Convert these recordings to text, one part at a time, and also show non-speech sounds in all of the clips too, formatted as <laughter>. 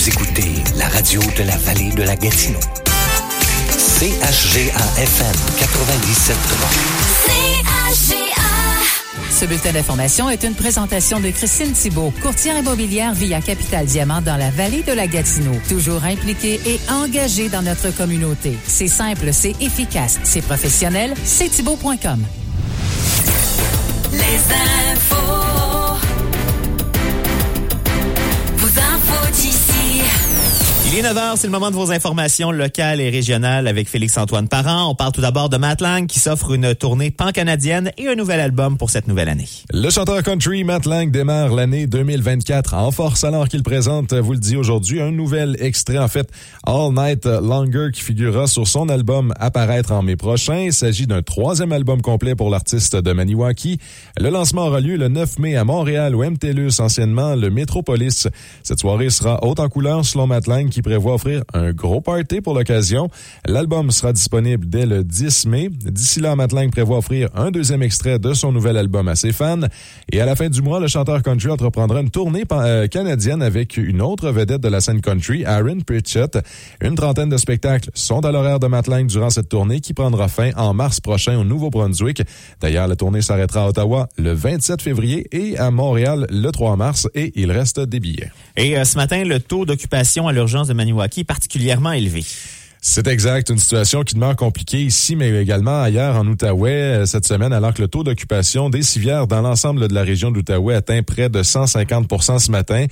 Vous écoutez la radio de la vallée de la Gatineau. CHGA-FM 97.3. Ce bulletin d'information est une présentation de Christine Thibault, courtière immobilière via Capital Diamant dans la vallée de la Gatineau. Toujours impliquée et engagée dans notre communauté. C'est simple, c'est efficace, c'est professionnel, c'est thibault.com. Il est 9h, c'est le moment de vos informations locales et régionales avec Félix-Antoine Parent. On parle tout d'abord de Matt Lang qui s'offre une tournée pan-canadienne et un nouvel album pour cette nouvelle année. Le chanteur country Matt Lang démarre l'année 2024 en force alors qu'il présente, vous le dit aujourd'hui, un nouvel extrait, en fait, All Night Longer qui figurera sur son album apparaître en mai prochain. Il s'agit d'un troisième album complet pour l'artiste de Maniwaki. Le lancement aura lieu le 9 mai à Montréal au MTLUS, anciennement le Métropolis. Cette soirée sera haute en couleur selon Matt Lang qui prévoit offrir un gros party pour l'occasion. L'album sera disponible dès le 10 mai. D'ici là, Matt prévoit offrir un deuxième extrait de son nouvel album à ses fans. Et à la fin du mois, le chanteur country entreprendra une tournée euh, canadienne avec une autre vedette de la scène country, Aaron Pritchett. Une trentaine de spectacles sont à l'horaire de Matt durant cette tournée qui prendra fin en mars prochain au Nouveau-Brunswick. D'ailleurs, la tournée s'arrêtera à Ottawa le 27 février et à Montréal le 3 mars et il reste des billets. Et euh, ce matin, le taux d'occupation à l'urgence de Maniwaki particulièrement élevé. C'est exact, une situation qui demeure compliquée ici, mais également ailleurs en Outaouais euh, cette semaine, alors que le taux d'occupation des civières dans l'ensemble de la région d'Outaouais atteint près de 150% ce matin.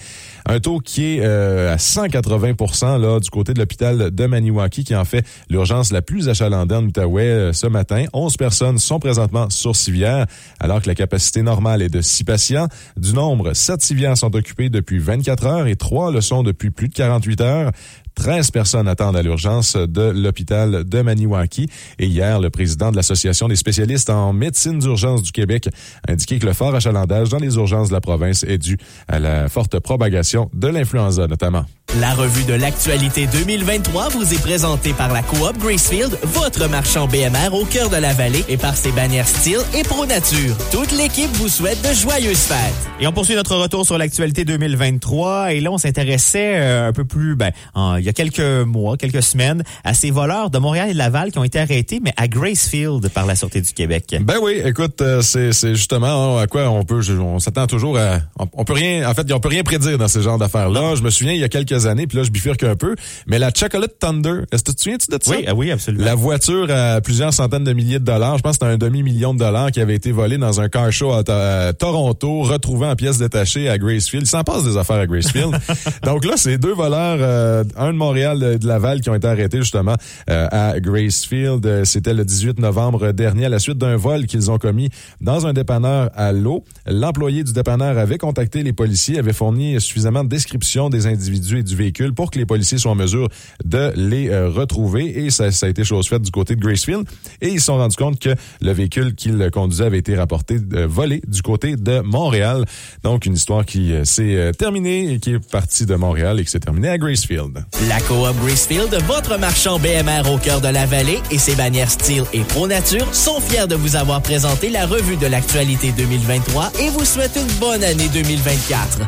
Un taux qui est euh, à 180% là du côté de l'hôpital de Maniwaki, qui en fait l'urgence la plus achalandée en Outaouais euh, ce matin. 11 personnes sont présentement sur civière, alors que la capacité normale est de 6 patients. Du nombre, 7 civières sont occupées depuis 24 heures et 3 le sont depuis plus de 48 heures. 13 personnes attendent à l'urgence de l'hôpital de Maniwaki. Et hier, le président de l'Association des spécialistes en médecine d'urgence du Québec a indiqué que le fort achalandage dans les urgences de la province est dû à la forte propagation de l'influenza notamment. La revue de l'actualité 2023 vous est présentée par la Coop Gracefield, votre marchand BMR au cœur de la vallée et par ses bannières Steel et Pro Nature. Toute l'équipe vous souhaite de joyeuses fêtes. Et on poursuit notre retour sur l'actualité 2023 et là on s'intéressait euh, un peu plus ben en, il y a quelques mois, quelques semaines à ces voleurs de Montréal et de Laval qui ont été arrêtés mais à Gracefield par la Sûreté du Québec. Ben oui, écoute, euh, c'est justement hein, à quoi on peut on s'attend toujours à on, on, peut rien en fait, on peut rien prédire dans ce genre d'affaires là. Je me souviens il y a quelques années, puis là je bifurque un peu, mais la Chocolate Thunder, est-ce que tu te souviens de ça? Oui, ah oui, absolument. La voiture à plusieurs centaines de milliers de dollars, je pense que c'était un demi-million de dollars qui avait été volé dans un car show à, à Toronto, retrouvé en pièces détachées à Gracefield. Il s'en passe des affaires à Gracefield. <laughs> Donc là, c'est deux voleurs, euh, un de Montréal, de Laval, qui ont été arrêtés justement euh, à Gracefield. C'était le 18 novembre dernier à la suite d'un vol qu'ils ont commis dans un dépanneur à l'eau. L'employé du dépanneur avait contacté les policiers, avait fourni suffisamment de descriptions des individus et du véhicule pour que les policiers soient en mesure de les euh, retrouver. Et ça, ça, a été chose faite du côté de Gracefield. Et ils se sont rendus compte que le véhicule qu'ils conduisaient avait été rapporté euh, volé du côté de Montréal. Donc, une histoire qui euh, s'est terminée et qui est partie de Montréal et qui s'est terminée à Gracefield. La Coop Gracefield, votre marchand BMR au cœur de la vallée et ses bannières Steel et Pro Nature sont fiers de vous avoir présenté la revue de l'actualité 2023 et vous souhaitent une bonne année 2024.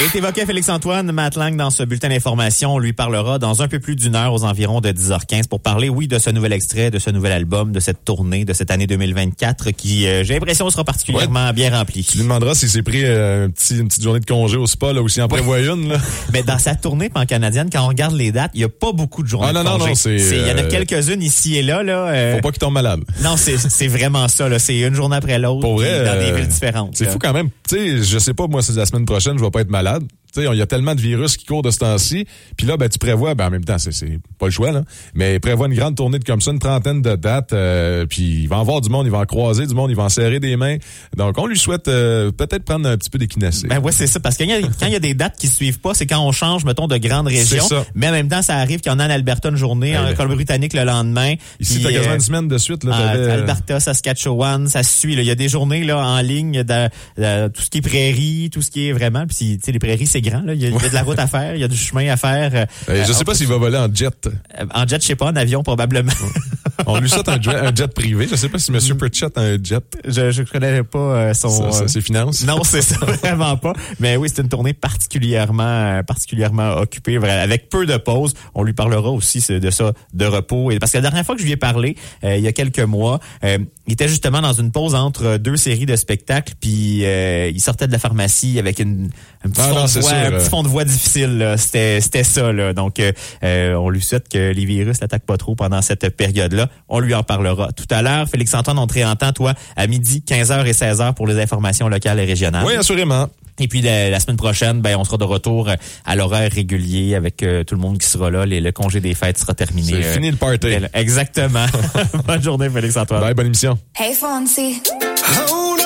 Et évoqué Félix-Antoine Matlang dans ce bulletin d'information. On lui parlera dans un peu plus d'une heure aux environs de 10h15 pour parler, oui, de ce nouvel extrait, de ce nouvel album, de cette tournée de cette année 2024 qui, euh, j'ai l'impression, sera particulièrement ouais. bien remplie. Tu lui demanderas s'il s'est pris euh, un petit, une petite journée de congé au spa, là, ou s'il en prévoit une, là. <laughs> Mais dans sa tournée pan-canadienne, quand on regarde les dates, il n'y a pas beaucoup de journées ah, non, de congé. Non, non, c'est... Il y en a quelques-unes ici et là, là. Euh... Faut pas qu'il tombe malade. Non, c'est vraiment ça, là. C'est une journée après l'autre. Dans des villes différentes. C'est fou quand même. Tu sais, je sais pas, moi, c'est la semaine prochaine, je vais pas être malade. valable Tu sais, il y a tellement de virus qui courent de ce temps-ci. Puis là, ben, tu prévois, ben, en même temps, c'est pas le choix, là. Mais prévois une grande tournée de comme ça, une trentaine de dates. Euh, puis il va en voir du monde, il va en croiser du monde, il va en serrer des mains. Donc, on lui souhaite euh, peut-être prendre un petit peu d'équinacée. Ben ouais, c'est ça. Parce que quand il y a des dates qui suivent pas, c'est quand on change, mettons, de grande région. Ça. Mais en même temps, ça arrive qu'il y en a en Alberta une journée, en Colombie-Britannique le lendemain. Ici, t'as quasiment une semaine de suite, là. Euh, Alberta, Saskatchewan, ça suit, là. Il y a des journées, là, en ligne de, de, tout ce qui est prairies, tout ce qui est vraiment. Puis, tu sais, les prairies, c'est grand, là. Il y a, il y a de la route à <laughs> faire, il y a du chemin à faire. Euh, je sais pas s'il va voler en jet. En jet, je sais pas, en avion probablement. <laughs> On lui souhaite un jet, un jet privé. Je sais pas si M. Pritchett a un jet. Je je connais pas euh, son... Ça, euh, ses finances. Non, c'est ça, <laughs> vraiment pas. Mais oui, c'est une tournée particulièrement, euh, particulièrement occupée, avec peu de pauses. On lui parlera aussi de ça, de repos. Et parce que la dernière fois que je lui ai parlé, euh, il y a quelques mois, euh, il était justement dans une pause entre deux séries de spectacles, puis euh, il sortait de la pharmacie avec une, un petit, Ah non, voix, sûr, un euh. petit fond de voix difficile. là. C'était, c'était ça. Là. Donc, euh, euh, on lui souhaite que les virus l'attaquent pas trop pendant cette période-là. On lui en parlera tout à l'heure. Félix-Antoine, on te réentend, toi, à midi, 15h et 16h pour les informations locales et régionales. Oui, assurément. Et puis la, la semaine prochaine, ben on sera de retour euh, à l'horaire régulier avec euh, tout le monde qui sera là. Les- le congé des fêtes sera terminé. C'est euh, fini le party. Exactement. <laughs> Bonne journée, Félix Antoine. Bye, bonne émission. Hey. Oh no,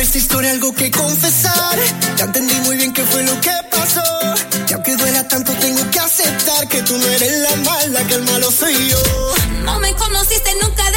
esta historia algo que confesar. Ya entendí muy bien qué fue lo que pasó. Y aunque duela tanto, tengo que aceptar que tú no eres la mala, que el malo soy yo. No me conociste nunca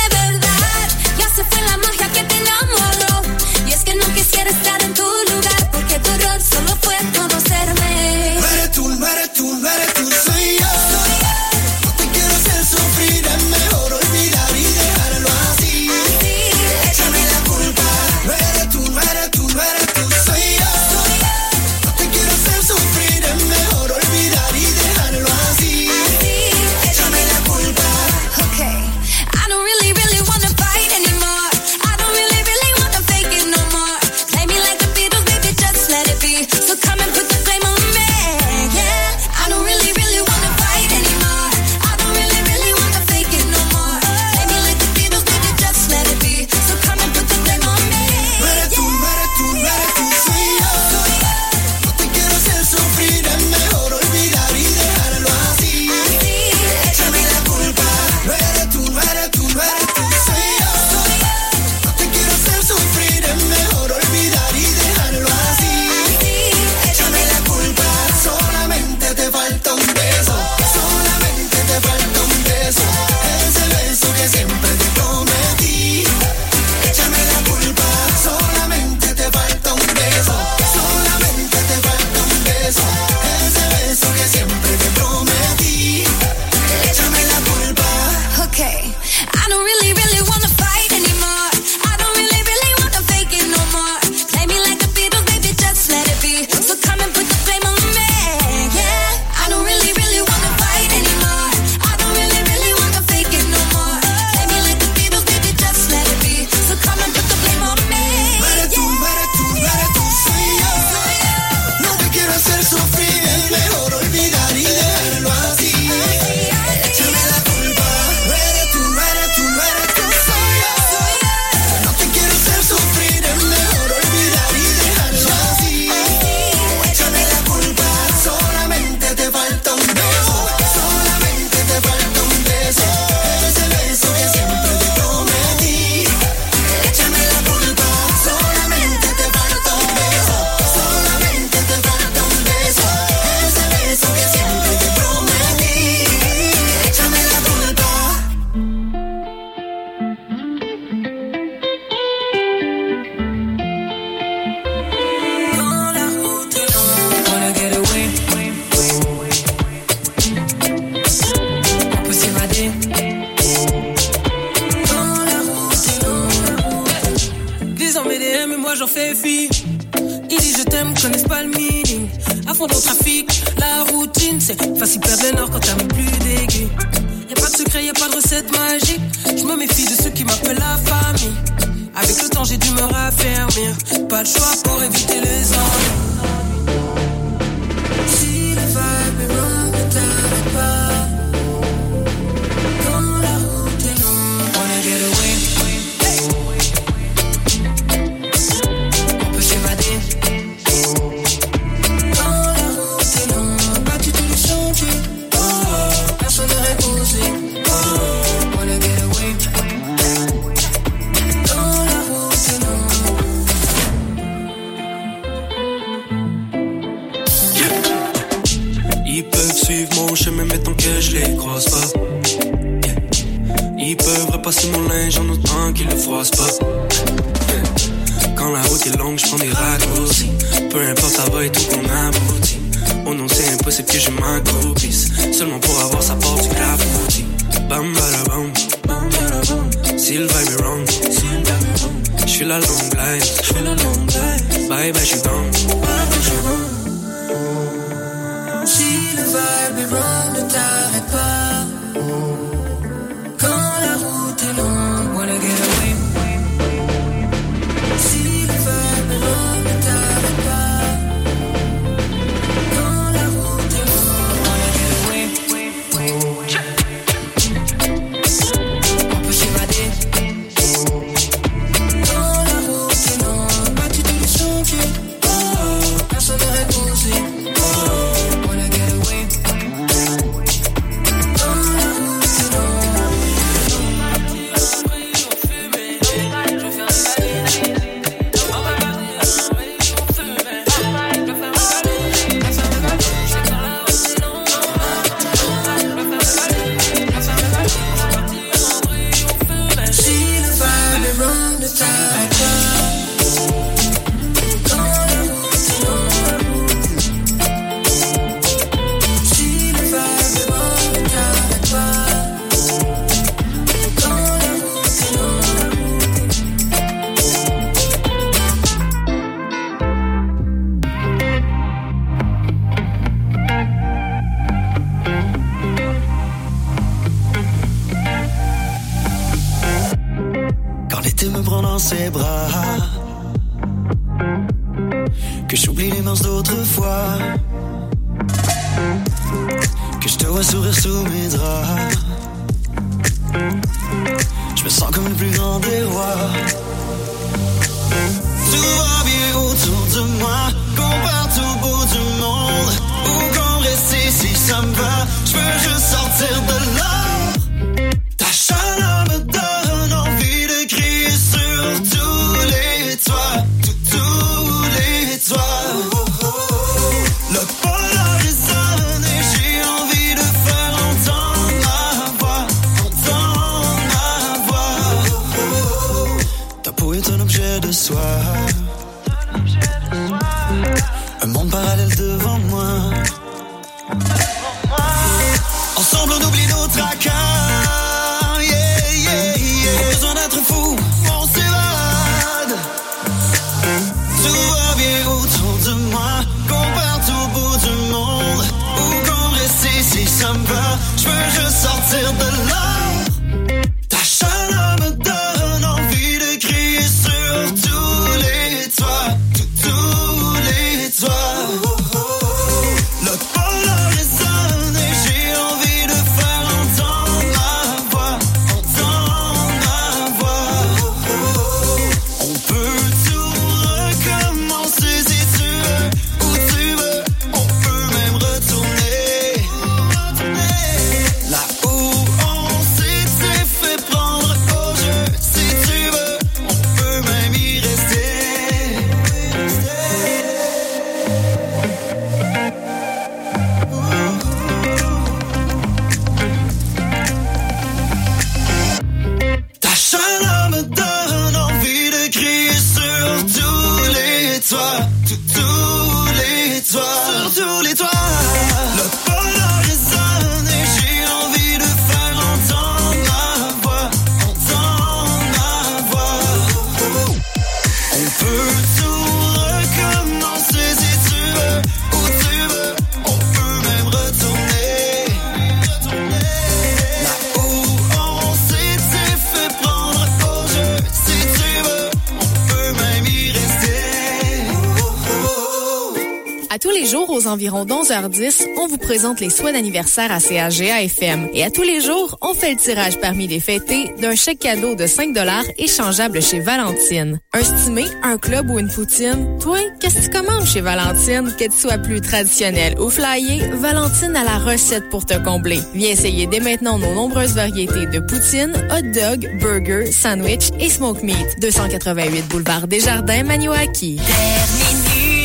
11h10, on vous présente les soins d'anniversaire à CAGA-FM. Et à tous les jours, on fait le tirage parmi les fêtés d'un chèque cadeau de 5 échangeable chez Valentine. Un stimé, un club ou une poutine? Toi, qu'est-ce que tu commandes chez Valentine? Que tu sois plus traditionnel ou flyé, Valentine a la recette pour te combler. Viens essayer dès maintenant nos nombreuses variétés de poutine, hot dog, burger, sandwich et smoke meat. 288 boulevard Desjardins, Maniwaki.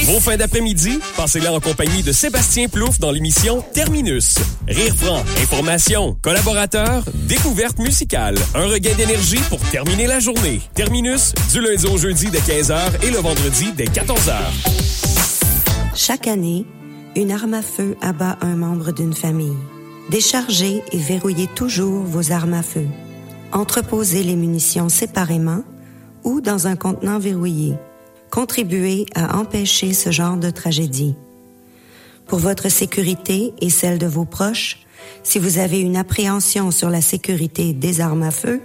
Vos fins d'après-midi, passez-les en compagnie de Sébastien Plouffe dans l'émission Terminus. Rire franc, information, collaborateurs, découverte musicale, un regain d'énergie pour terminer la journée. Terminus, du lundi au jeudi dès 15h et le vendredi dès 14h. Chaque année, une arme à feu abat un membre d'une famille. Déchargez et verrouillez toujours vos armes à feu. Entreposez les munitions séparément ou dans un contenant verrouillé. Contribuez à empêcher ce genre de tragédie. Pour votre sécurité et celle de vos proches, si vous avez une appréhension sur la sécurité des armes à feu,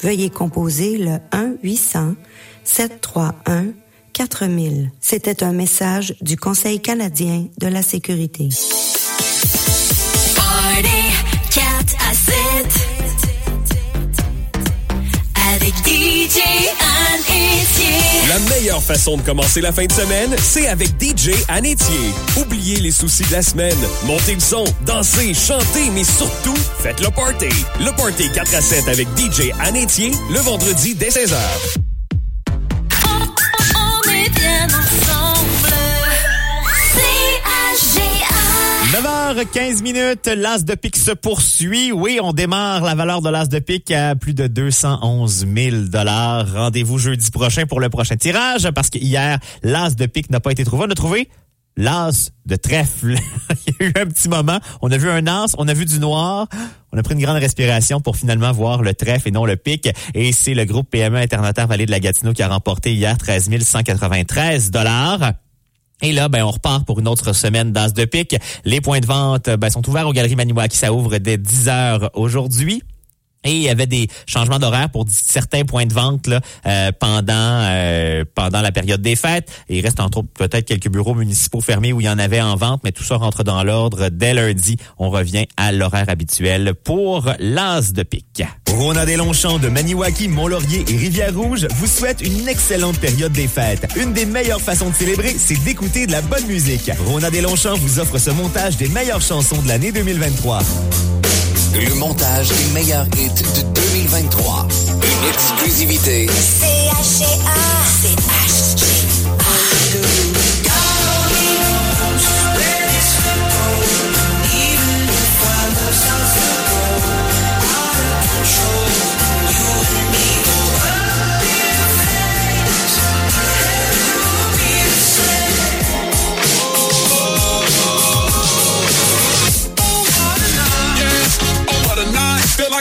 veuillez composer le 1-800-731-4000. C'était un message du Conseil canadien de la sécurité. La meilleure façon de commencer la fin de semaine, c'est avec DJ Anétier. Oubliez les soucis de la semaine. Montez le son, dansez, chantez, mais surtout, faites le party. Le party 4 à 7 avec DJ Anétier, le vendredi dès 16h. 9h15 minutes, l'as de pique se poursuit. Oui, on démarre la valeur de l'as de pique à plus de 211 000 dollars. Rendez-vous jeudi prochain pour le prochain tirage parce que hier, l'as de pique n'a pas été trouvé. On a trouvé l'as de trèfle. <laughs> Il y a eu un petit moment. On a vu un as, on a vu du noir. On a pris une grande respiration pour finalement voir le trèfle et non le pic. Et c'est le groupe PME Internotaire Vallée de la Gatineau qui a remporté hier 13 193 dollars. Et là, ben, on repart pour une autre semaine d'As de pique. Les points de vente ben, sont ouverts aux Galeries Maniwaki. Ça ouvre dès 10 heures aujourd'hui. Et il y avait des changements d'horaire pour certains points de vente là, euh, pendant euh, pendant la période des fêtes. Il reste entre autres peut-être quelques bureaux municipaux fermés où il y en avait en vente, mais tout ça rentre dans l'ordre dès lundi. On revient à l'horaire habituel pour l'As de pique. Rona des de Maniwaki, Mont-Laurier et Rivière-Rouge vous souhaite une excellente période des fêtes. Une des meilleures façons de célébrer, c'est d'écouter de la bonne musique. Rona des vous offre ce montage des meilleures chansons de l'année 2023. Le montage des meilleurs hits de 2023. Une exclusivité. Oh,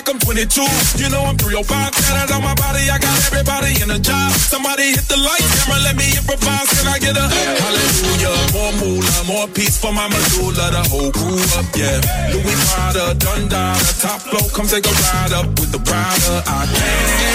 like I'm 22. You know I'm 305. Tatted on my body. I got everybody in a job. Somebody hit the light camera. Let me improvise. Can I get a hallelujah? More moolah, more peace for my medulla. The whole crew up, yeah. Louis Prada, Dundada. Top flow. Come take a ride up with the Prada. I came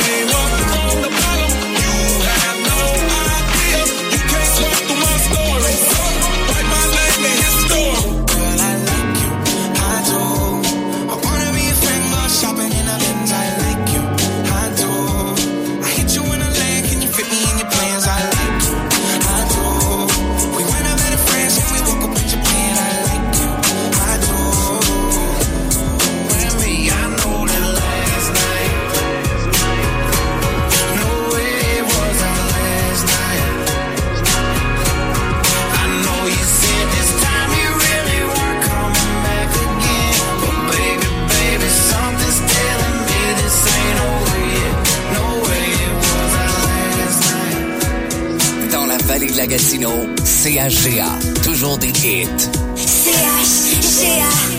Gatineau, CHGA. Toujours des hits. C-H-G-A.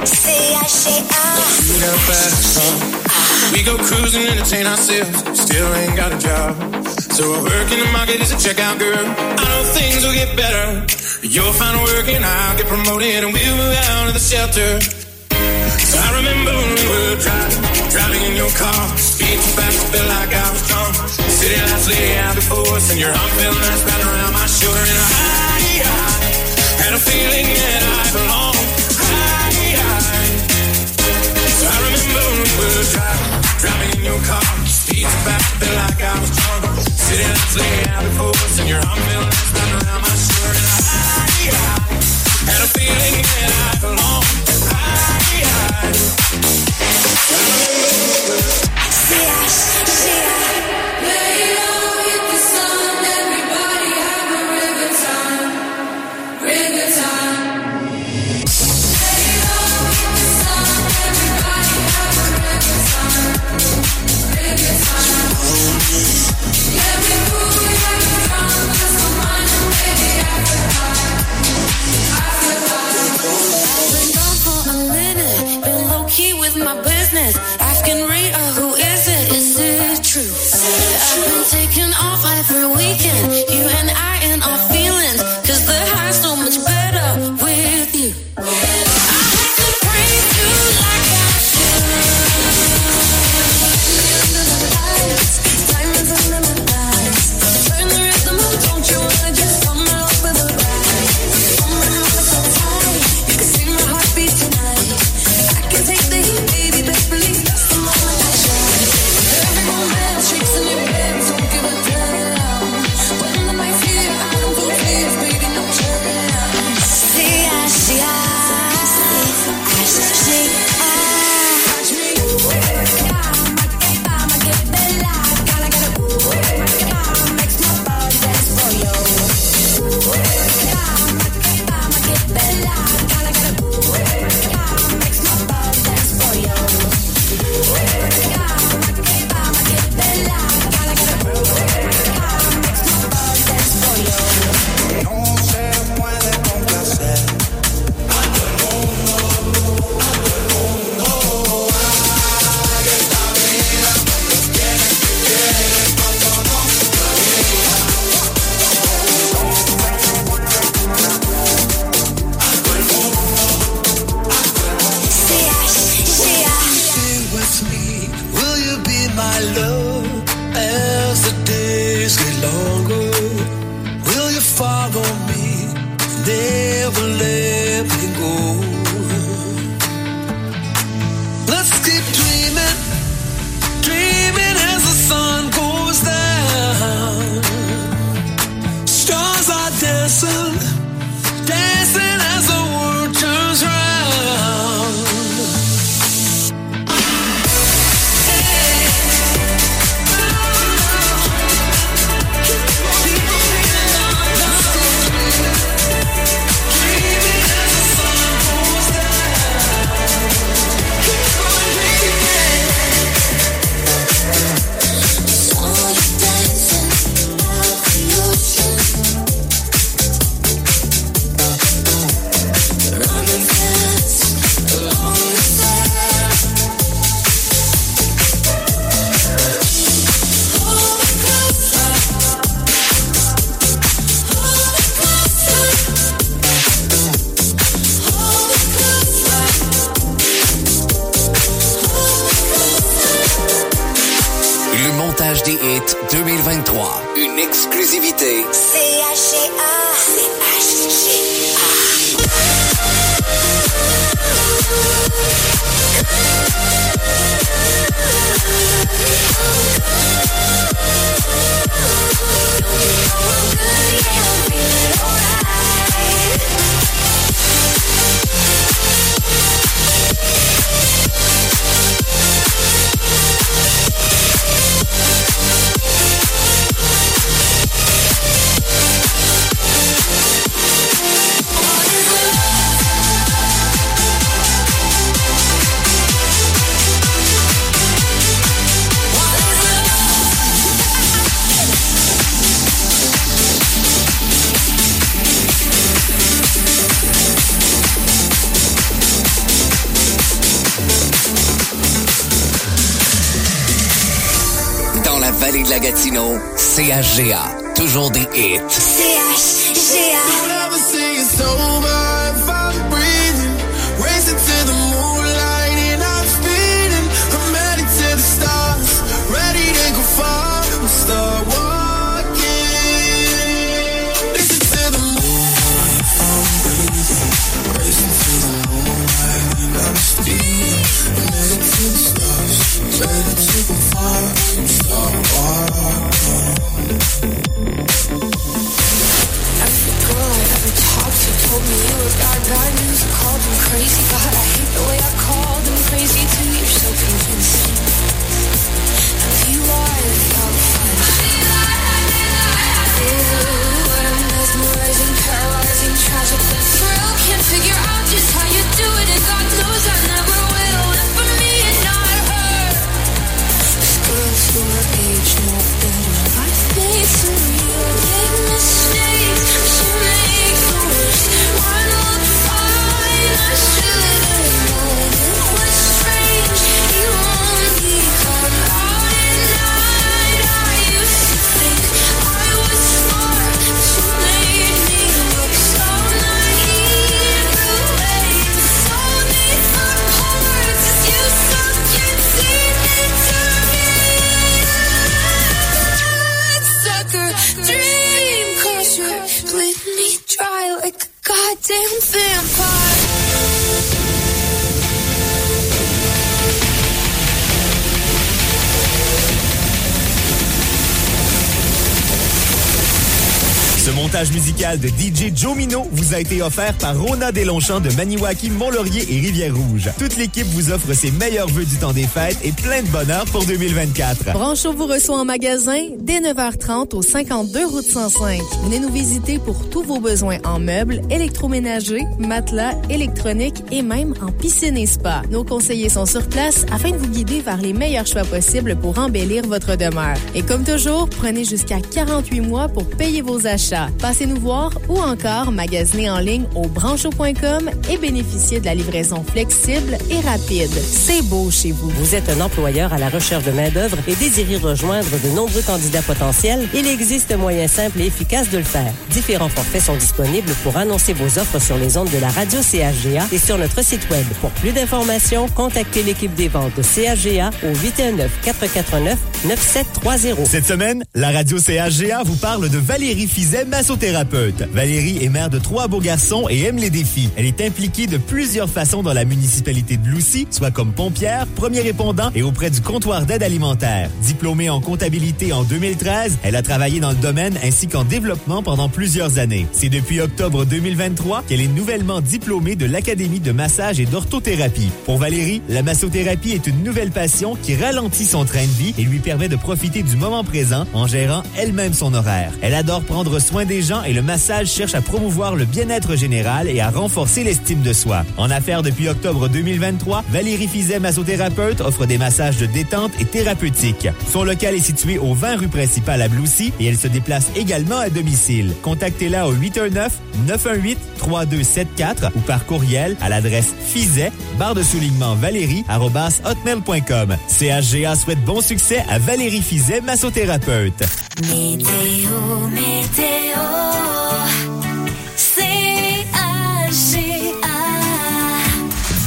Need a fast car. We go cruising, entertain ourselves. Still ain't got a job. So I work in the market as a checkout girl. I know things will get better. You'll find work and I'll get promoted and we'll move out of the shelter. So I remember when we were driving, driving in your car. Speed too fast, felt like I was drunk. City lights lay out before us and your arm felt nice wrapped around my shoulder. And I, I had a feeling that I belonged. I when we were driving, in your car. Speed too fast, I like I was drunk. City lights lay out before us and your arm felt nice wrapped around my shoulder. And I, I had a feeling that I belonged. I, I Yeah. Montage musical de DJ Joe Mino vous a été offert par Rona Deslongchamps de Maniwaki, Mont-Laurier et Rivière-Rouge. Toute l'équipe vous offre ses meilleurs vœux du temps des fêtes et plein de bonheur pour 2024. Brancho vous reçoit en magasin dès 9h30 au 52 route 105. Venez nous visiter pour tous vos besoins en meubles, électroménagers, matelas, électronique et même en piscine et spa. Nos conseillers sont sur place afin de vous guider vers les meilleurs choix possibles pour embellir votre demeure. Et comme toujours, prenez jusqu'à 48 mois pour payer vos achats. Passez nous voir ou encore en ligne au brancho.com et bénéficiez de la livraison flexible et rapide. C'est beau chez vous. Vous êtes un employeur à la recherche de main-d'œuvre et désirez rejoindre de nombreux candidats potentiels? Il existe un moyen simple et efficace de le faire. Différents forfaits sont disponibles pour annoncer vos offres sur les ondes de la radio CHGA et sur notre site web. Pour plus d'informations, contactez l'équipe des ventes de CHGA au 819-449-9730. Cette semaine, la radio CHGA vous parle de Valérie Fizet, massothérapeute. Valérie est mère de trois beaux garçons et aime les défis. Elle est impliquée de plusieurs façons dans la municipalité de Loussy, soit comme pompière, premier répondant et auprès du comptoir d'aide alimentaire. Diplômée en comptabilité en 2013, elle a travaillé dans le domaine ainsi qu'en développement pendant plusieurs années. C'est depuis octobre 2023 qu'elle est nouvellement diplômée de l'Académie de massage et d'orthothérapie. Pour Valérie, la massothérapie est une nouvelle passion qui ralentit son train de vie et lui permet de profiter du moment présent en gérant elle-même son horaire. Elle adore prendre soin des gens et le massage cherche à promouvoir le bien-être général et à renforcer l'estime de soi. En affaires depuis octobre 2023, Valérie Fizet, massothérapeute, offre des massages de détente et thérapeutiques. Son local est situé au 20 rue principale à Bloussy et elle se déplace également à domicile. Contactez-la au 819-918-3274 ou par courriel à l'adresse fizet, barre de soulignement valérie, hotmail.com. CHGA souhaite bon succès à Valérie Fizet, massothérapeute. Météo, météo,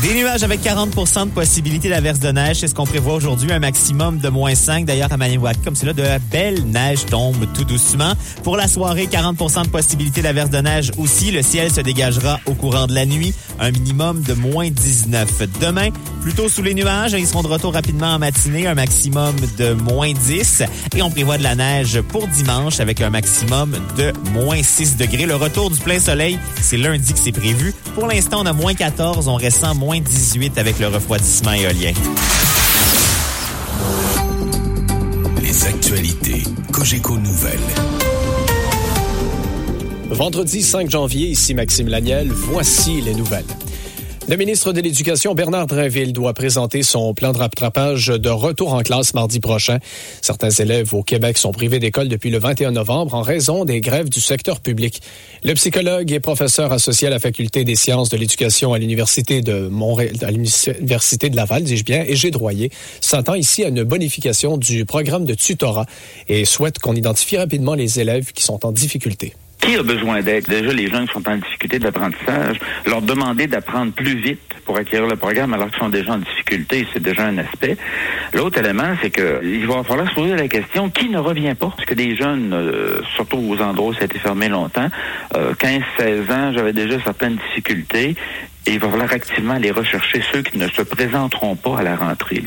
Des nuages avec 40 de possibilité d'averse de neige. C'est ce qu'on prévoit aujourd'hui. Un maximum de moins 5. D'ailleurs, à Maniwak, comme c'est là, de la belle neige tombe tout doucement. Pour la soirée, 40 de possibilité d'averse de neige aussi. Le ciel se dégagera au courant de la nuit. Un minimum de moins 19. Demain, plutôt sous les nuages. Ils seront de retour rapidement en matinée. Un maximum de moins 10. Et on prévoit de la neige pour dimanche avec un maximum de moins 6 degrés. Le retour du plein soleil, c'est lundi que c'est prévu. Pour l'instant, on a moins 14. On ressent moins 18 avec le refroidissement éolien. Les actualités Cogeco Nouvelles. Vendredi 5 janvier, ici Maxime Laniel, voici les nouvelles. Le ministre de l'Éducation, Bernard Drinville, doit présenter son plan de rattrapage de retour en classe mardi prochain. Certains élèves au Québec sont privés d'école depuis le 21 novembre en raison des grèves du secteur public. Le psychologue et professeur associé à la Faculté des sciences de l'éducation à l'Université de Montréal, à l'Université de Laval, dis-je bien, et Droyer, s'entend ici à une bonification du programme de tutorat et souhaite qu'on identifie rapidement les élèves qui sont en difficulté. Qui a besoin d'aide? Déjà, les jeunes qui sont en difficulté d'apprentissage, leur demander d'apprendre plus vite pour acquérir le programme alors qu'ils sont déjà en difficulté, c'est déjà un aspect. L'autre élément, c'est que il va falloir se poser la question, qui ne revient pas? Parce que des jeunes, euh, surtout aux endroits où ça a été fermé longtemps, euh, 15-16 ans, j'avais déjà certaines difficultés, et il va falloir activement aller rechercher ceux qui ne se présenteront pas à la rentrée.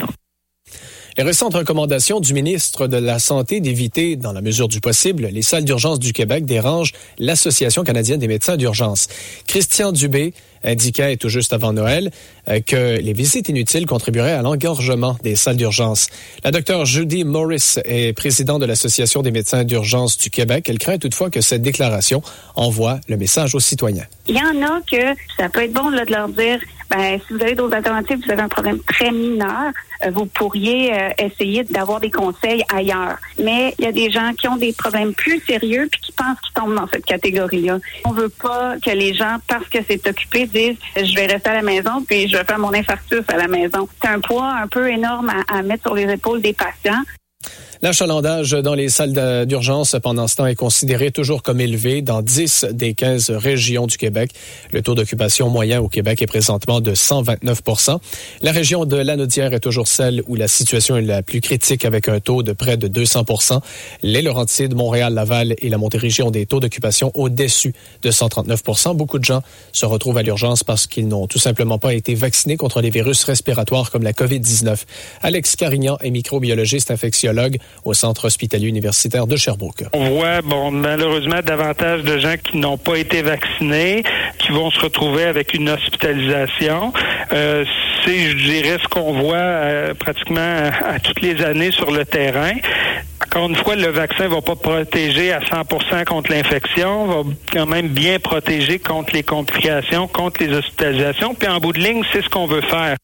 Les récentes recommandations du ministre de la Santé d'éviter, dans la mesure du possible, les salles d'urgence du Québec dérangent l'Association canadienne des médecins d'urgence. Christian Dubé indiquait tout juste avant Noël euh, que les visites inutiles contribueraient à l'engorgement des salles d'urgence. La docteure Judy Morris est présidente de l'Association des médecins d'urgence du Québec. Elle craint toutefois que cette déclaration envoie le message aux citoyens. Il y en a que ça peut être bon de leur dire, ben, si vous avez d'autres alternatives, vous avez un problème très mineur, euh, vous pourriez euh, essayer d'avoir des conseils ailleurs. Mais il y a des gens qui ont des problèmes plus sérieux puis qui pensent qu'ils tombent dans cette catégorie-là. On veut pas que les gens, parce que c'est occupé, disent je vais rester à la maison puis je vais faire mon infarctus à la maison. C'est un poids un peu énorme à, à mettre sur les épaules des patients. L'achalandage dans les salles d'urgence pendant ce temps est considéré toujours comme élevé dans 10 des 15 régions du Québec. Le taux d'occupation moyen au Québec est présentement de 129 La région de Lanaudière est toujours celle où la situation est la plus critique avec un taux de près de 200 Les Laurentides, Montréal, Laval et la Montérégie ont des taux d'occupation au-dessus de 139% Beaucoup de gens se retrouvent à l'urgence parce qu'ils n'ont tout simplement pas été vaccinés contre les virus respiratoires comme la COVID-19. Alex Carignan est microbiologiste infectiologue au Centre hospitalier universitaire de Sherbrooke. On voit, bon, malheureusement, davantage de gens qui n'ont pas été vaccinés, qui vont se retrouver avec une hospitalisation. Euh, c'est, je dirais, ce qu'on voit euh, pratiquement toutes les années sur le terrain. Encore une fois, le vaccin va pas protéger à 100% contre l'infection, va quand même bien protéger contre les complications, contre les hospitalisations. Puis en bout de ligne, c'est ce qu'on veut faire.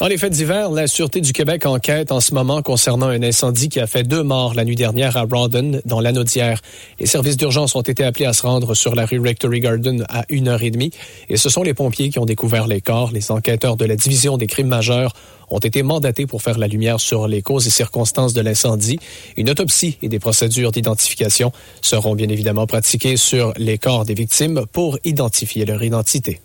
Dans les fêtes d'hiver, la Sûreté du Québec enquête en ce moment concernant un incendie qui a fait deux morts la nuit dernière à Rawdon, dans l'Anaudière. Les services d'urgence ont été appelés à se rendre sur la rue Rectory Garden à 1h30 et ce sont les pompiers qui ont découvert les corps. Les enquêteurs de la Division des crimes majeurs ont été mandatés pour faire la lumière sur les causes et circonstances de l'incendie. Une autopsie et des procédures d'identification seront bien évidemment pratiquées sur les corps des victimes pour identifier leur identité.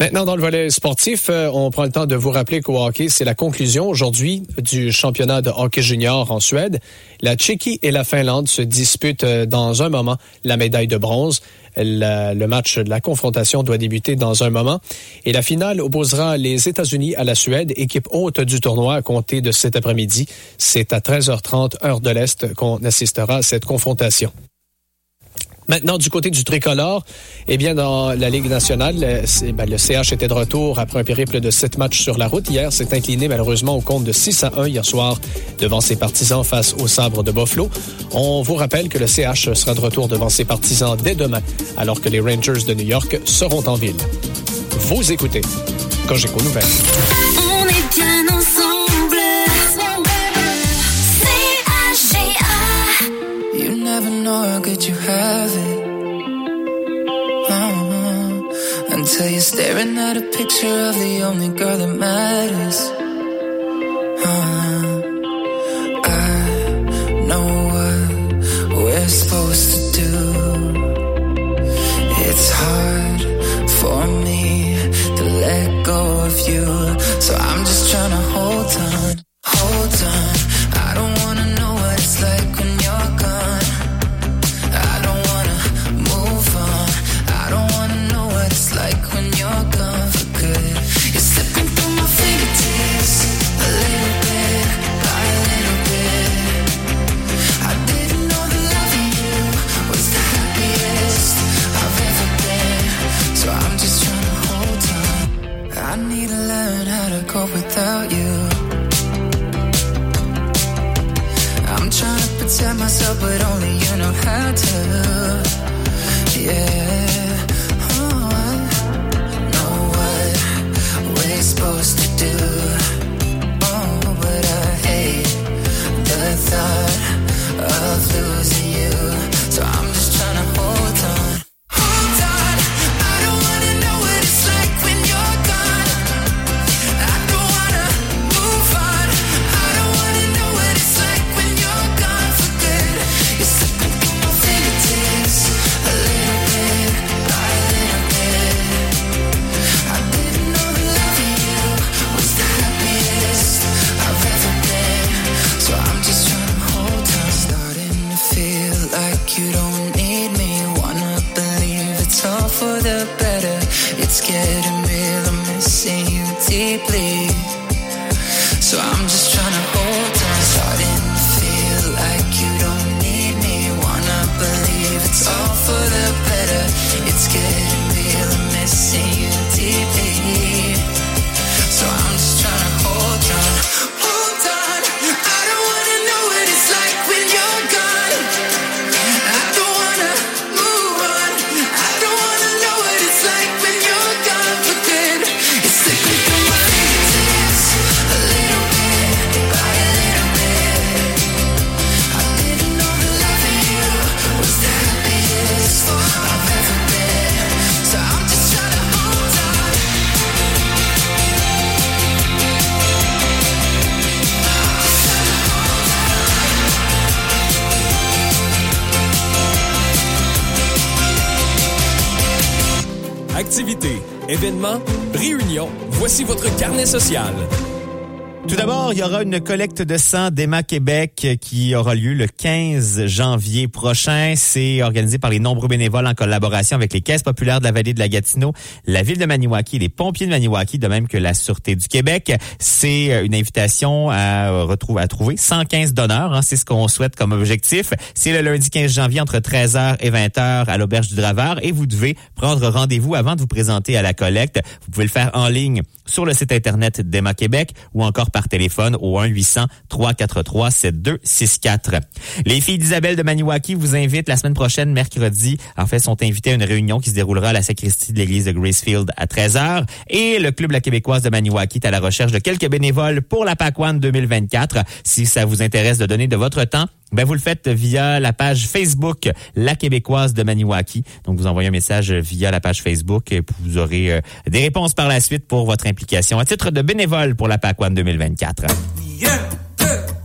Maintenant, dans le volet sportif, euh, on prend le temps de vous rappeler qu'au hockey, c'est la conclusion aujourd'hui du championnat de hockey junior en Suède. La Tchéquie et la Finlande se disputent euh, dans un moment la médaille de bronze. Le match de la confrontation doit débuter dans un moment. Et la finale opposera les États-Unis à la Suède, équipe haute du tournoi à compter de cet après-midi. C'est à 13h30 heure de l'Est qu'on assistera à cette confrontation. Maintenant, du côté du tricolore, eh bien, dans la Ligue nationale, le, c'est- ben, le CH était de retour après un périple de sept matchs sur la route. Hier, s'est incliné malheureusement au compte de 6 à 1 hier soir devant ses partisans face au sabre de Buffalo. On vous rappelle que le CH sera de retour devant ses partisans dès demain, alors que les Rangers de New York seront en ville. Vous écoutez Cogeco Nouvelles. Know how good you have it. Uh-huh. Until you're staring at a picture of the only girl that matters. Uh-huh. I know what we're supposed to do. It's hard for me to let go of you. Myself, but only you know how to. Yeah. Oh, I know what we're supposed to do. Oh, but I hate the thought of losing Please. Activités, événements, réunions, voici votre carnet social. Tout d'abord, il y aura une collecte de sang d'Emma Québec qui aura lieu le 15 janvier prochain. C'est organisé par les nombreux bénévoles en collaboration avec les caisses populaires de la vallée de la Gatineau, la ville de Maniwaki les pompiers de Maniwaki, de même que la Sûreté du Québec. C'est euh, une invitation à, retrouver, à trouver 115 donneurs. hein. c'est ce qu'on souhaite comme objectif. C'est le lundi 15 janvier entre 13h et 20h à l'Auberge du Draveur et vous devez prendre rendez-vous avant de vous présenter à la collecte. Vous pouvez le faire en ligne sur le site internet d'Emma Québec ou encore par téléphone au 1-800-343-7264. Les filles d'Isabelle de Maniwaki vous invitent la semaine prochaine, mercredi, en fait, sont invitées à une réunion qui se déroulera à la sacristie de l'église de Gracefield à 13h. Et le Club La Québécoise de Maniwaki est à la recherche de quelques bénévoles pour la PACWAN 2024. Si ça vous intéresse de donner de votre temps, ben vous le faites via la page Facebook La Québécoise de Maniwaki. Donc vous envoyez un message via la page Facebook et vous aurez euh, des réponses par la suite pour votre implication à titre de bénévole pour la PACWAN 2024. te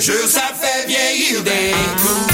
jure, ça fait vieillir des coups.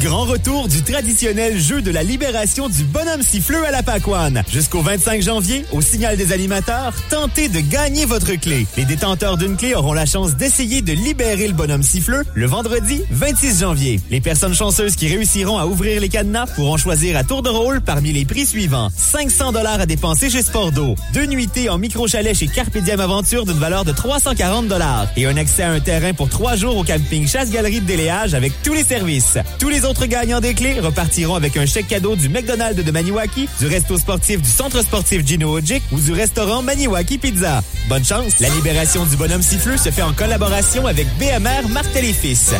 Grand retour du traditionnel jeu de la libération du bonhomme siffleux à la Pacoane. Jusqu'au 25 janvier, au signal des animateurs, tentez de gagner votre clé. Les détenteurs d'une clé auront la chance d'essayer de libérer le bonhomme siffleux le vendredi 26 janvier. Les personnes chanceuses qui réussiront à ouvrir les cadenas pourront choisir à tour de rôle parmi les prix suivants. 500 dollars à dépenser chez Sportdo, deux nuitées en micro-chalet chez Carpe Diem Aventure d'une valeur de 340 dollars et un accès à un terrain pour trois jours au camping Chasse-Galerie de Déléage avec tous les services. Tous les gagnants des clés repartiront avec un chèque cadeau du McDonald's de Maniwaki, du resto sportif du centre sportif Gino Ojic ou du restaurant Maniwaki Pizza. Bonne chance! La libération du bonhomme siffleux se fait en collaboration avec BMR Martel et Fils.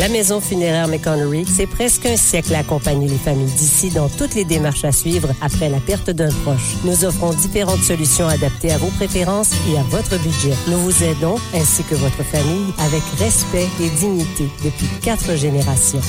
La maison funéraire McConnery, c'est presque un siècle à accompagner les familles d'ici dans toutes les démarches à suivre après la perte d'un proche. Nous offrons différentes solutions adaptées à vos préférences et à votre budget. Nous vous aidons, ainsi que votre famille, avec respect et dignité depuis quatre générations.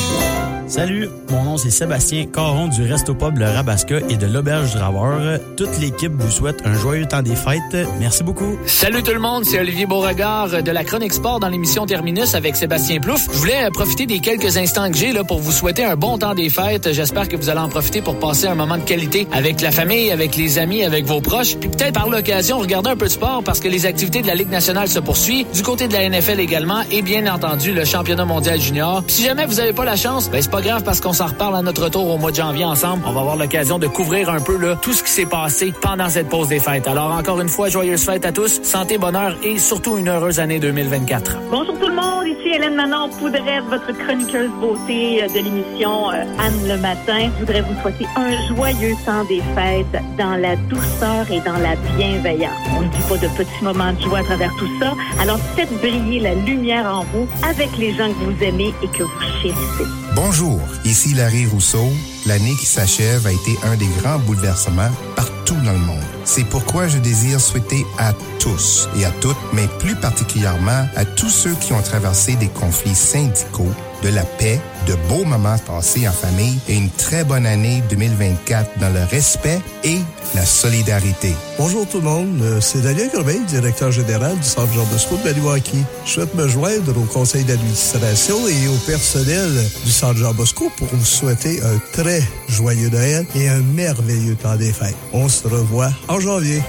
Salut, mon nom c'est Sébastien Caron du Resto Pub Le Rabasca et de l'Auberge Draveur. Toute l'équipe vous souhaite un joyeux temps des fêtes. Merci beaucoup. Salut tout le monde, c'est Olivier Beauregard de la Chronique Sport dans l'émission Terminus avec Sébastien Plouffe. Je voulais profiter des quelques instants que j'ai pour vous souhaiter un bon temps des fêtes. J'espère que vous allez en profiter pour passer un moment de qualité avec la famille, avec les amis, avec vos proches. Puis peut-être par l'occasion, regarder un peu de sport parce que les activités de la Ligue nationale se poursuivent. Du côté de la NFL également et bien entendu le championnat mondial junior. Si jamais vous n'avez pas la chance, ben c'est pas grave parce qu'on s'en reparle à notre retour au mois de janvier ensemble. On va avoir l'occasion de couvrir un peu tout ce qui s'est passé pendant cette pause des fêtes. Alors encore une fois, joyeuses fêtes à tous, santé, bonheur et surtout une heureuse année 2024. Bonjour tout le monde, ici Hélène Manon Votre chroniqueuse beauté euh, de l'émission euh, Anne le matin. Je voudrais vous souhaiter un joyeux temps des fêtes dans la douceur et dans la bienveillance. On ne dit pas de petits moments de joie à travers tout ça. Alors faites briller la lumière en vous avec les gens que vous aimez et que vous chérissez. Bonjour, ici Larry Rousseau. L'année qui s'achève a été un des grands bouleversements partout dans le monde. C'est pourquoi je désire souhaiter à tous et à toutes, mais plus particulièrement à tous ceux qui ont traversé des conflits syndicaux, de la paix, de beaux moments passés en famille et une très bonne année 2024 dans le respect et la solidarité. Bonjour tout le monde, Euh, c'est Daniel Corbeil, directeur général du Centre Jean Bosco de Maniwaki. Je souhaite me joindre au conseil d'administration et au personnel du Centre Jean Bosco pour vous souhaiter un très joyeux Noël et un merveilleux temps des fêtes. On se revoit en janvier.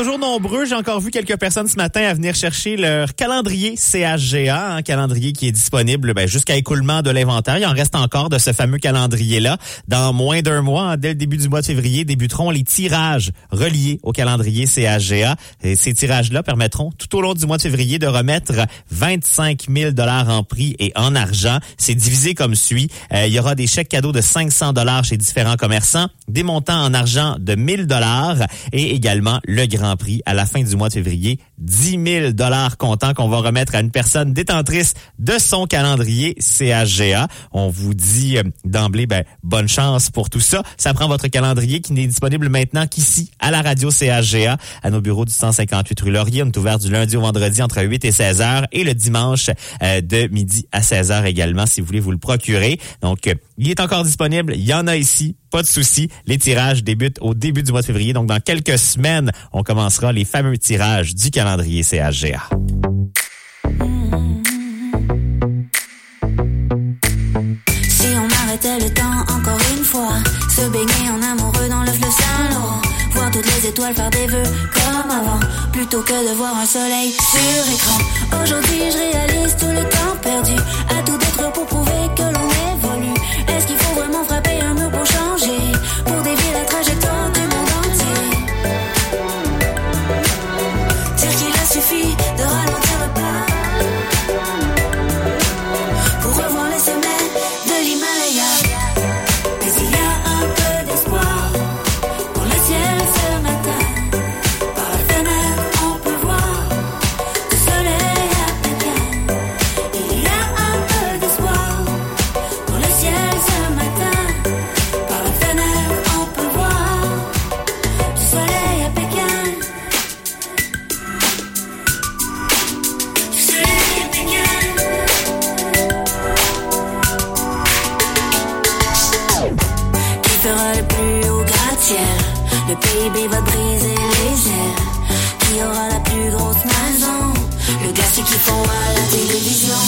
Toujours nombreux. J'ai encore vu quelques personnes ce matin à venir chercher leur calendrier CHGA, un calendrier qui est disponible ben, jusqu'à écoulement de l'inventaire. Il en reste encore de ce fameux calendrier-là. Dans moins d'un mois, hein, dès le début du mois de février, débuteront les tirages reliés au calendrier CHGA. Ces tirages-là permettront tout au long du mois de février de remettre 25 000 dollars en prix et en argent. C'est divisé comme suit. Euh, il y aura des chèques cadeaux de 500 dollars chez différents commerçants, des montants en argent de 1000 dollars et également le Grand À la fin du mois de février 10 000 dollars comptant qu'on va remettre à une personne détentrice de son calendrier CHGA. On vous dit euh, d'emblée, ben, bonne chance pour tout ça. Ça prend votre calendrier qui n'est disponible maintenant qu'ici, à la radio CHGA, à nos bureaux du 158 rue Laurier. On est ouvert du lundi au vendredi entre 8 et 16 heures et le dimanche euh, de midi à 16 heures également, si vous voulez vous le procurer. Donc, euh, il est encore disponible. Il y en a ici. Pas de souci. Les tirages débutent au début du mois de février. Donc, dans quelques semaines, on commencera les fameux tirages du calendrier Si on arrêtait le temps encore une fois, se baigner en amoureux dans le fleuve Saint-Laurent, voir toutes les étoiles faire des vœux comme avant, plutôt que de voir un soleil sur écran. Aujourd'hui, je réalise tout le temps perdu, à tout être pour prouver que l'on évolue. Est-ce qu'il faut PIB va briser les ailes. Qui aura la plus grosse maison? Le glacier qui fond à la télévision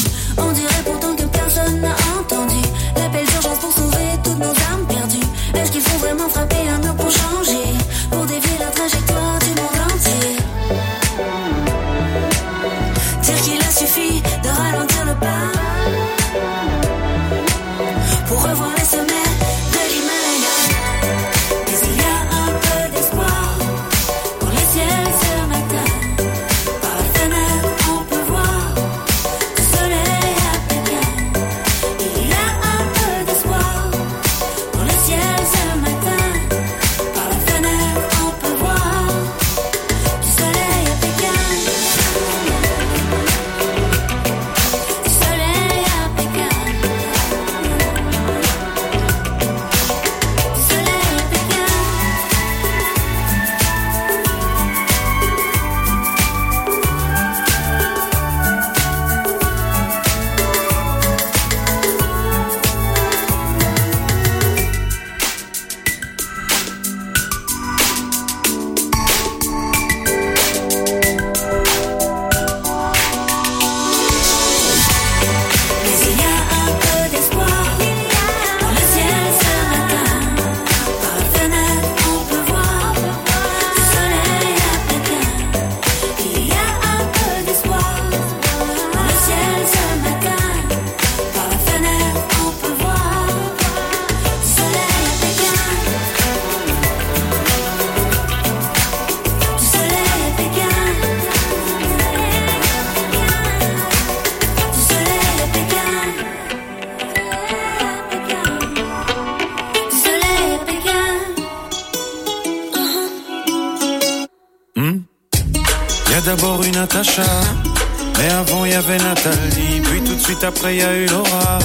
après y a eu Laura,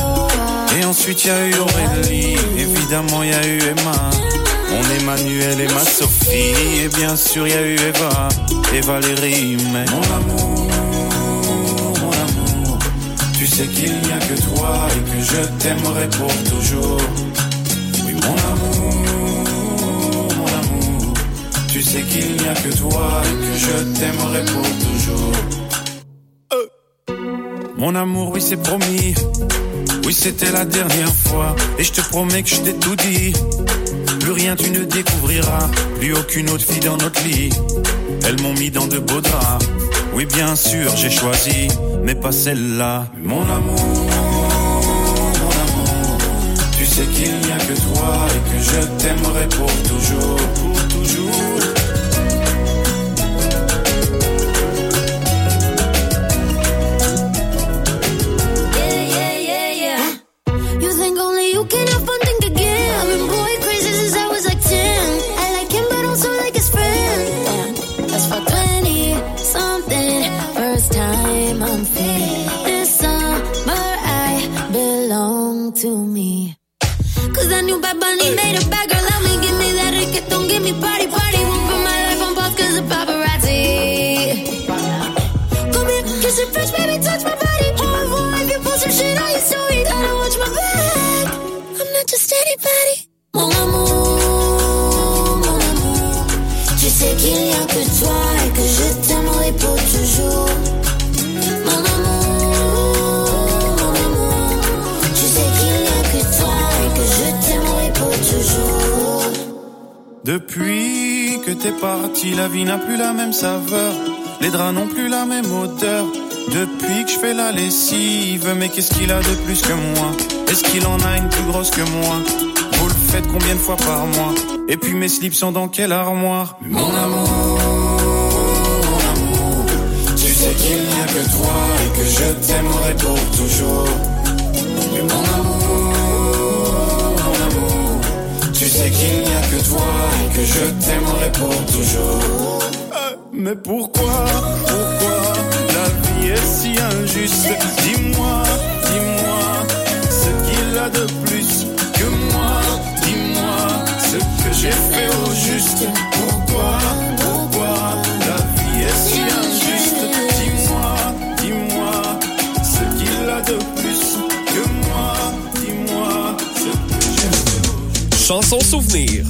et ensuite y a eu Aurélie, évidemment y a eu Emma, mon Emmanuel et ma Sophie, et bien sûr y a eu Eva et Valérie, mais mon amour, mon amour, tu sais qu'il n'y a que toi et que je t'aimerai pour toujours. Oui, mon amour, mon amour. Tu sais qu'il n'y a que toi et que je t'aimerai pour toujours. Mon amour, oui, c'est promis. Oui, c'était la dernière fois. Et je te promets que je t'ai tout dit. Plus rien tu ne découvriras. Plus aucune autre fille dans notre lit. Elles m'ont mis dans de beaux draps. Oui, bien sûr, j'ai choisi. Mais pas celle-là. Mon amour, mon amour. Tu sais qu'il n'y a que toi et que je t'aimerai pour toujours. Pour toujours. T'es parti, la vie n'a plus la même saveur. Les draps n'ont plus la même odeur. Depuis que je fais la lessive, mais qu'est-ce qu'il a de plus que moi? Est-ce qu'il en a une plus grosse que moi? Vous le faites combien de fois par mois? Et puis mes slips sont dans quelle armoire? Mon amour, mon amour, tu sais qu'il n'y a que toi et que je t'aimerai pour toujours. Mais mon amour, mon amour, tu sais qu'il n'y a que toi que je t'aimerai pour toujours. Euh, Mais pourquoi, pourquoi la vie est si injuste? Dis-moi, dis-moi ce qu'il a de plus que moi. Dis-moi ce que j'ai fait au juste. Pourquoi, pourquoi la vie est si injuste? Dis-moi, dis-moi ce qu'il a de plus que moi. Dis-moi ce que j'ai fait au juste. Chanson souvenir.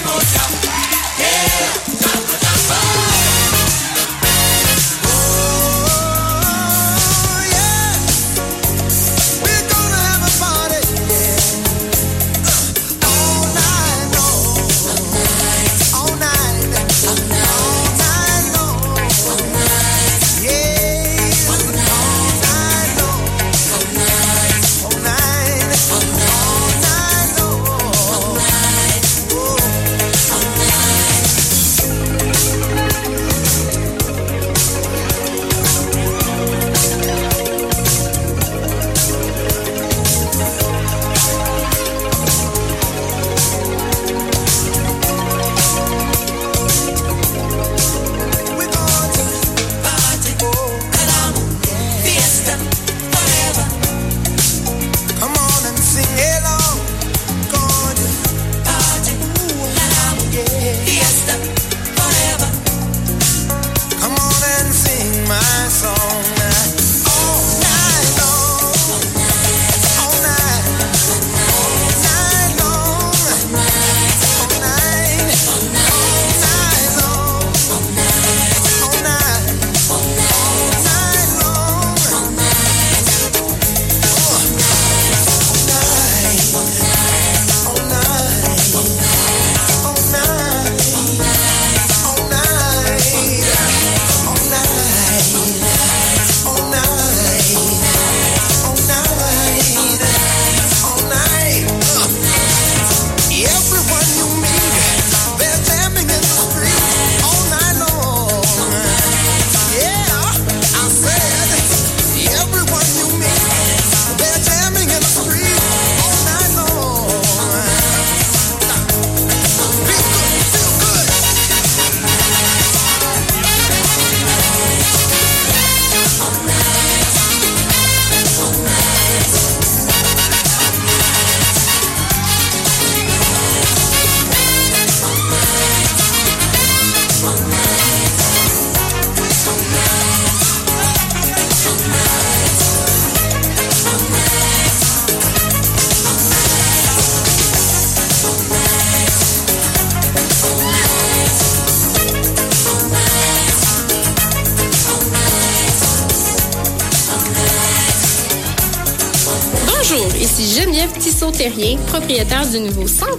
emotion. Yeah, jump, jump,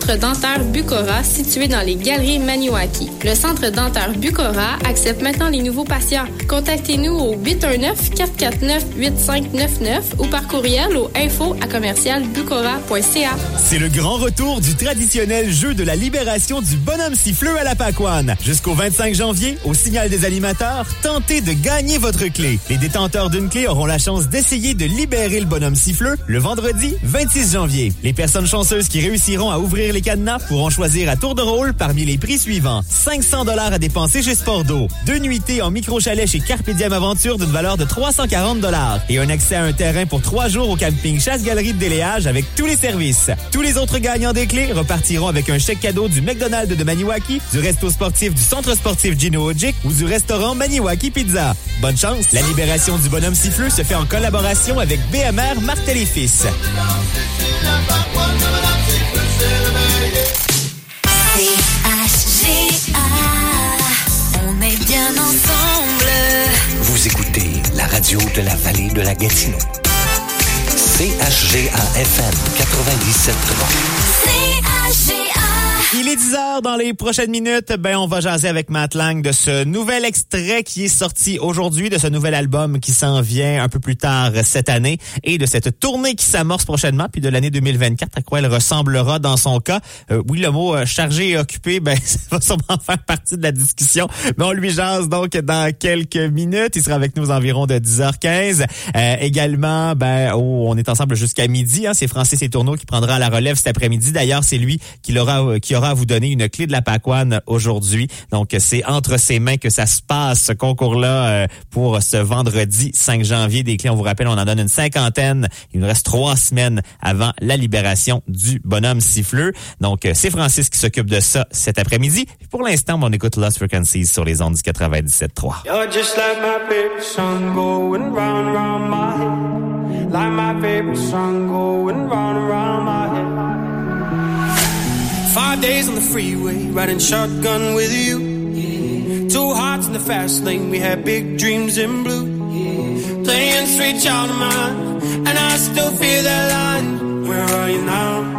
centre dentaire Bucora situé dans les galeries Maniwaki. Le centre dentaire Bucora accepte maintenant les nouveaux patients. Contactez-nous au 819-449-8599 ou par courriel au info à commercial bucora.ca. C'est le grand retour du traditionnel jeu de la libération du bonhomme siffleux à la Pacoane. Jusqu'au 25 janvier, au signal des animateurs, tentez de gagner votre clé. Les détenteurs d'une clé auront la chance d'essayer de libérer le bonhomme siffleux le vendredi 26 janvier. Les personnes chanceuses qui réussiront à ouvrir les cadenas pourront choisir à tour de rôle parmi les prix suivants. 500 dollars à dépenser chez Spordo, deux nuitées en micro-chalet chez Carpe Diem Aventure d'une valeur de 340 dollars et un accès à un terrain pour trois jours au camping Chasse-Galerie de Déléage avec tous les services. Tous les autres gagnants des clés repartiront avec un chèque cadeau du McDonald's de Maniwaki, du resto sportif du centre sportif Gino Ojic ou du restaurant Maniwaki Pizza. Bonne chance! La libération du bonhomme siffleux se fait en collaboration avec BMR Martel et Fils. C-H-G-A, on est bien ensemble. Vous écoutez la radio de la vallée de la Gatineau. CHGA-FM 97.3. Il est 10 heures dans les prochaines minutes. Ben, on va jaser avec Matt Lang de ce nouvel extrait qui est sorti aujourd'hui, de ce nouvel album qui s'en vient un peu plus tard cette année et de cette tournée qui s'amorce prochainement, puis de l'année 2024, à quoi elle ressemblera dans son cas. Euh, oui, le mot euh, chargé et occupé, <laughs> ben, ça va sûrement faire partie de la discussion. Mais on lui jase donc dans quelques minutes. Il sera avec nous aux environs de 10h15. Euh, également, ben, oh, on est ensemble jusqu'à midi. Hein. C'est Francis Etourneau qui prendra la relève cet après-midi. D'ailleurs, c'est lui qui aura, euh, qui à vous donner une clé de la Pacoane aujourd'hui. Donc, c'est entre ses mains que ça se passe, ce concours-là, euh, pour ce vendredi 5 janvier. Des clés, on vous rappelle, on en donne une cinquantaine. Il nous reste trois semaines avant la libération du bonhomme siffleux. Donc, euh, c'est Francis qui s'occupe de ça cet après-midi. Pour l'instant, on écoute Lost Frequencies sur les ondes du 97.3. You're just like my favorite song going round and round my head. Five days on the freeway, riding shotgun with you. Two hearts in the fast lane, we had big dreams in blue. Playing sweet child of mine, and I still feel that line. Where are you now?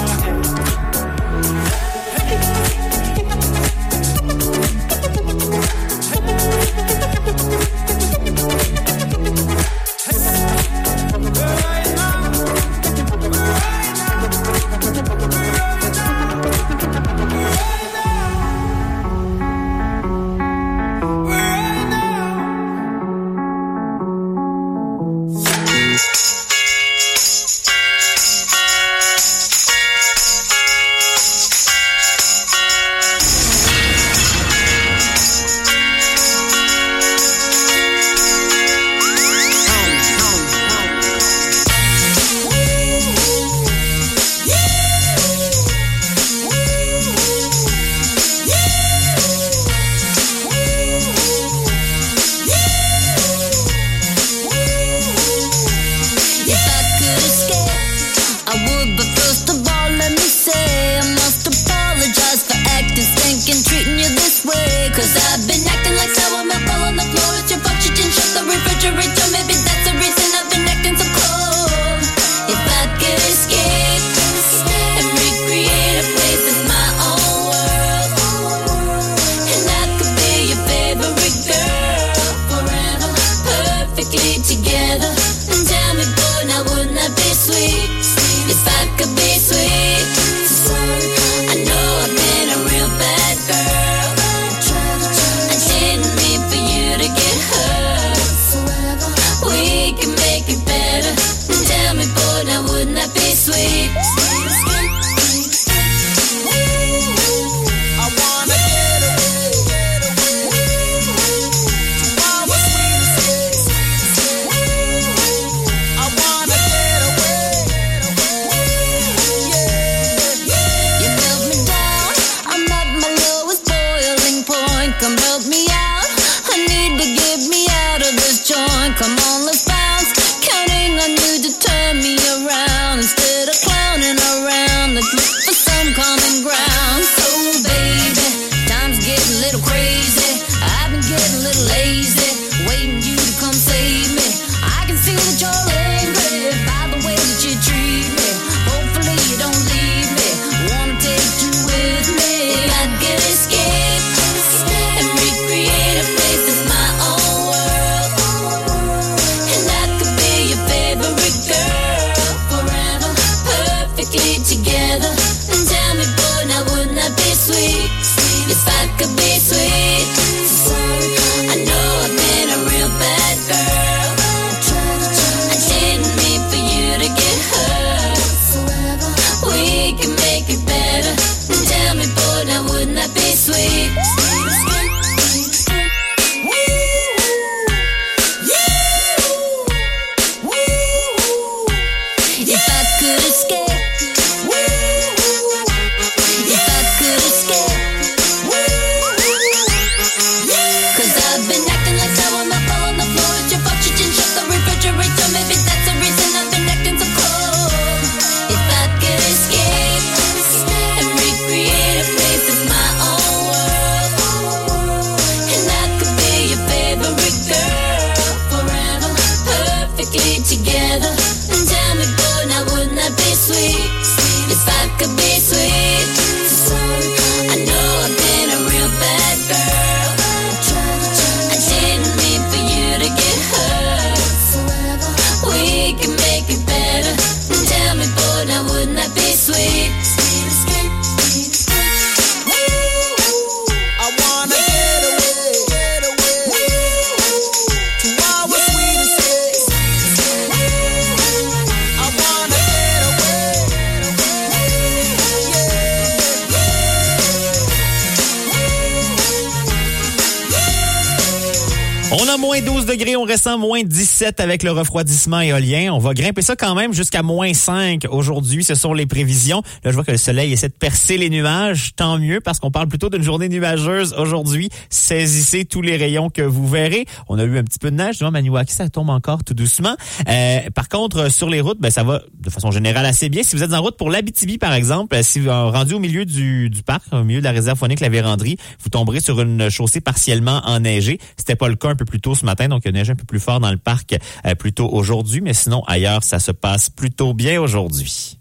avec le refroidissement éolien. On va grimper ça quand même jusqu'à moins 5 aujourd'hui. Ce sont les prévisions. Là, je vois que le soleil essaie de percer les nuages. Tant mieux parce qu'on parle plutôt d'une journée nuageuse aujourd'hui. Saisissez tous les rayons que vous verrez. On a eu un petit peu de neige. Devant Maniwaki, ça tombe encore tout doucement. Euh, par contre, euh, sur les routes, ben, ça va de façon générale assez bien. Si vous êtes en route pour l'Abitibi, par exemple, si vous êtes rendu au milieu du, du parc, au milieu de la réserve phonique La Vérandrie, vous tomberez sur une chaussée partiellement enneigée. C'était pas le cas un peu plus tôt ce matin, donc il y a neige un peu plus fort dans le parc euh, plus tôt aujourd'hui, mais sinon ailleurs, ça se passe plutôt bien aujourd'hui.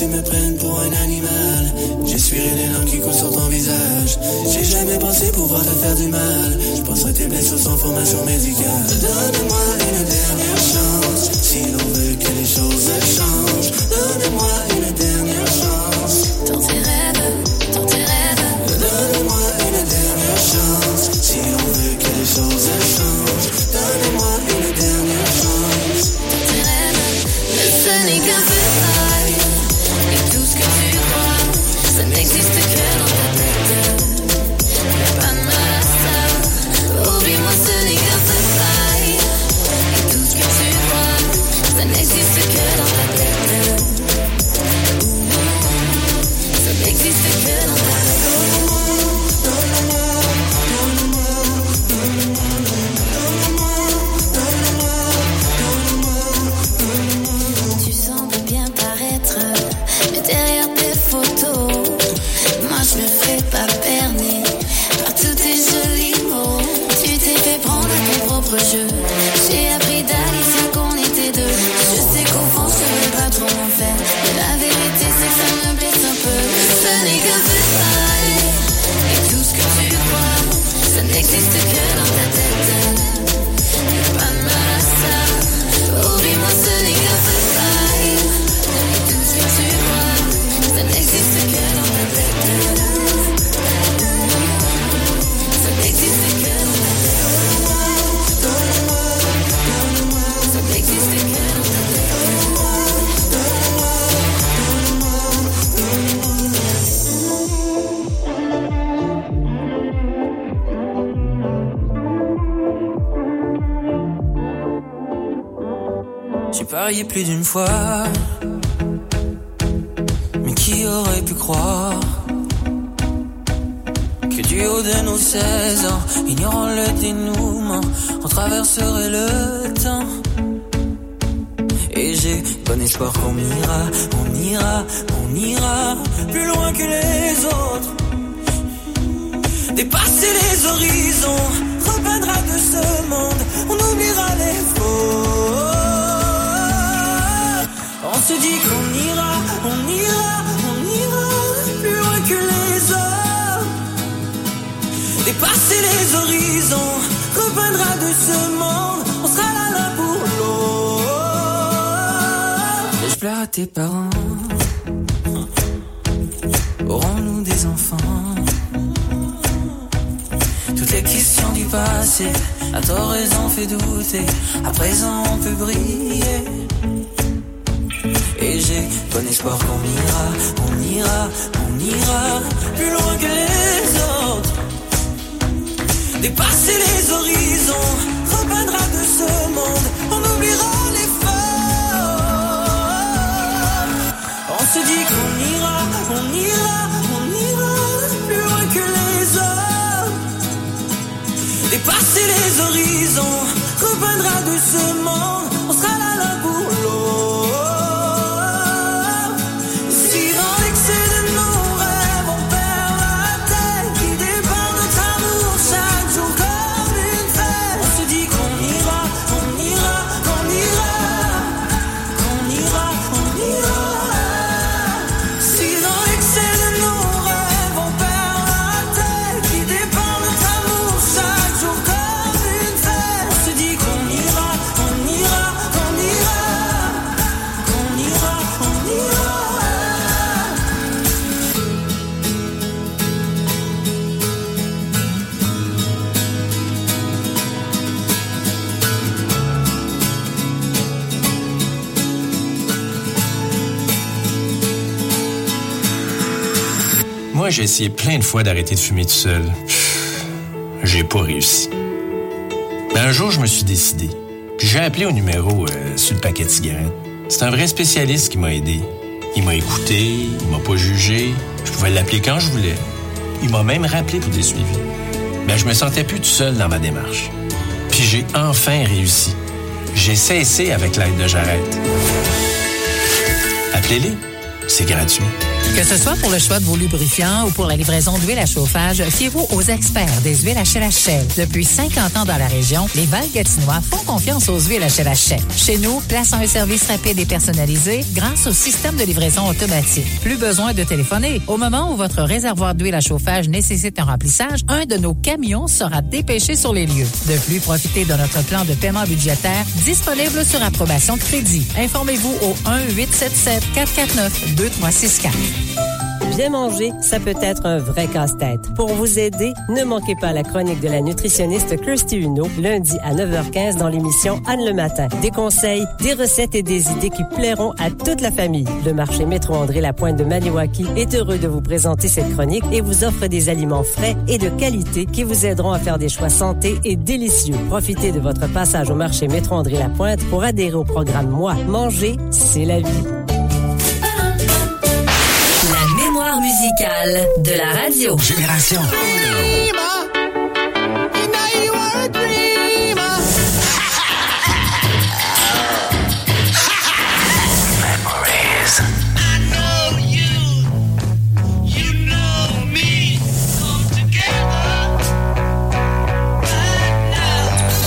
tu me prennes pour un animal. J'essuierai les larmes qui coulent sur ton visage. J'ai jamais pensé pouvoir te faire du mal. Je pense à tes blessures sans formation médicale. Donne-moi une dernière chance, si l'on veut que les choses changent. Donne-moi Mais qui aurait pu croire que du haut de nos 16 ans, ignorant le dénouement, on traverserait le temps? Et j'ai bon espoir qu'on ira, on ira, on ira plus loin que les autres. Dépasser les horizons, repeindra de ce monde, on oubliera les faux. Se dit qu'on ira, on ira, on ira plus loin que les autres. Dépasser les horizons, repeindra de ce monde, on sera là l'un pour l'autre. Je pleure à tes parents. Aurons-nous des enfants? Toutes les questions du passé, à tort raison fait douter. À présent on peut briller. Bon espoir qu'on ira, on ira, on ira plus loin que les autres. Dépasser les horizons, repeindra de ce monde, on oubliera les forts. On se dit qu'on ira, on ira, on ira plus loin que les autres. Dépasser les horizons, repeindra de ce monde, J'ai essayé plein de fois d'arrêter de fumer tout seul. J'ai pas réussi. Mais un jour, je me suis décidé. Puis j'ai appelé au numéro euh, sur le paquet de cigarettes. C'est un vrai spécialiste qui m'a aidé. Il m'a écouté, il m'a pas jugé. Je pouvais l'appeler quand je voulais. Il m'a même rappelé pour des suivis. Mais je me sentais plus tout seul dans ma démarche. Puis j'ai enfin réussi. J'ai cessé avec l'aide de Jarrette. Appelez-les. C'est gratuit. Que ce soit pour le choix de vos lubrifiants ou pour la livraison d'huile à chauffage, fiez-vous aux experts des huiles HLHL. Depuis 50 ans dans la région, les Valgatinois font confiance aux huiles HLHL. Chez nous, place un service rapide et personnalisé grâce au système de livraison automatique. Plus besoin de téléphoner. Au moment où votre réservoir d'huile à chauffage nécessite un remplissage, un de nos camions sera dépêché sur les lieux. De plus, profitez de notre plan de paiement budgétaire disponible sur approbation de crédit. Informez-vous au 1-877-449-2364. Bien manger, ça peut être un vrai casse-tête. Pour vous aider, ne manquez pas la chronique de la nutritionniste Kirsty Huneau, lundi à 9h15 dans l'émission Anne le matin. Des conseils, des recettes et des idées qui plairont à toute la famille. Le marché Métro André La Pointe de Maniwaki est heureux de vous présenter cette chronique et vous offre des aliments frais et de qualité qui vous aideront à faire des choix santé et délicieux. Profitez de votre passage au marché Métro André La Pointe pour adhérer au programme Moi. Manger, c'est la vie. Musicale de la radio. Génération.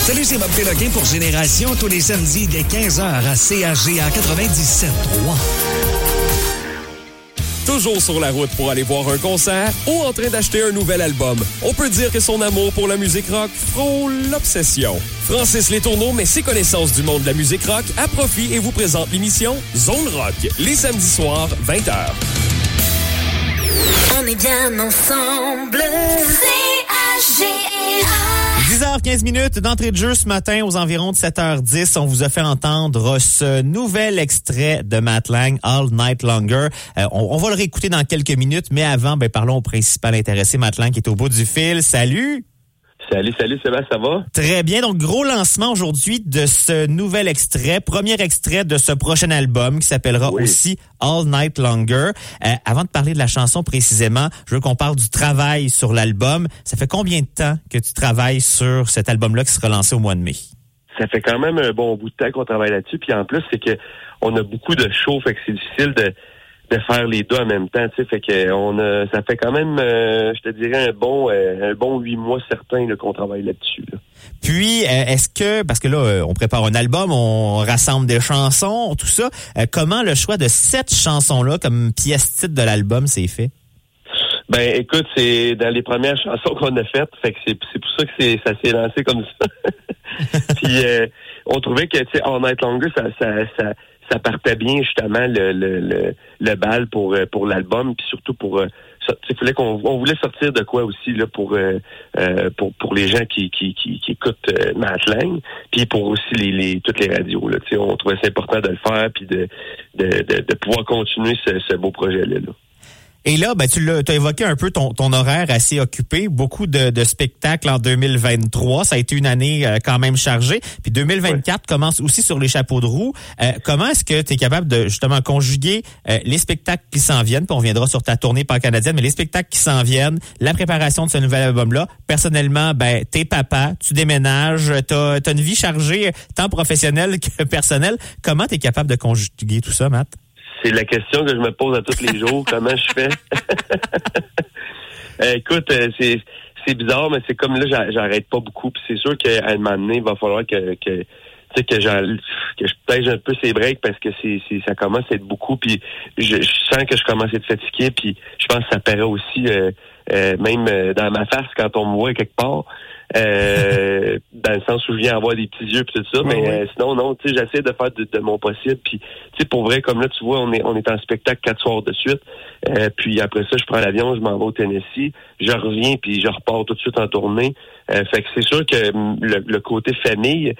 Salut, c'est Bob Péloquin pour Génération, tous les samedis dès 15h à CHGA 97.3. Toujours sur la route pour aller voir un concert ou en train d'acheter un nouvel album. On peut dire que son amour pour la musique rock frôle l'obsession. Francis Létourneau met ses connaissances du monde de la musique rock à profit et vous présente l'émission Zone Rock, les samedis soirs, 20h. On est bien ensemble. C-H-G-A. 10h15 minutes d'entrée de jeu ce matin aux environs de 7h10. On vous a fait entendre ce nouvel extrait de Matt Lang, All Night Longer. Euh, on, va le réécouter dans quelques minutes, mais avant, ben, parlons au principal intéressé, Matt Lang, qui est au bout du fil. Salut! Salut, salut Sébastien, ça va? Très bien. Donc, gros lancement aujourd'hui de ce nouvel extrait, premier extrait de ce prochain album qui s'appellera aussi All Night Longer. Euh, avant de parler de la chanson précisément, je veux qu'on parle du travail sur l'album. Ça fait combien de temps que tu travailles sur cet album-là qui sera lancé au mois de mai? Ça fait quand même un bon bout de temps qu'on travaille là-dessus. Puis en plus, c'est que on a beaucoup de shows, fait que c'est difficile de, de faire les deux en même temps. Tu sais, fait que on a, ça fait quand même, euh, je te dirais un bon, euh, un bon huit mois certains là, qu'on travaille là-dessus. là. Puis, euh, est-ce que, parce que là, on prépare un album, on rassemble des chansons, tout ça, comment le choix de cette chanson-là comme pièce titre de l'album s'est fait? Ben, écoute, c'est dans les premières <laughs> chansons qu'on a faites, fait que c'est c'est pour ça que c'est ça s'est lancé comme ça. <laughs> Puis euh, on trouvait que tu sais, All Night Longer, ça ça ça ça partait bien justement le le le, le bal pour euh, pour l'album, puis surtout pour euh, sais, fallait qu'on on voulait sortir de quoi aussi là pour euh, euh, pour pour les gens qui qui qui, qui écoutent euh, puis pour aussi les, les toutes les radios là. On trouvait ça important de le faire puis de de, de, de pouvoir continuer ce, ce beau projet là. Et là, ben, tu l'as as évoqué un peu ton, ton horaire assez occupé, beaucoup de, de spectacles en 2023. Ça a été une année euh, quand même chargée. Puis 2024 commence aussi sur les chapeaux de roue. Euh, comment est-ce que tu es capable de justement conjuguer euh, les spectacles qui s'en viennent, puis on reviendra sur ta tournée pan-canadienne, mais les spectacles qui s'en viennent, la préparation de ce nouvel album-là. Personnellement, ben, t'es papa, tu déménages, t'as as une vie chargée, tant professionnelle que <laughs> personnelle. Comment tu es capable de conjuguer tout ça, Matt? C'est la question que je me pose à tous les jours. <laughs> Comment je fais? <laughs> Euh, écoute, euh, c'est c'est bizarre, mais c'est comme là, j'a- j'arrête pas beaucoup. Puis c'est sûr qu'à un moment donné, il va falloir que, que tu sais, que, que je pèse un peu ces breaks parce que c'est, c'est ça commence à être beaucoup. Puis je, je sens que je commence à être fatigué. Puis je pense que ça paraît aussi euh, euh, même dans ma face quand on me voit quelque part. Euh, dans le sens où je viens avoir des petits yeux puis tout ça, mais euh, sinon non, tu sais, j'essaie de faire de, de mon possible. Puis tu sais, pour vrai, comme là, tu vois, on est on est en spectacle quatre soirs de suite. Euh, puis après ça, je prends l'avion, je m'en vais au Tennessee, je reviens puis je repars tout de suite en tournée. Euh, fait que c'est sûr que hum, le, le côté famille,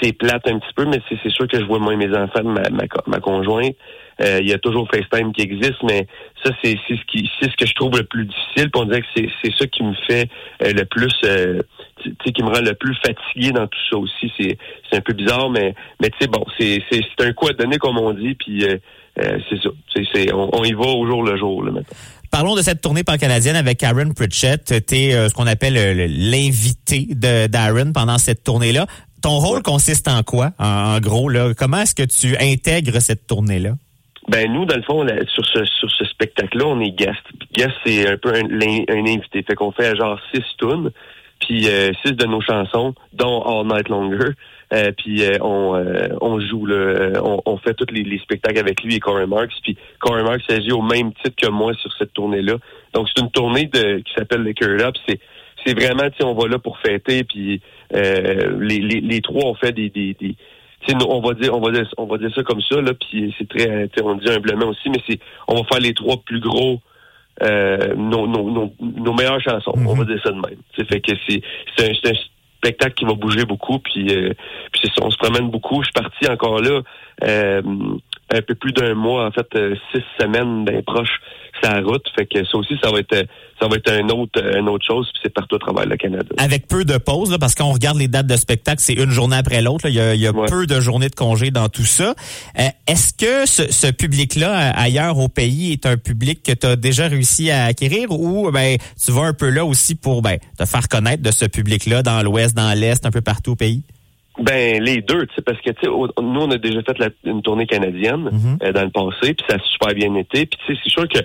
c'est plate un petit peu, mais c'est sûr que je vois moins mes enfants, ma, ma, ma conjointe. Euh, Il y a toujours FaceTime qui existe, mais ça, c'est ce qui c'est ce que je trouve le plus difficile. Puis on dirait que c'est ça qui me fait euh, le plus euh, tu tu qui me rend le plus fatigué dans tout ça aussi. C'est un peu bizarre, mais mais tu sais, bon, c'est un coup à donner, comme on dit, puis euh, euh, c'est ça. C'est on, on y va au jour le jour, là, maintenant. Parlons de cette tournée pan-canadienne avec Aaron Pritchett. T'es euh, ce qu'on appelle le- l'invité d'Aaron pendant cette tournée-là. Ton rôle consiste en quoi, en, gros? là? Comment est-ce que tu intègres cette tournée-là? Ben nous, dans le fond, sur ce sur ce spectacle-là, on est guest. Guest, c'est un peu un, invité. Fait qu'on fait genre six tunes, puis euh, six de nos chansons, dont All Night Longer. Euh, puis euh, on, on joue euh, on, fait tous les, les spectacles avec lui et Corey Marks. Puis Corey Marks s'agit au même titre que moi sur cette tournée-là. Donc c'est une tournée de qui s'appelle le Curl Up. C'est c'est vraiment, tu on va là pour fêter. Puis euh, les, les, les trois ont fait des, des, des on va dire, on va dire, on va dire ça comme ça là, puis c'est très, sais, on dit humblement aussi, mais c'est, on va faire les trois plus gros, euh, nos, nos, nos, nos meilleures chansons, on va dire ça de même. Sais, fait que c'est, c'est un, c'est un spectacle qui va bouger beaucoup, puis, euh, puis c'est ça, on se promène beaucoup. Je suis parti encore là, euh, un peu plus d'un mois, en fait, euh, six semaines d'un proche sa route, fait que ça aussi, ça va être, ça va être un autre, une autre chose, puis c'est partout à travers le Canada. Avec peu de pauses, là, parce qu'on regarde les dates de spectacle, c'est une journée après l'autre. Il y a, y a peu de journées de congé dans tout ça. Euh, Est-ce que ce, ce public-là, euh, ailleurs au pays, est un public que tu as déjà réussi à acquérir ou ben tu vas un peu là aussi pour ben, te faire connaître de ce public-là dans l'Ouest, dans l'Est, un peu partout au pays? Ben les deux, tu sais, parce que tu sais, nous on a déjà fait la- une tournée canadienne euh, dans le passé, puis ça a super bien été. Puis tu sais, c'est sûr que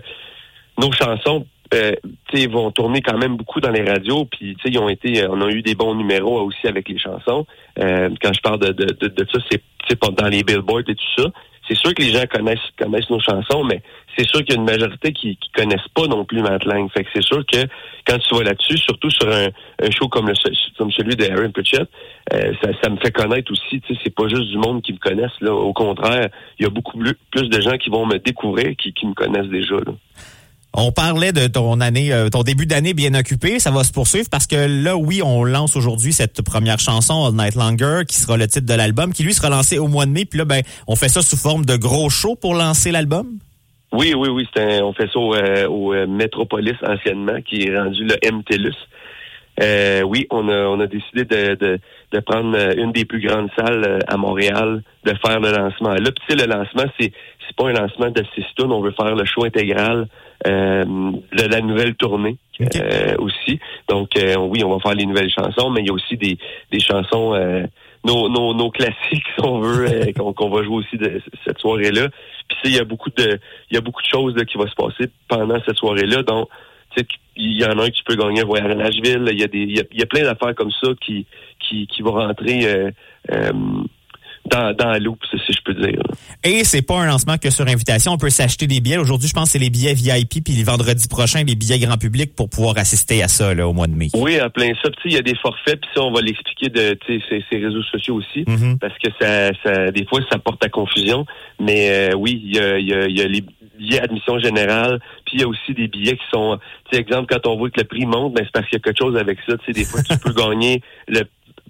nos chansons, euh, tu sais, vont tourner quand même beaucoup dans les radios. Puis tu sais, ils ont été, euh, on a eu des bons numéros aussi avec les chansons. Euh, quand je parle de, de, de, de ça, c'est tu sais, pas dans les billboards et tout ça. C'est sûr que les gens connaissent connaissent nos chansons, mais c'est sûr qu'il y a une majorité qui, qui connaissent pas non plus Matt Lang. Fait que c'est sûr que quand tu vas là-dessus, surtout sur un, show comme celui de Aaron Pritchett, euh, ça, me fait connaître aussi. Tu sais, c'est pas juste du monde qui me connaissent. Au contraire, il y a beaucoup plus, de gens qui vont me découvrir qui, qui me connaissent déjà. On parlait de ton année, euh, ton début d'année bien occupé. Ça va se poursuivre parce que là, oui, on lance aujourd'hui cette première chanson, All Night Longer, qui sera le titre de l'album, qui lui sera lancé au mois de mai. Puis là, ben, on fait ça sous forme de gros show pour lancer l'album? Oui, oui, oui. c'est un- on fait ça au, euh, au, euh, Metropolis anciennement, qui est rendu le MTLUS. euh, oui, on a, on a décidé de, de, de prendre euh, une des plus grandes salles euh, à Montréal, de faire le lancement. Là, puis tu sais, le lancement, c'est c'est pas un lancement de six tunes, on veut faire le show intégral euh, de la nouvelle tournée euh, aussi. Donc euh, oui, on va faire les nouvelles chansons, mais il y a aussi des, des chansons euh, nos, nos, nos classiques, <laughs> si on veut, euh, <laughs> qu'on va jouer aussi de cette soirée-là. Puis tu sais, il y a beaucoup de il y a beaucoup de choses là, qui vont se passer pendant cette soirée-là. Donc, tu sais, il y en a un qui peut gagner un voyage à Nashville. Il y a des il y a, il y a plein d'affaires comme ça qui qui, qui vont rentrer euh, euh, dans, dans la loupe, si je peux dire. Et c'est pas un lancement que sur invitation. On peut s'acheter des billets. Aujourd'hui, je pense que c'est les billets VIP, puis les vendredis prochains, les billets grand public pour pouvoir assister à ça là, au mois de mai. Oui, à plein ça. Il y a des forfaits, puis ça, on va l'expliquer de ces, réseaux sociaux aussi, parce que ça, ça, des fois, ça porte à confusion. Mais euh, oui, il y a, y, a, y a les billets admission générale, puis il y a aussi des billets qui sont, tu sais, exemple, quand on voit que le prix monte, ben, c'est parce qu'il y a quelque chose avec ça. Tu sais, des fois, tu <laughs> peux gagner le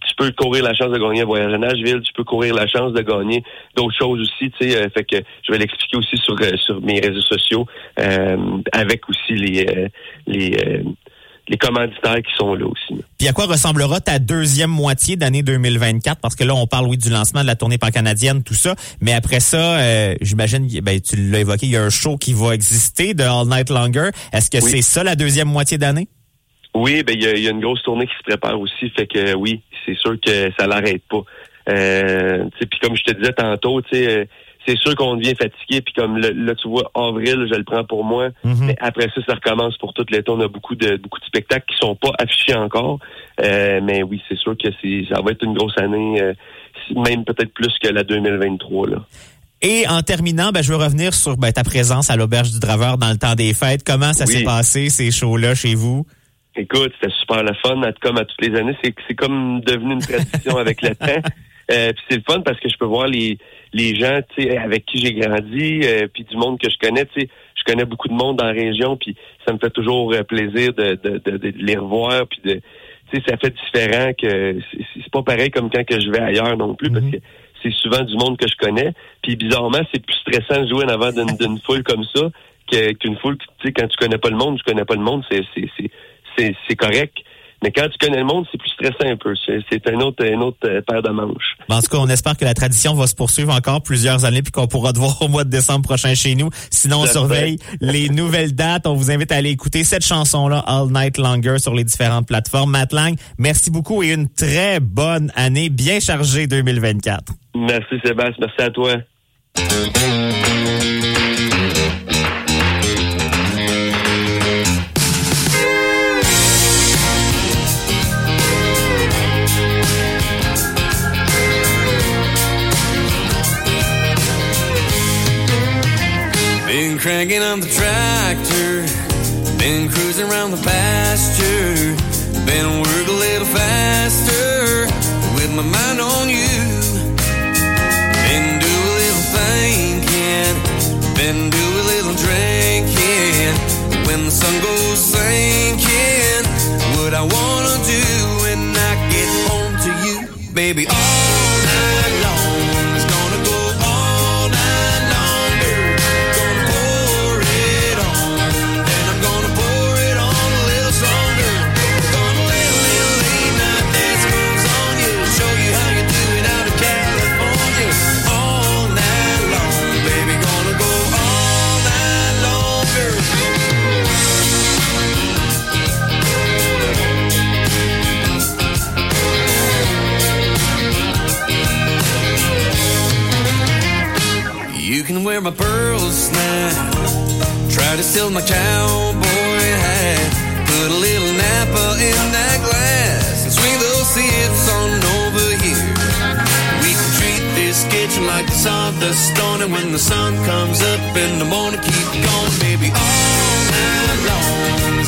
tu peux courir la chance de gagner un voyage à Nashville, tu peux courir la chance de gagner d'autres choses aussi, tu sais, euh, fait que je vais l'expliquer aussi sur euh, sur mes réseaux sociaux euh, avec aussi les euh, les les commanditaires qui sont là aussi. Puis à quoi ressemblera ta deuxième moitié d'année 2024? Parce que là, on parle, oui, du lancement de la tournée pan-canadienne, tout ça. Mais après ça, euh, j'imagine, ben, tu l'as évoqué, il y a un show qui va exister de All Night Longer. Est-ce que Oui. c'est ça la deuxième moitié d'année? Oui, ben il y y a une grosse tournée qui se prépare aussi, fait que oui, c'est sûr que ça l'arrête pas. Euh, puis comme je te disais tantôt, tu sais, euh, c'est sûr qu'on devient fatigué, puis comme le- là tu vois avril, je le prends pour moi, mais après ça, ça recommence pour tout l'été. On a beaucoup de beaucoup de spectacles qui sont pas affichés encore, Euh, mais oui, c'est sûr que ça va être une grosse année, euh, même peut-être plus que la 2023 là. Et en terminant, ben, je veux revenir sur ben, ta présence à l'Auberge du Draveur dans le temps des fêtes. Comment ça Oui. s'est passé, ces shows-là, chez vous? Écoute, c'était super le fun, à- comme à toutes les années. C'est c'est comme devenu une tradition avec le <laughs> temps. Euh, puis c'est le fun parce que je peux voir les les gens, tu sais, avec qui j'ai grandi, euh, puis du monde que je connais. Tu sais, je connais beaucoup de monde dans la région, puis ça me fait toujours euh, plaisir de, de, de, de les revoir, puis de, tu sais, ça fait différent que c'est c'est pas pareil comme quand que je vais ailleurs non plus, parce que c'est souvent du monde que je connais. Puis bizarrement, c'est plus stressant de jouer en avant d'une d'une foule comme ça que- qu'une foule, tu sais, quand tu connais pas le monde, tu connais pas le monde, c'est c'est c'est c'est correct. Mais quand tu connais le monde, c'est plus stressant un peu. C'est un autre un autre euh, paire de manches. En tout cas, on espère que la tradition va se poursuivre encore plusieurs années puis qu'on pourra te <laughs> voir au mois de décembre prochain chez nous. Sinon, on surveille les <laughs> nouvelles dates. On vous invite à aller écouter cette chanson-là, All Night Longer, sur les différentes plateformes. Matt Lang, merci beaucoup et une très bonne année bien chargée 2024. Merci Sébastien, merci à toi. Cranking on the tractor, been cruising around the pasture, been work a little faster with my mind on you. Been do a little thinking, been do a little drinking. When the sun goes sinking, what I wanna do when I get home to you, baby, all night Wear my pearls now. Try to steal my cowboy hat. Put a little Napa in that glass and swing those sips on over here. We can treat this kitchen like the sawdust stone, and when the sun comes up in the morning, keep going, baby. All night long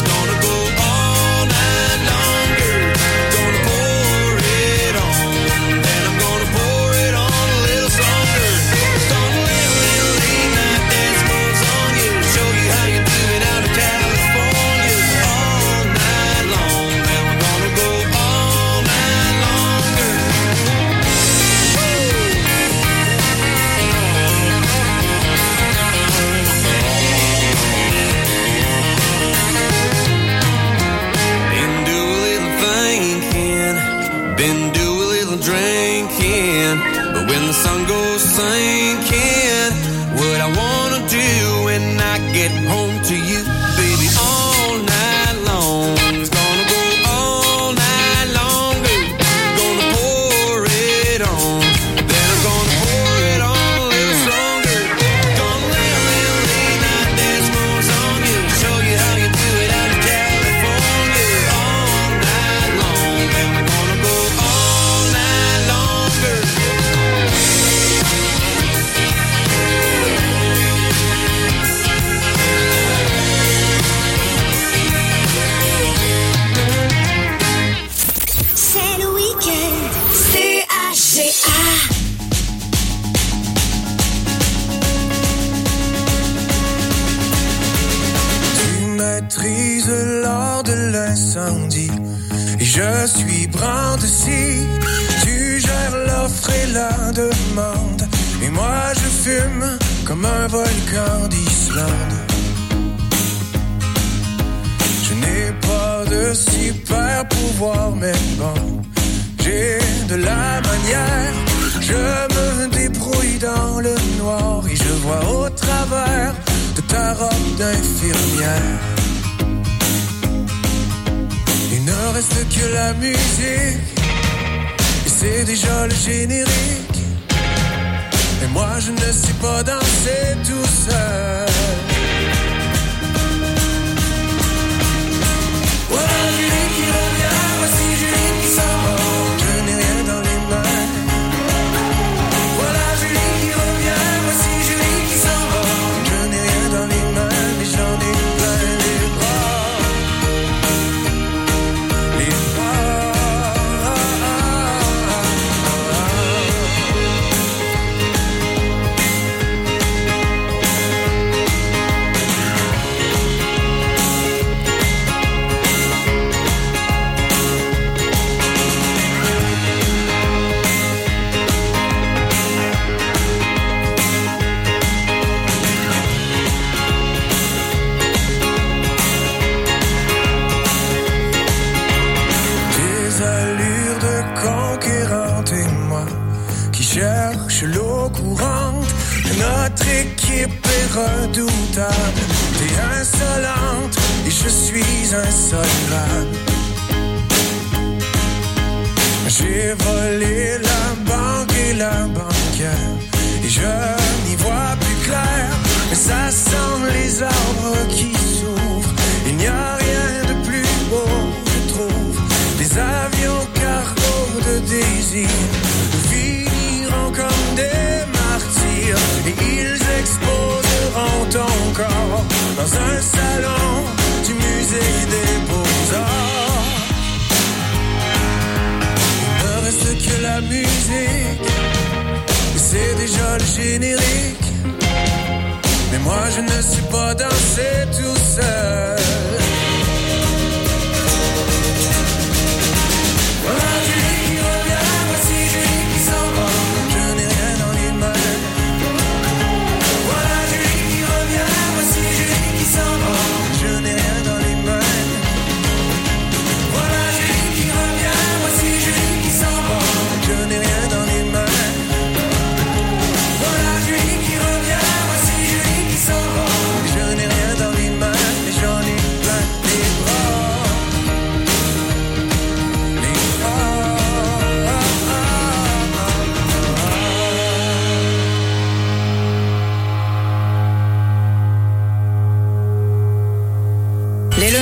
d'Islande. Je n'ai pas de super pouvoir mais bon, j'ai de la manière. Je me débrouille dans le noir et je vois au travers de ta robe d'infirmière. Il ne reste que la musique et c'est déjà le générique. Moi je ne sais pas danser tout seul. Revient, redoutable. T'es insolente et je suis insolvable. J'ai volé la banque et la banquière et je n'y vois plus clair. Mais ça sent les arbres qui s'ouvrent. Il n'y a rien de plus beau, je trouve. Des avions cargo de désir exposeront ton dans un salon du musée des beaux-arts. Il ne reste que la musique, c'est déjà le générique. Mais moi je ne sais pas danser tout seul.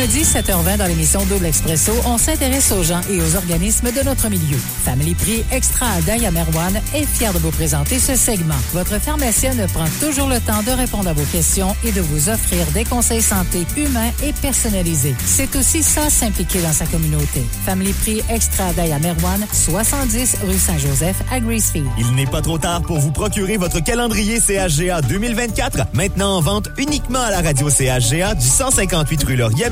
Lundis, 7h20 dans l'émission Double Expresso, on s'intéresse aux gens et aux organismes de notre milieu. Family Prix Extra Adaya Merwan est fier de vous présenter ce segment. Votre pharmacienne prend toujours le temps de répondre à vos questions et de vous offrir des conseils santé humains et personnalisés. C'est aussi ça s'impliquer dans sa communauté. Family Prix Extra Adaya Merwan, 70 rue Saint-Joseph à Greasefield. Il n'est pas trop tard pour vous procurer votre calendrier CHGA 2024, maintenant en vente uniquement à la radio CHGA du 158 rue Laurier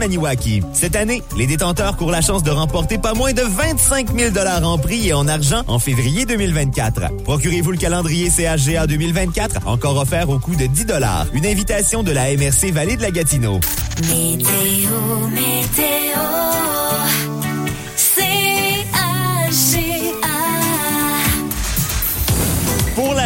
Cette année, les détenteurs courent la chance de remporter pas moins de 25 000 en prix et en argent en février 2024. Procurez-vous le calendrier CHGA 2024, encore offert au coût de 10 Une invitation de la MRC Vallée de la Gatineau. Météo, météo.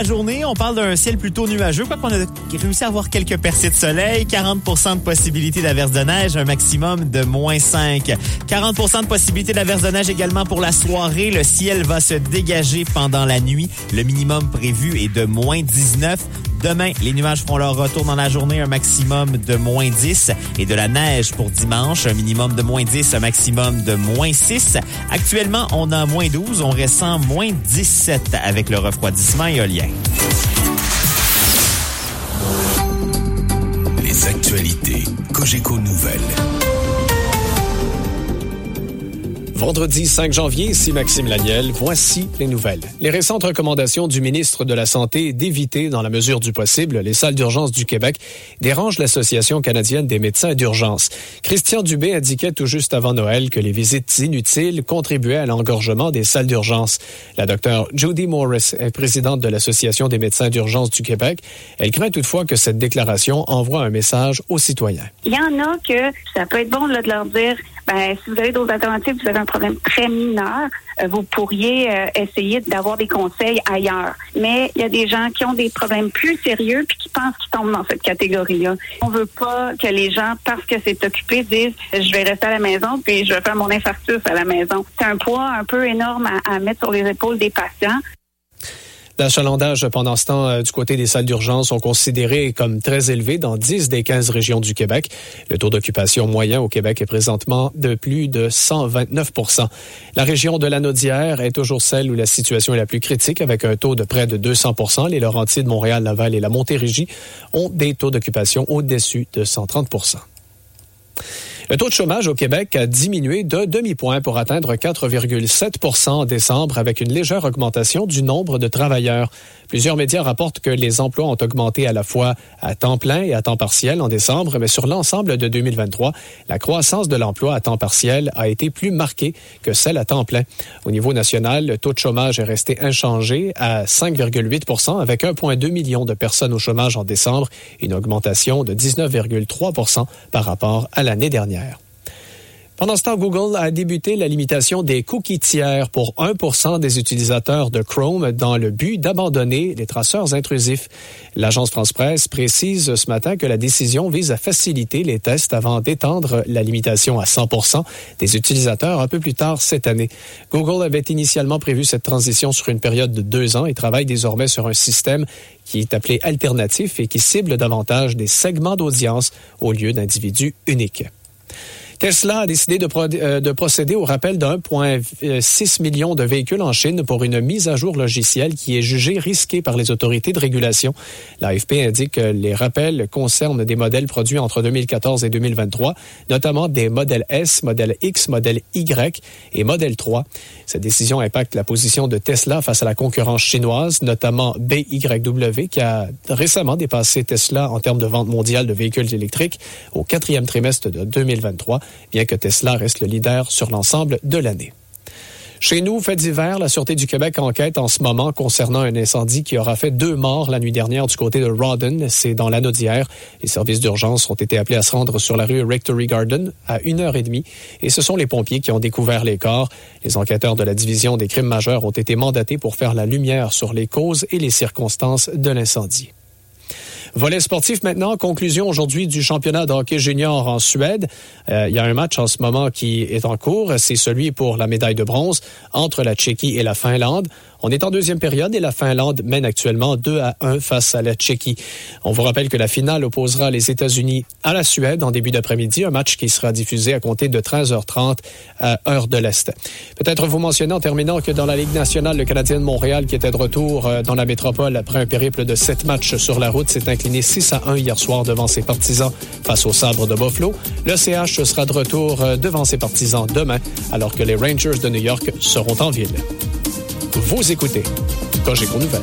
Journée, on parle d'un ciel plutôt nuageux, quoi qu'on a réussi à avoir quelques percées de soleil, 40% de possibilité d'averse de neige, un maximum de moins 5. 40% de possibilité d'averse de neige également pour la soirée. Le ciel va se dégager pendant la nuit. Le minimum prévu est de moins 19. Demain, les nuages feront leur retour dans la journée, un maximum de moins 10 et de la neige pour dimanche, un minimum de moins 10, un maximum de moins 6. Actuellement, on a moins 12, on ressent moins 17 avec le refroidissement éolien. Les actualités Cogeco Nouvelles. Vendredi 5 janvier, ici Maxime Laniel, voici les nouvelles. Les récentes recommandations du ministre de la Santé d'éviter, dans la mesure du possible, les salles d'urgence du Québec dérangent l'Association canadienne des médecins d'urgence. Christian Dubé indiquait tout juste avant Noël que les visites inutiles contribuaient à l'engorgement des salles d'urgence. La docteure Judy Morris est présidente de l'Association des médecins d'urgence du Québec. Elle craint toutefois que cette déclaration envoie un message aux citoyens. Il y en a que ça peut être bon de leur dire ben, si vous avez d'autres alternatives, vous avez un problème très mineur, euh, vous pourriez euh, essayer d'avoir des conseils ailleurs. Mais il y a des gens qui ont des problèmes plus sérieux puis qui pensent qu'ils tombent dans cette catégorie-là. On veut pas que les gens, parce que c'est occupé, disent je vais rester à la maison puis je vais faire mon infarctus à la maison. C'est un poids un peu énorme à, à mettre sur les épaules des patients. L'achalandage pendant ce temps euh, du côté des salles d'urgence sont considérés comme très élevés dans 10 des 15 régions du Québec. Le taux d'occupation moyen au Québec est présentement de plus de 129% La région de la Naudière est toujours celle où la situation est la plus critique avec un taux de près de 200 Les Laurentides, Montréal, Laval et la Montérégie ont des taux d'occupation au-dessus de 130 le taux de chômage au Québec a diminué de demi-point pour atteindre 4,7 en décembre avec une légère augmentation du nombre de travailleurs. Plusieurs médias rapportent que les emplois ont augmenté à la fois à temps plein et à temps partiel en décembre, mais sur l'ensemble de 2023, la croissance de l'emploi à temps partiel a été plus marquée que celle à temps plein. Au niveau national, le taux de chômage est resté inchangé à 5,8 avec 1,2 million de personnes au chômage en décembre, une augmentation de 19,3 par rapport à l'année dernière. Pendant ce temps, Google a débuté la limitation des cookies tiers pour 1% des utilisateurs de Chrome dans le but d'abandonner les traceurs intrusifs. L'agence France-Presse précise ce matin que la décision vise à faciliter les tests avant d'étendre la limitation à 100 des utilisateurs un peu plus tard cette année. Google avait initialement prévu cette transition sur une période de deux ans et travaille désormais sur un système qui est appelé alternatif et qui cible davantage des segments d'audience au lieu d'individus uniques. Tesla a décidé de, euh, de procéder au rappel de 1,6 million de véhicules en Chine pour une mise à jour logicielle qui est jugée risquée par les autorités de régulation. L'AFP indique que les rappels concernent des modèles produits entre 2014 et 2023, notamment des modèles S, modèle X, modèle Y et modèle 3. Cette décision impacte la position de Tesla face à la concurrence chinoise, notamment BYW, qui a récemment dépassé Tesla en termes de vente mondiale de véhicules électriques au quatrième trimestre de 2023 bien que Tesla reste le leader sur l'ensemble de l'année. Chez nous, fait d'hiver, la Sûreté du Québec enquête en ce moment concernant un incendie qui aura fait deux morts la nuit dernière du côté de Rawdon. C'est dans l'Anaudière. Les services d'urgence ont été appelés à se rendre sur la rue Rectory Garden à une heure et demie. Et ce sont les pompiers qui ont découvert les corps. Les enquêteurs de la division des crimes majeurs ont été mandatés pour faire la lumière sur les causes et les circonstances de l'incendie. Volet sportif maintenant, conclusion aujourd'hui du championnat de hockey junior en Suède. Euh, il y a un match en ce moment qui est en cours, c'est celui pour la médaille de bronze entre la Tchéquie et la Finlande. On est en deuxième période et la Finlande mène actuellement 2 à 1 face à la Tchéquie. On vous rappelle que la finale opposera les États-Unis à la Suède en début d'après-midi, un match qui sera diffusé à compter de 13h30 à heure de l'Est. Peut-être vous mentionner en terminant que dans la Ligue nationale, le Canadien de Montréal, qui était de retour euh, dans la métropole après un périple de sept matchs sur la route, s'est incliné 6 à 1 hier soir devant ses partisans face au sabre de Buffalo. Le CH sera de retour euh, devant ses partisans demain, alors que les Rangers de New York seront en ville. Vous écoutez Cogeco Nouvelles.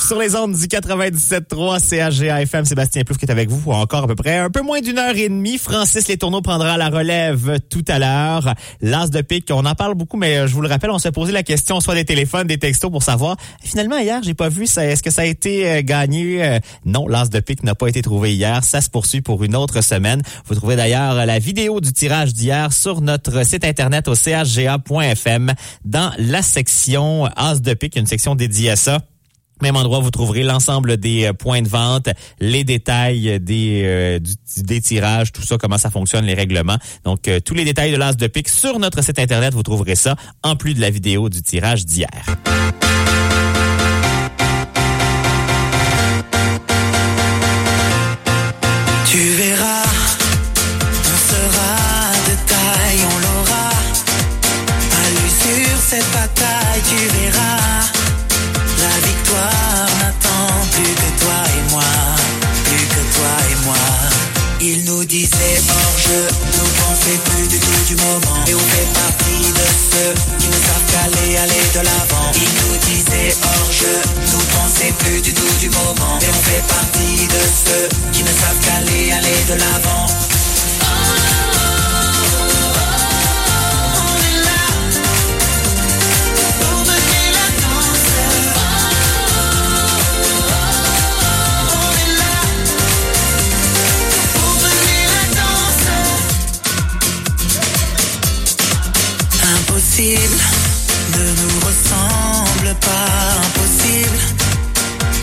Sur les ondes du 97.3 CHGA FM. Sébastien Plouf qui est avec vous pour encore à peu près un peu moins d'une heure et demie. Francis Les Tourneaux prendra la relève tout à l'heure. L'as de pique, on en parle beaucoup, mais je vous le rappelle, on s'est posé la question soit des téléphones, des textos pour savoir. Finalement, hier, j'ai pas vu ça. Est-ce que ça a été euh, gagné? Euh, non, l'as de pique n'a pas été trouvé hier. Ça se poursuit pour une autre semaine. Vous trouvez d'ailleurs la vidéo du tirage d'hier sur notre site internet au chga.fm dans la section as de pique, une section dédiée à ça. Même endroit, vous trouverez l'ensemble des euh, points de vente, les détails des, euh, des tirages, tout ça, comment ça fonctionne, les règlements. Donc, euh, tous les détails de l'as de pique sur notre site Internet, vous trouverez ça, en plus de la vidéo du tirage d'hier. Hors jeu, nous pensait plus du tout du moment. Et on fait partie de ceux qui ne savent qu'aller, aller de l'avant. Il nous disait hors jeu, nous pensait plus du tout du moment. Et on fait partie de ceux qui ne savent qu'aller, aller de l'avant. Ne nous ressemble pas impossible.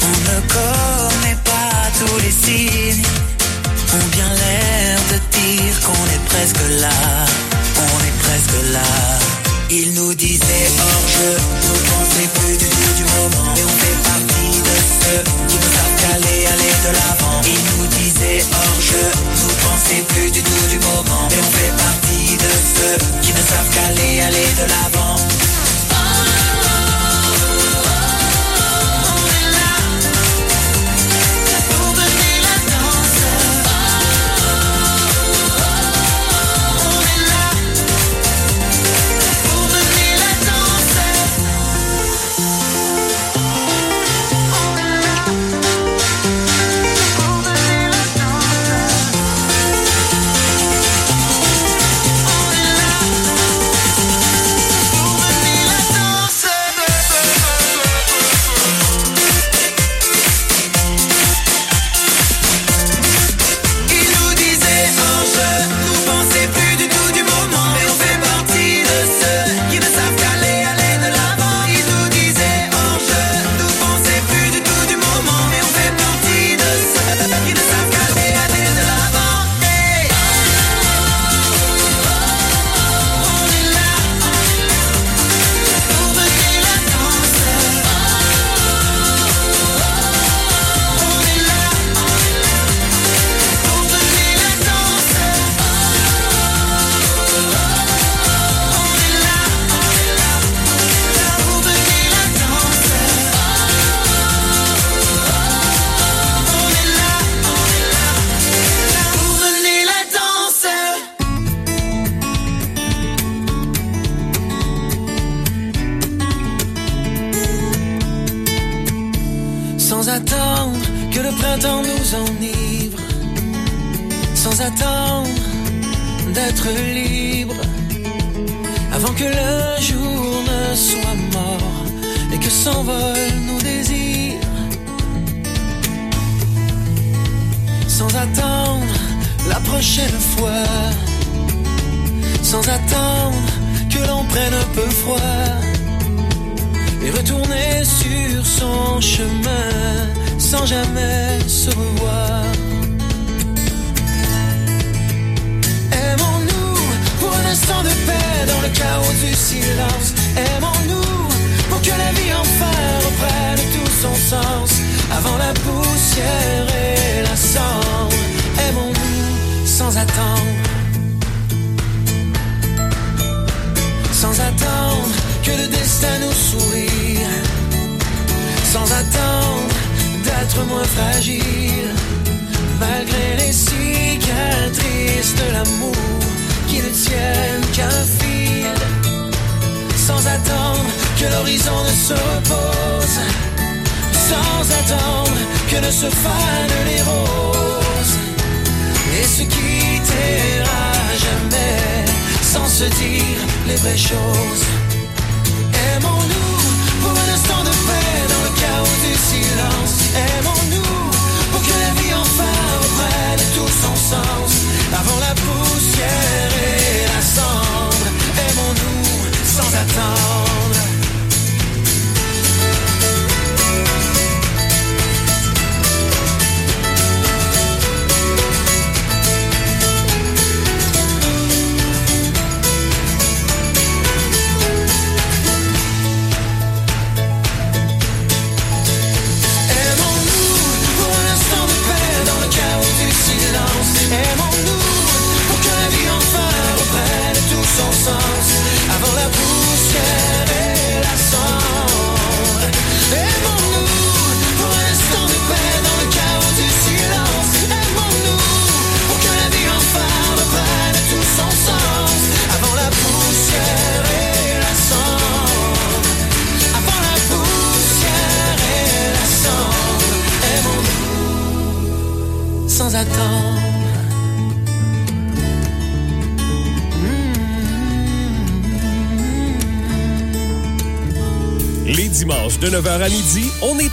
On ne connaît pas tous les signes. On bien l'air de dire qu'on est presque là. On est presque là. Il nous disait hors jeu, nous pensait plus du tout du moment. Et on fait partie de ceux qui ne savent qu'aller, aller de l'avant. Il nous disait hors jeu, nous pensait plus du tout du moment. Et on fait partie de ceux qu'aller, aller de l'avant.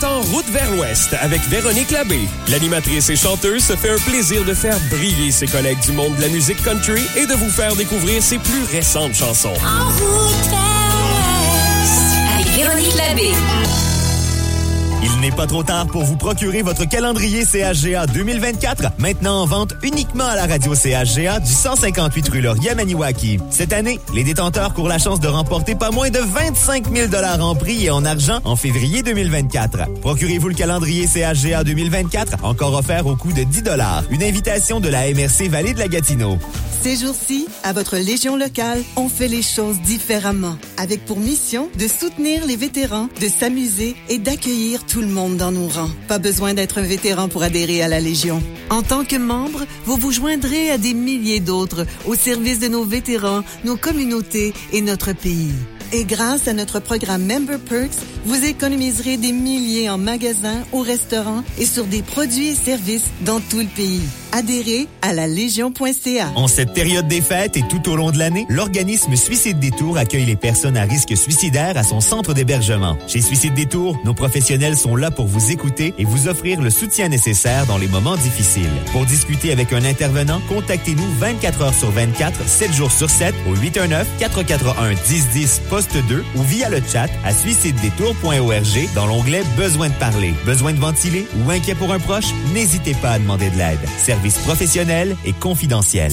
En route vers l'ouest avec Véronique Labbé. L'animatrice et chanteuse se fait un plaisir de faire briller ses collègues du monde de la musique country et de vous faire découvrir ses plus récentes chansons. En route vers l'ouest avec Véronique Labbé. N'est pas trop tard pour vous procurer votre calendrier CHGA 2024, maintenant en vente uniquement à la radio CHGA du 158 rue Laurier Maniwaki. Cette année, les détenteurs courent la chance de remporter pas moins de 25 000 en prix et en argent en février 2024. Procurez-vous le calendrier CHGA 2024, encore offert au coût de 10 Une invitation de la MRC Vallée de la Gatineau. Ces jours-ci, à votre Légion locale, on fait les choses différemment, avec pour mission de soutenir les vétérans, de s'amuser et d'accueillir tout le monde dans nos rangs. Pas besoin d'être un vétéran pour adhérer à la Légion. En tant que membre, vous vous joindrez à des milliers d'autres au service de nos vétérans, nos communautés et notre pays. Et grâce à notre programme Member Perks, vous économiserez des milliers en magasins, au restaurants et sur des produits et services dans tout le pays. Adhérez à la Légion.ca. En cette période des fêtes et tout au long de l'année, l'organisme Suicide Détour accueille les personnes à risque suicidaire à son centre d'hébergement. Chez Suicide Détour, nos professionnels sont là pour vous écouter et vous offrir le soutien nécessaire dans les moments difficiles. Pour discuter avec un intervenant, contactez-nous 24 heures sur 24, 7 jours sur 7 au 819 441 1010 poste 2 ou via le chat à suicidedétour.org dans l'onglet Besoin de parler. Besoin de ventiler ou inquiet pour un proche? N'hésitez pas à demander de l'aide. Professionnel et confidentiel.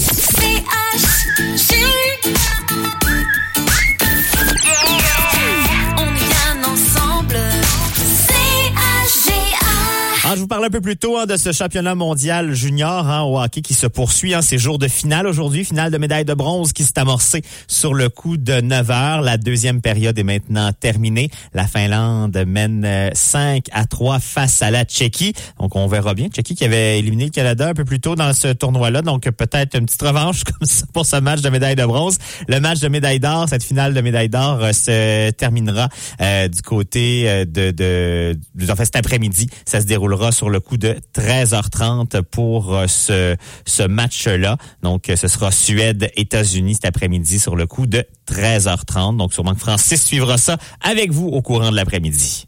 Vous parlais un peu plus tôt hein, de ce championnat mondial junior hein, au hockey qui se poursuit. Hein, ces jours de finale aujourd'hui, finale de médaille de bronze qui s'est amorcée sur le coup de 9 heures. La deuxième période est maintenant terminée. La Finlande mène euh, 5 à 3 face à la Tchéquie. Donc on verra bien. Tchéquie qui avait éliminé le Canada un peu plus tôt dans ce tournoi-là. Donc peut-être une petite revanche <laughs> comme ça pour ce match de médaille de bronze. Le match de médaille d'or, cette finale de médaille d'or euh, se terminera euh, du côté euh, de, de, de en fait, cet après-midi. Ça se déroulera sur le coup de 13h30 pour euh, ce, ce match-là. Donc, euh, ce sera Suède-États-Unis cet après-midi sur le coup de 13h30. Donc, sûrement que Francis suivra ça avec vous au courant de l'après-midi.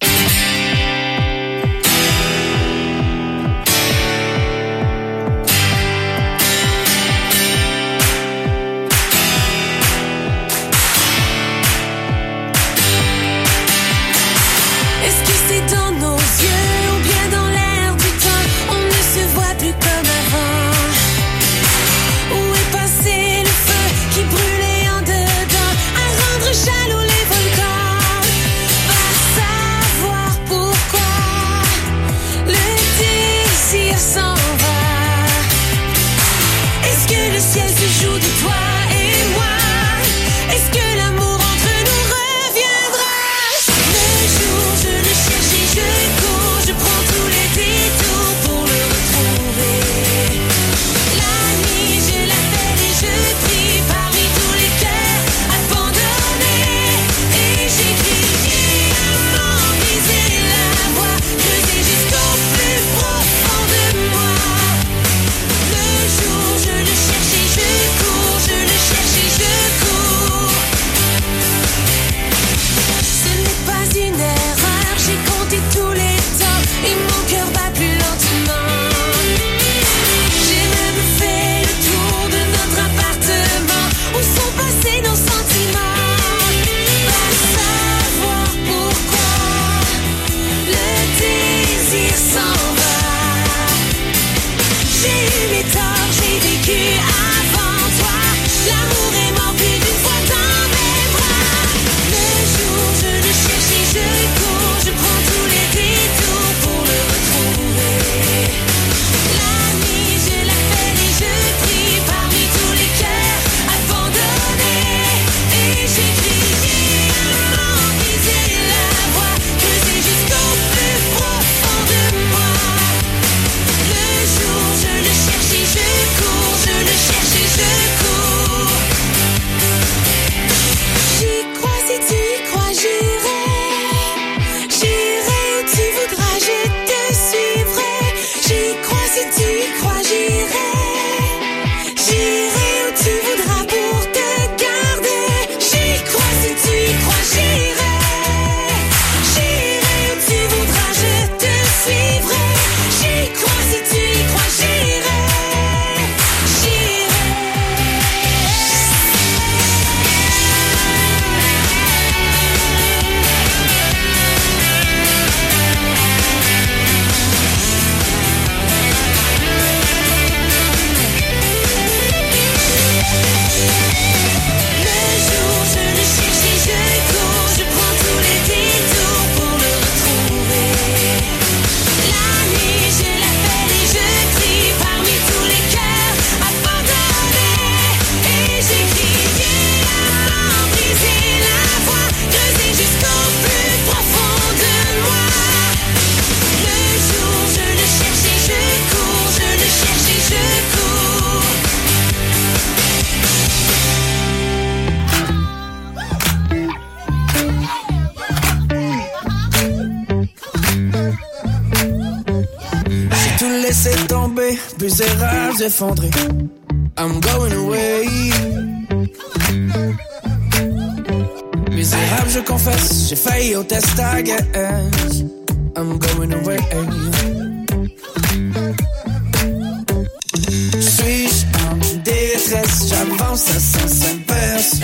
Laisser tomber, plus erreurs effondrées. I'm going away. Misérable, je confesse, j'ai failli au test guess. I'm going away. Suis-je en détresse? J'avance à sens inverse.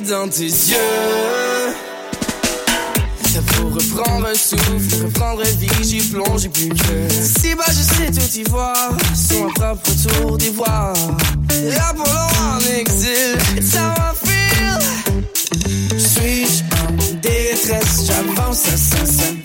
dans tes yeux. Ça pour reprendre un souffle, reprendre vie, j'y plonge et plus que. Si bas, je sais tout y voir, sur mon propre tour d'ivoire. Là pour en exil, it's how I feel. Suis-je en détresse, j'avance à 150.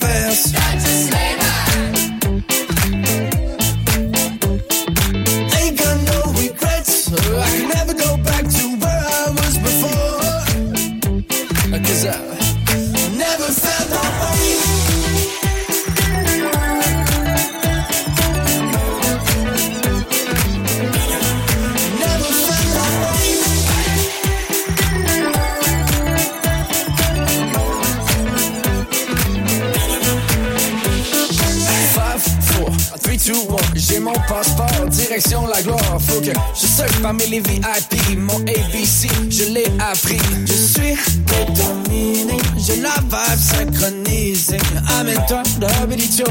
Direction la gloire. Faut que je sorte parmi les VIP. Mon ABC, je l'ai appris. Je suis déterminé, j'ai la vibe synchronisée. Amène-toi d'habitude,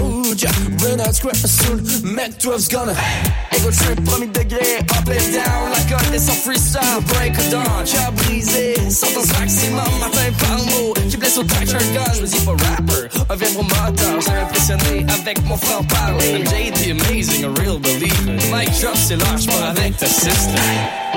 Renard Square soon. Met 12's gonna. Ego trip, premier degré, up and down. La cote est sans freestyle, break of dawn. Cœur brisé, sentence maximum, matin par mot. Qui blesse au track, un gun, je me dis pas rapper. Un vrai moteur, j'ai impressionné avec mon franc-parler. I'm JD, amazing, a real believer. Mic drop, c'est lâche pas avec ta sister.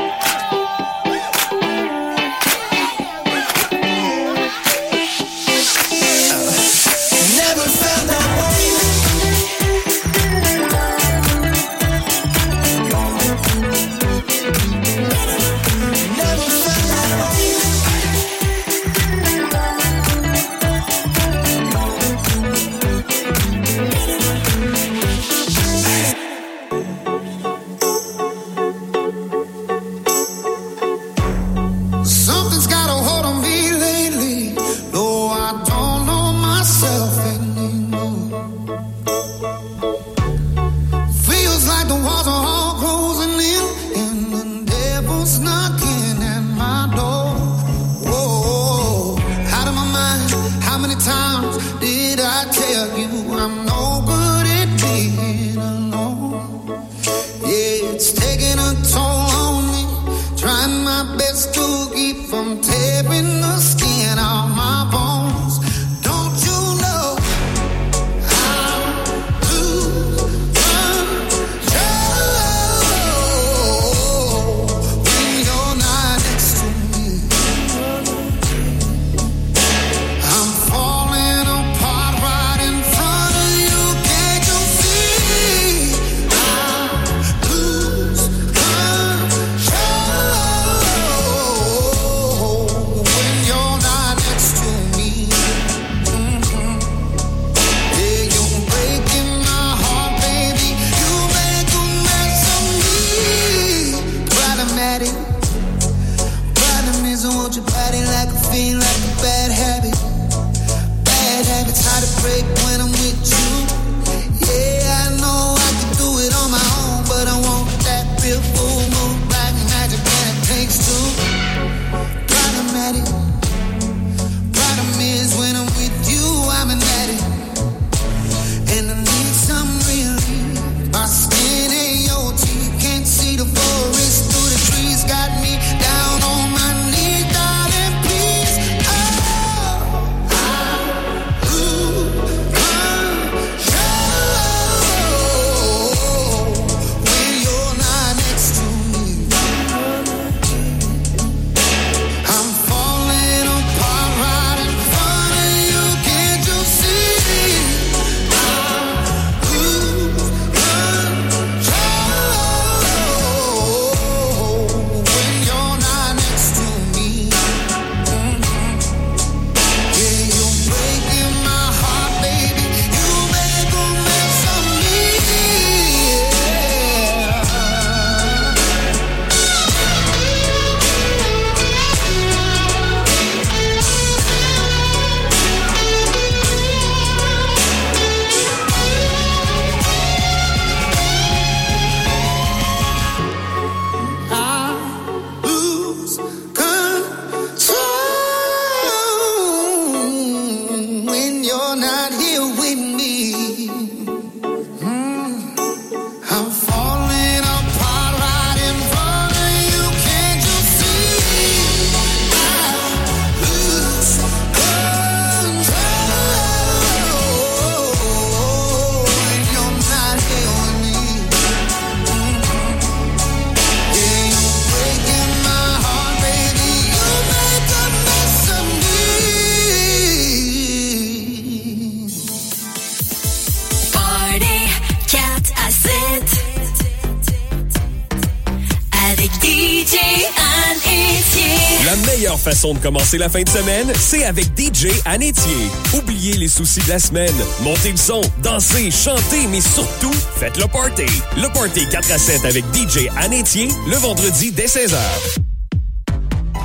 Façon de commencer la fin de semaine, c'est avec DJ Anétier. Oubliez les soucis de la semaine. Montez le son, dansez, chantez, mais surtout, faites le party. Le party 4 à 7 avec DJ Anétier, le vendredi dès 16h.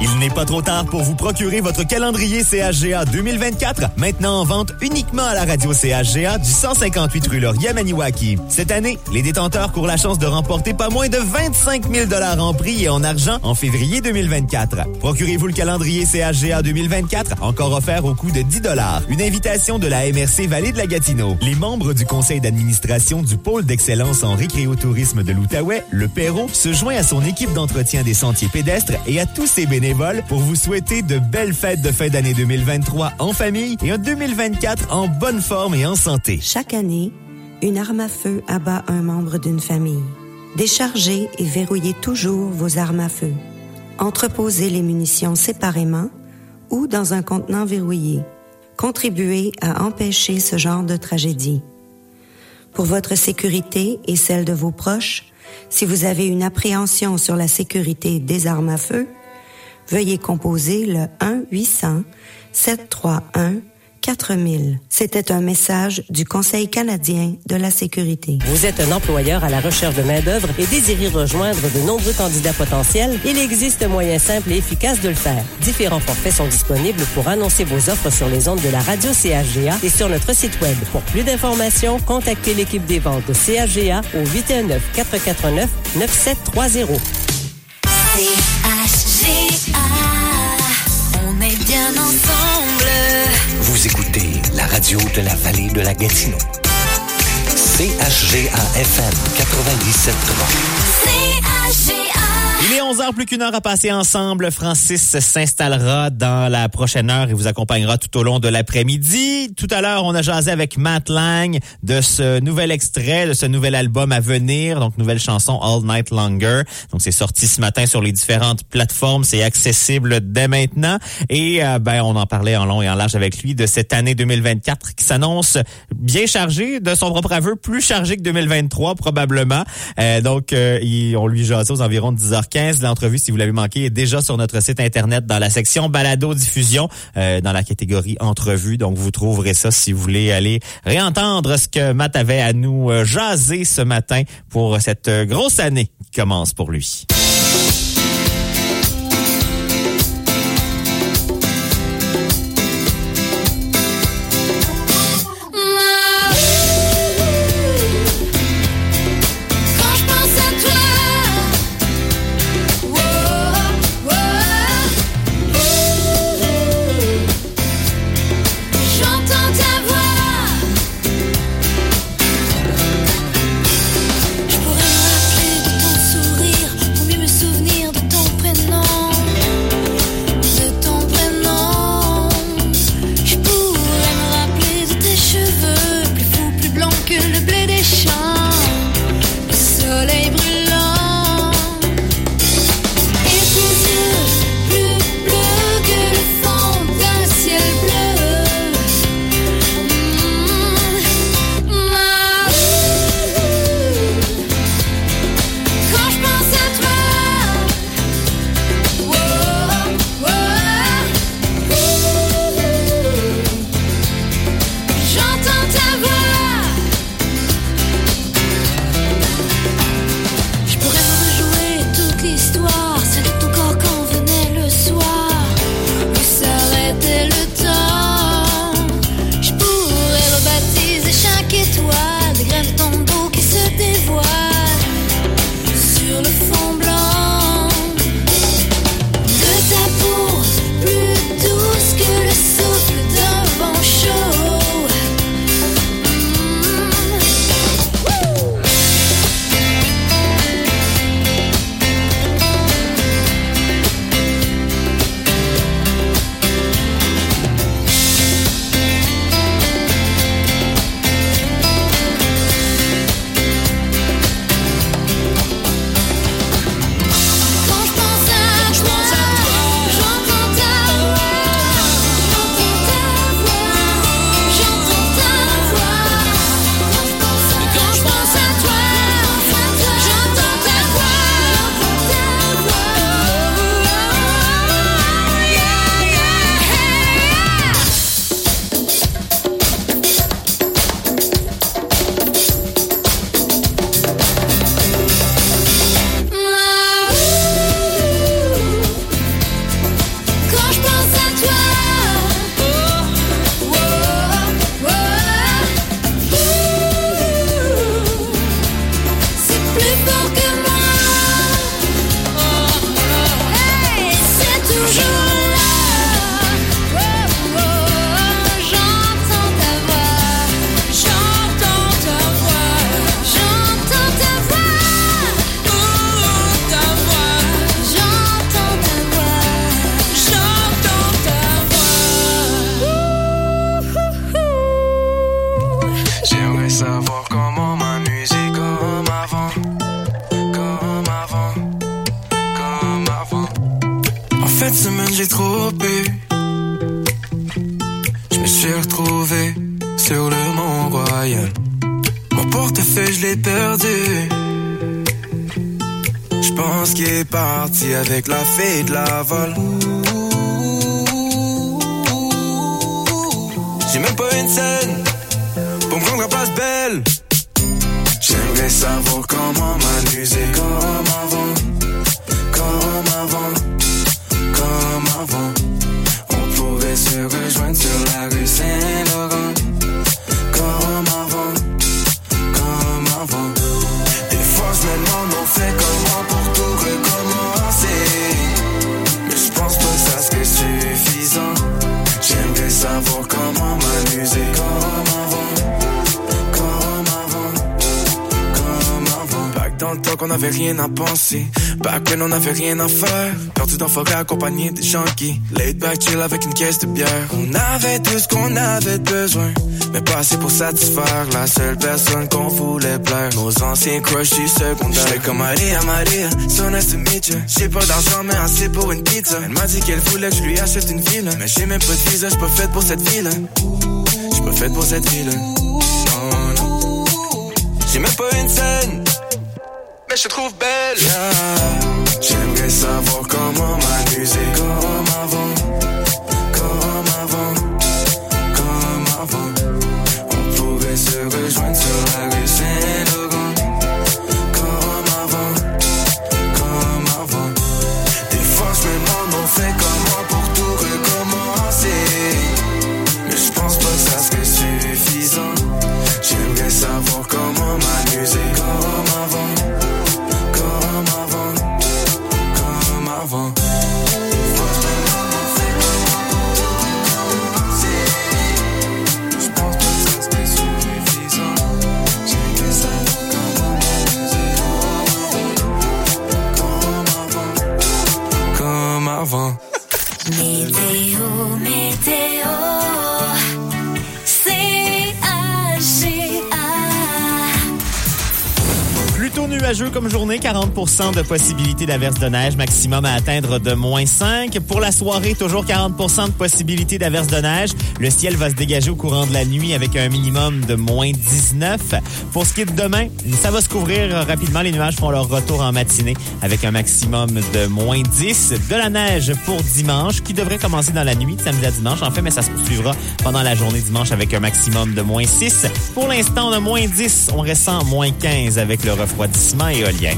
Il n'est pas trop tard pour vous procurer votre calendrier CHGA 2024, maintenant en vente uniquement à la radio CHGA du 158 rue Laurier Maniwaki. Cette année, les détenteurs courent la chance de remporter pas moins de 25 000 en prix et en argent en février 2024. Procurez-vous le calendrier CHGA 2024, encore offert au coût de 10 Une invitation de la MRC Vallée de la Gatineau. Les membres du conseil d'administration du pôle d'excellence en récréotourisme de l'Outaouais, le Perrault, se joint à son équipe d'entretien des sentiers pédestres et à tous ses pour vous souhaiter de belles fêtes de fin d'année 2023 en famille et en 2024 en bonne forme et en santé. Chaque année, une arme à feu abat un membre d'une famille. Déchargez et verrouillez toujours vos armes à feu. Entreposez les munitions séparément ou dans un contenant verrouillé. Contribuez à empêcher ce genre de tragédie. Pour votre sécurité et celle de vos proches, si vous avez une appréhension sur la sécurité des armes à feu, veuillez composer le 1-800-731-4000. C'était un message du Conseil canadien de la sécurité. Vous êtes un employeur à la recherche de main-d'œuvre et désirez rejoindre de nombreux candidats potentiels? Il existe un moyen simple et efficace de le faire. Différents forfaits sont disponibles pour annoncer vos offres sur les ondes de la radio CHGA et sur notre site Web. Pour plus d'informations, contactez l'équipe des ventes de CHGA au 819-449-9730. CHGA, on est bien ensemble. Vous écoutez la radio de la vallée de la Gatineau. CHGA FM 97.3. CHGA. Il est 11 heures plus qu'une heure à passer ensemble. Francis s'installera dans la prochaine heure et vous accompagnera tout au long de l'après-midi. Tout à l'heure, on a jasé avec Matt Lang de ce nouvel extrait, de ce nouvel album à venir, donc nouvelle chanson All Night Longer. Donc c'est sorti ce matin sur les différentes plateformes, c'est accessible dès maintenant et euh, ben on en parlait en long et en large avec lui de cette année 2024 qui s'annonce bien chargée, de son propre aveu plus chargée que 2023 probablement. Euh, donc euh, on lui jasait aux environs de 10h15. L'entrevue, si vous l'avez manqué, est déjà sur notre site internet dans la section balado diffusion euh, dans la catégorie entrevue. Donc vous trouverez ça si vous voulez aller réentendre ce que Matt avait à nous euh, jaser ce matin pour cette euh, grosse année qui commence pour lui. Avec la fée de la vol. Back when on n'avait rien à faire. Perdu dans forêt accompagné des gens qui laid back chill avec une caisse de bière. On avait tout ce qu'on avait besoin. Mais pas assez pour satisfaire la seule personne qu'on voulait plaire. Nos anciens crushs du secondaire. J'étais comme Maria, Maria, so nice to meet you. J'ai pas d'argent, mais assez pour une pizza. Elle m'a dit qu'elle voulait que je lui achète une ville. Mais j'ai même pas de visa, j'suis pas faite pour cette ville. J'suis pas faite pour cette ville. J'ai même pas une scène. Mais je te trouve belle. J'aimerais savoir comment m'amuser comme comme journée, 40 de possibilité d'averse de neige, maximum à atteindre de moins 5. Pour la soirée, toujours 40% de possibilité d'averse de neige. Le ciel va se dégager au courant de la nuit avec un minimum de moins 19. Pour ce qui est de demain, ça va se couvrir rapidement. Les nuages font leur retour en matinée avec un maximum de moins 10. De la neige pour dimanche qui devrait commencer dans la nuit samedi à dimanche. En fait, mais ça se poursuivra pendant la journée dimanche avec un maximum de moins 6. Pour l'instant, on a moins 10. On ressent moins 15 avec le refroidissement éolien.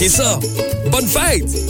Manquer ça. Bonne fête!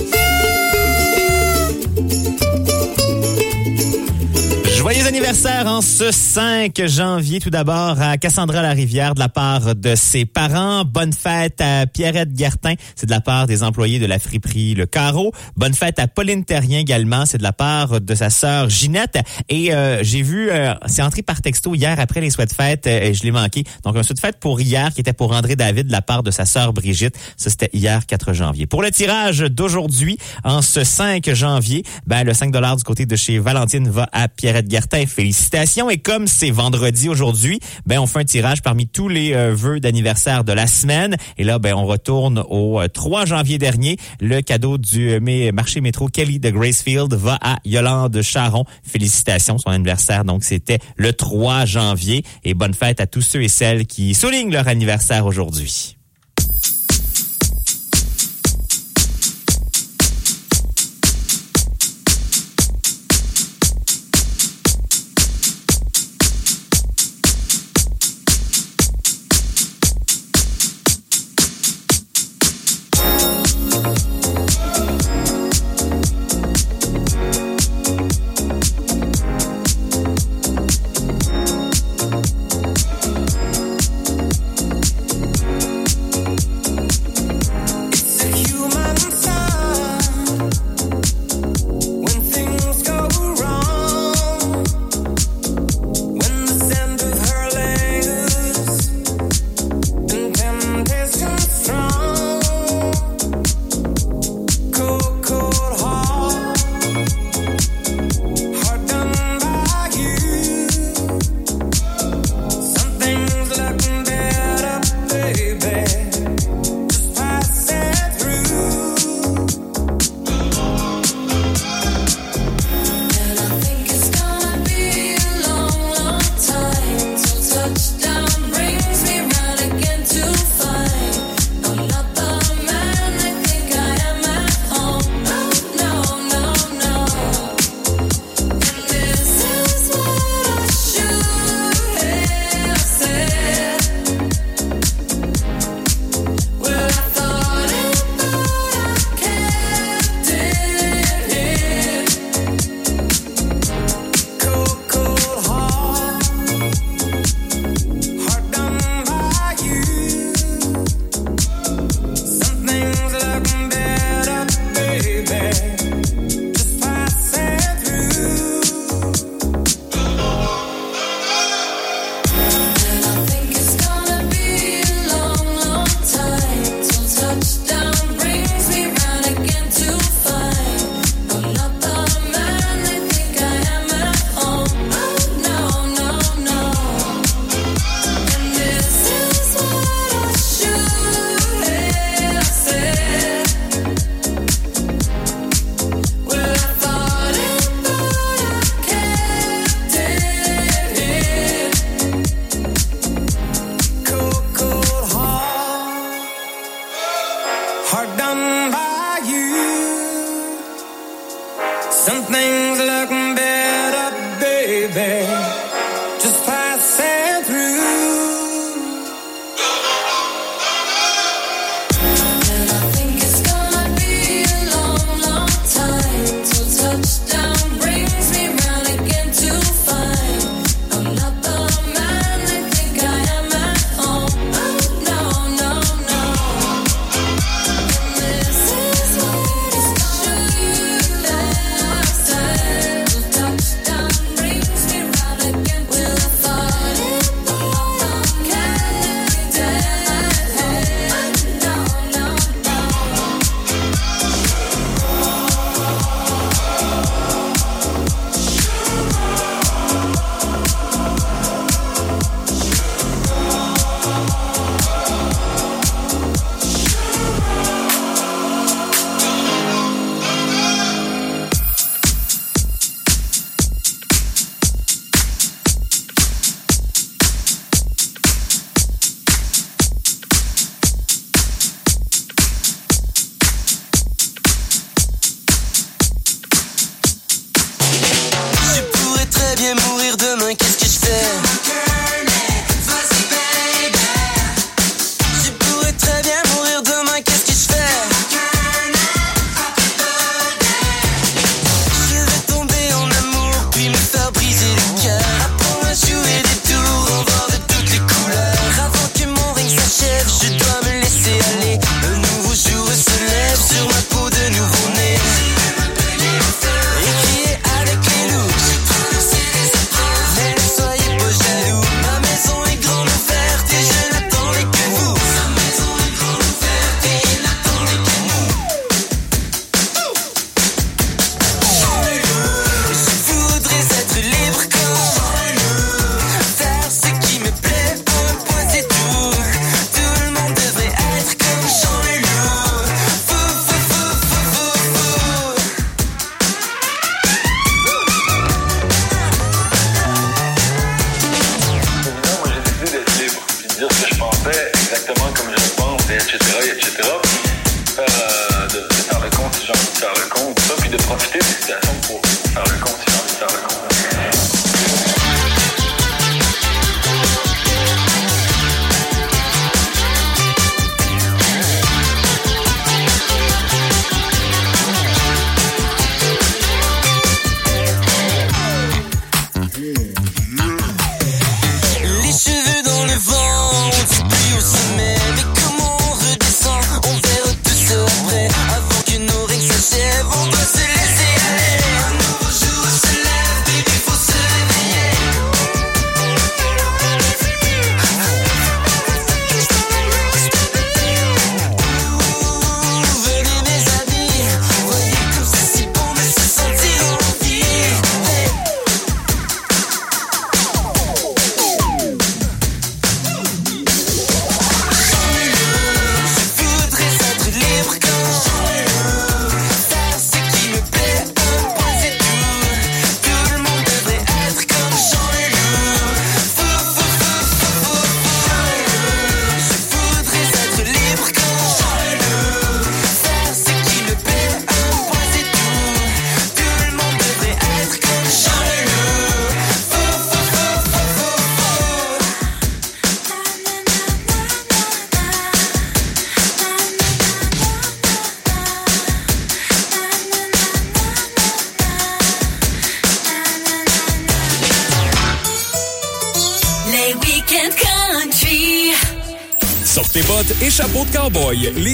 Ce 5 janvier, tout d'abord à Cassandra Larivière de la part de ses parents. Bonne fête à Pierrette Gertin, c'est de la part des employés de la friperie Le Carreau. Bonne fête à Pauline Terrien également, c'est de la part de sa sœur Ginette. Et euh, j'ai vu, euh, c'est entré par texto hier après les souhaits de fête euh, et je l'ai manqué. Donc un souhait de fête pour hier qui était pour André David de la part de sa sœur Brigitte. Ça c'était hier 4 janvier. Pour le tirage d'aujourd'hui, en ce 5 janvier, ben le 5 du côté de chez Valentine va à Pierrette Gertin. Félicitations. Et comme c'est vendredi aujourd'hui, ben on fait un tirage parmi tous les euh, vœux d'anniversaire de la semaine. Et là, ben on retourne au euh, 3 janvier dernier. Le cadeau du euh, marché métro Kelly de Gracefield va à Yolande Charon. Félicitations. Son anniversaire, donc, c'était le 3 janvier. Et bonne fête à tous ceux et celles qui soulignent leur anniversaire aujourd'hui.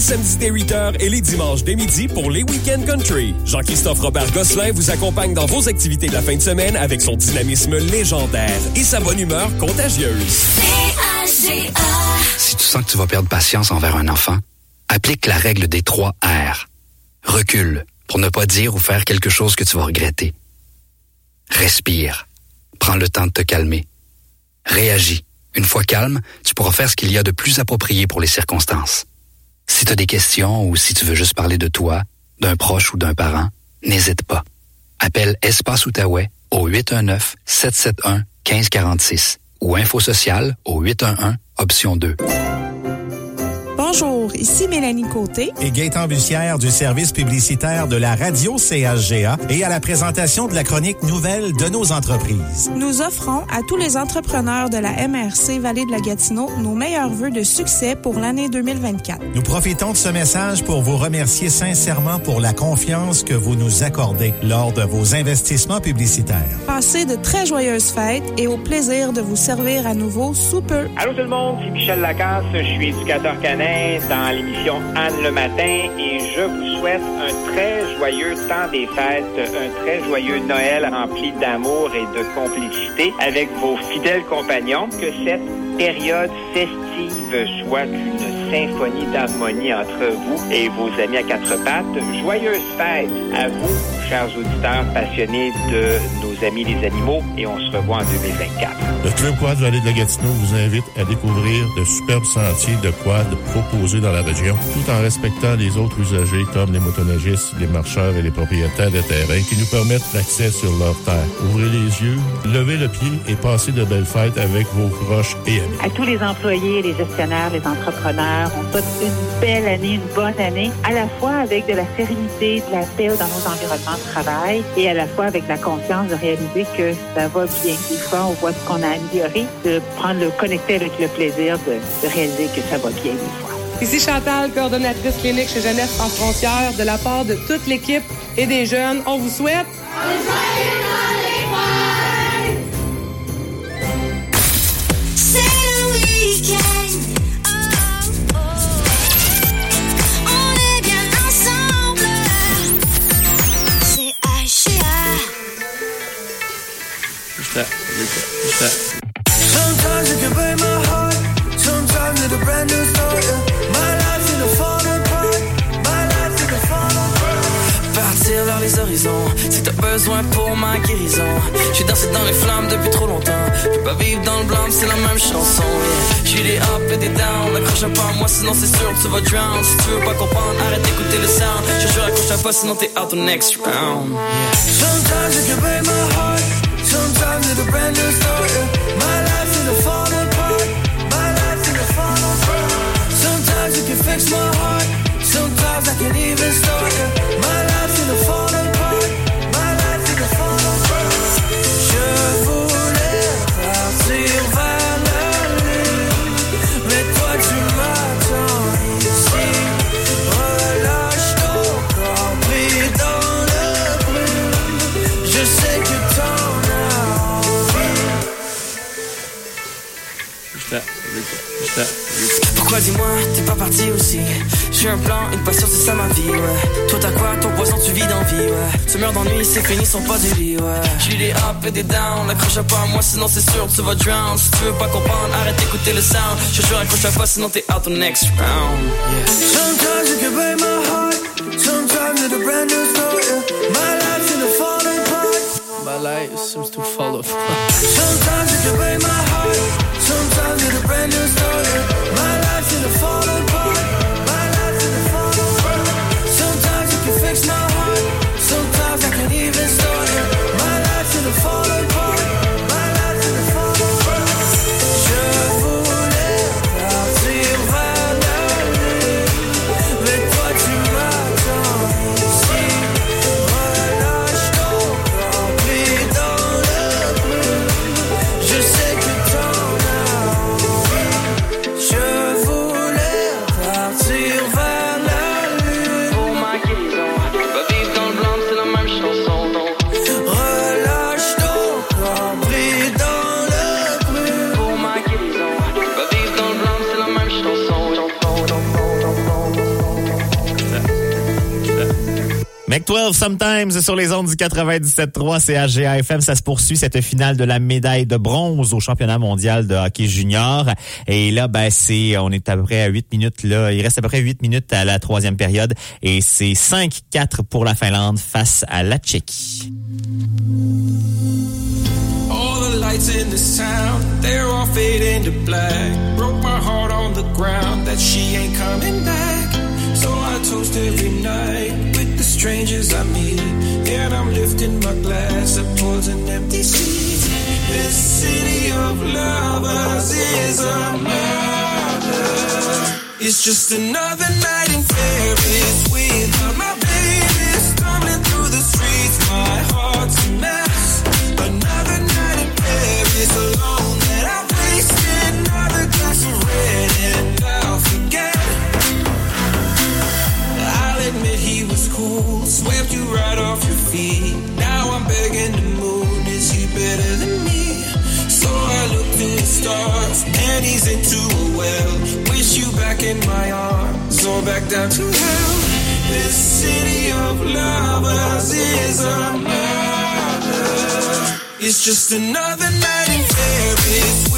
Samedis dès 8h et les dimanches dès midi pour les week-ends country. Jean-Christophe Robert Gosselin vous accompagne dans vos activités de la fin de semaine avec son dynamisme légendaire et sa bonne humeur contagieuse. Si tu sens que tu vas perdre patience envers un enfant, applique la règle des trois R. Recule pour ne pas dire ou faire quelque chose que tu vas regretter. Respire. Prends le temps de te calmer. Réagis. Une fois calme, tu pourras faire ce qu'il y a de plus approprié pour les circonstances. Tu as des questions ou si tu veux juste parler de toi, d'un proche ou d'un parent, n'hésite pas. Appelle Espace Outaouais au 819-771-1546 ou Info Social au 811 option 2. Bonjour, ici Mélanie Côté. et Gaëtan Bussière du service publicitaire de la radio CHGA et à la présentation de la chronique nouvelle de nos entreprises. Nous offrons à tous les entrepreneurs de la MRC Vallée de la Gatineau nos meilleurs vœux de succès pour l'année 2024. Nous profitons de ce message pour vous remercier sincèrement pour la confiance que vous nous accordez lors de vos investissements publicitaires. Passez de très joyeuses fêtes et au plaisir de vous servir à nouveau sous peu. Allô tout le monde, c'est Michel Lacasse, je suis éducateur canin dans l'émission Anne le matin et je vous souhaite un très joyeux temps des fêtes, un très joyeux Noël rempli d'amour et de complicité avec vos fidèles compagnons. Que cette période festive soit une symphonie d'harmonie entre vous et vos amis à quatre pattes. Joyeuses fêtes à vous, chers auditeurs passionnés de nos amis les animaux et on se revoit en 2024. Le Club Quad Vallée de la Gatineau vous invite à découvrir de superbes sentiers de quad proposés dans la région, tout en respectant les autres usagers comme les motoneigistes, les marcheurs et les propriétaires de terrain qui nous permettent l'accès sur leur terre. Ouvrez les yeux, levez le pied et passez de belles fêtes avec vos proches et amis. À tous les employés, les gestionnaires, les entrepreneurs, on souhaite une belle année, une bonne année, à la fois avec de la sérénité, de la paix dans nos environnements travail et à la fois avec la confiance de réaliser que ça va bien. Des fois, on voit ce qu'on a amélioré, de prendre le connecter avec le plaisir de, de réaliser que ça va bien des fois. Ici Chantal, coordonnatrice clinique chez Jeunesse en frontières, de la part de toute l'équipe et des jeunes, on vous souhaite C'est le week-end. Sometimes you can break my heart. Sometimes it's a brand new start. yeah. My life in a fall apart. My life in a fall apart. Partir vers les horizons, si t'as besoin pour ma guérison. J'suis dansé dans les flammes depuis trop longtemps. Je peux pas vivre dans le blanc, c'est la même chanson. Yeah. J'ai des up et des down, accroche pas à moi, sinon c'est sûr que tu vas drown. Si tu veux pas comprendre, arrête d'écouter le sound. Je jure, accroche pas, sinon t'es out the next round. Sometimes you can break yeah. Sometimes can my heart. Sometimes you can fix my heart, sometimes I can't even start. yeah. Pourquoi dis-moi, t'es pas parti aussi J'ai un plan, une passion, c'est ça ma vie, ouais. Toi t'as quoi, ton poison, tu vis d'envie, ouais. Ce meurs d'ennui, c'est fini, sont pas du lit, ouais. J'ai des up et des down, accroche pas à moi, sinon c'est sûr, tu vas drown. Si tu veux pas comprendre, arrête d'écouter le sound. Je jure, accroche pas, sinon t'es out the next round. Yeah. Sometimes you can break my heart. Sometimes it's a brand new story. My life's in a falling apart. My life seems to fall apart. Sometimes you can break my heart. Sometimes it's a brand new story. My life's in 12 Sometimes sur les ondes du 97.3 CHGA FM. Ça se poursuit cette finale de la médaille de bronze au championnat mondial de hockey junior. Et là, ben, c'est, on est à peu près à 8 minutes, là. Il reste à peu près 8 minutes à la troisième période. Et c'est 5-4 pour la Finlande face à la Tchéquie. All the lights in this town, they're all fading to black. Broke my heart on the ground that she ain't coming back. So I toast every night the strangers I meet. And I'm lifting my glass up towards an empty seat. This city of lovers is a murder. It's just another night in Paris without my baby. Stumbling through the streets, my heart's a mess. Another night in Paris alone cool, swept you right off your feet. Now I'm begging the moon, is he better than me? So I look to the stars, and he's into a well. Wish you back in my arms, or back down to hell. This city of lovers is a murder. It's just another night in Paris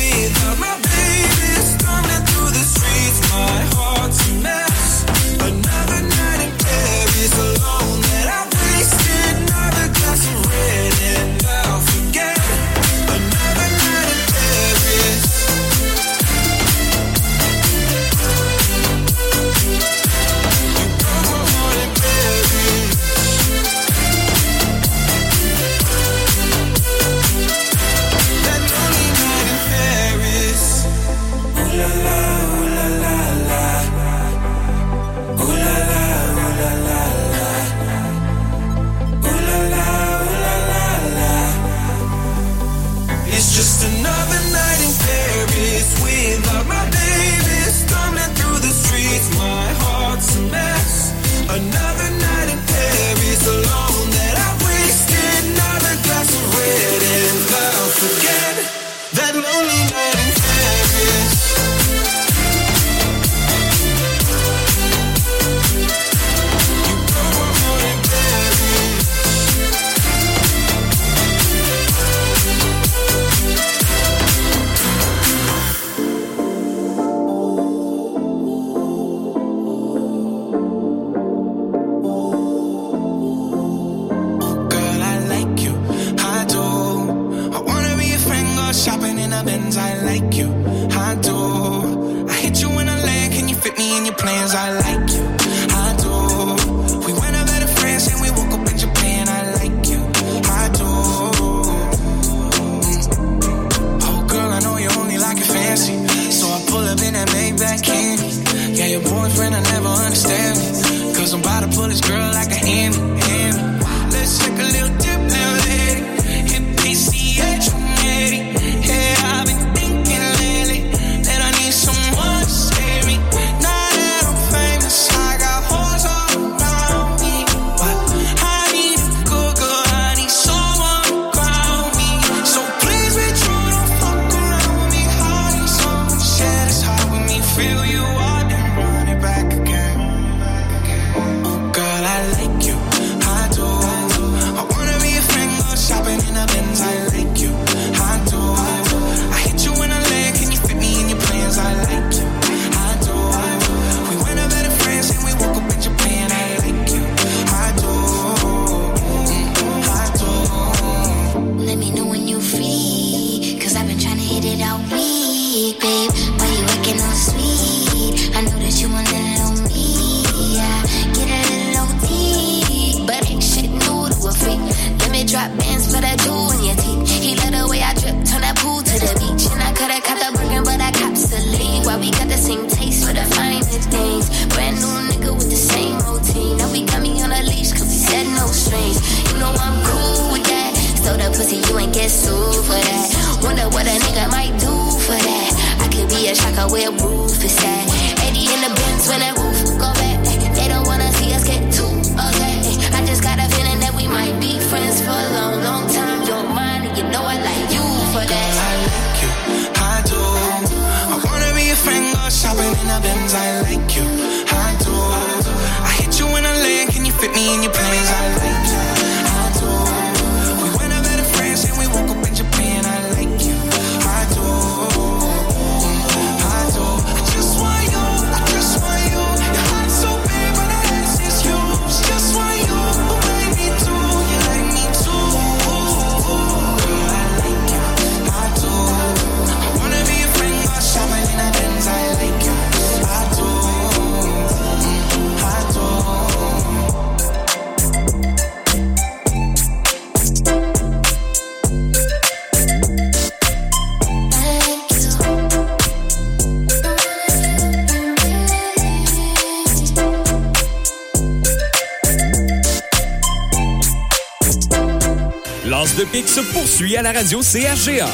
à la radio CHGA.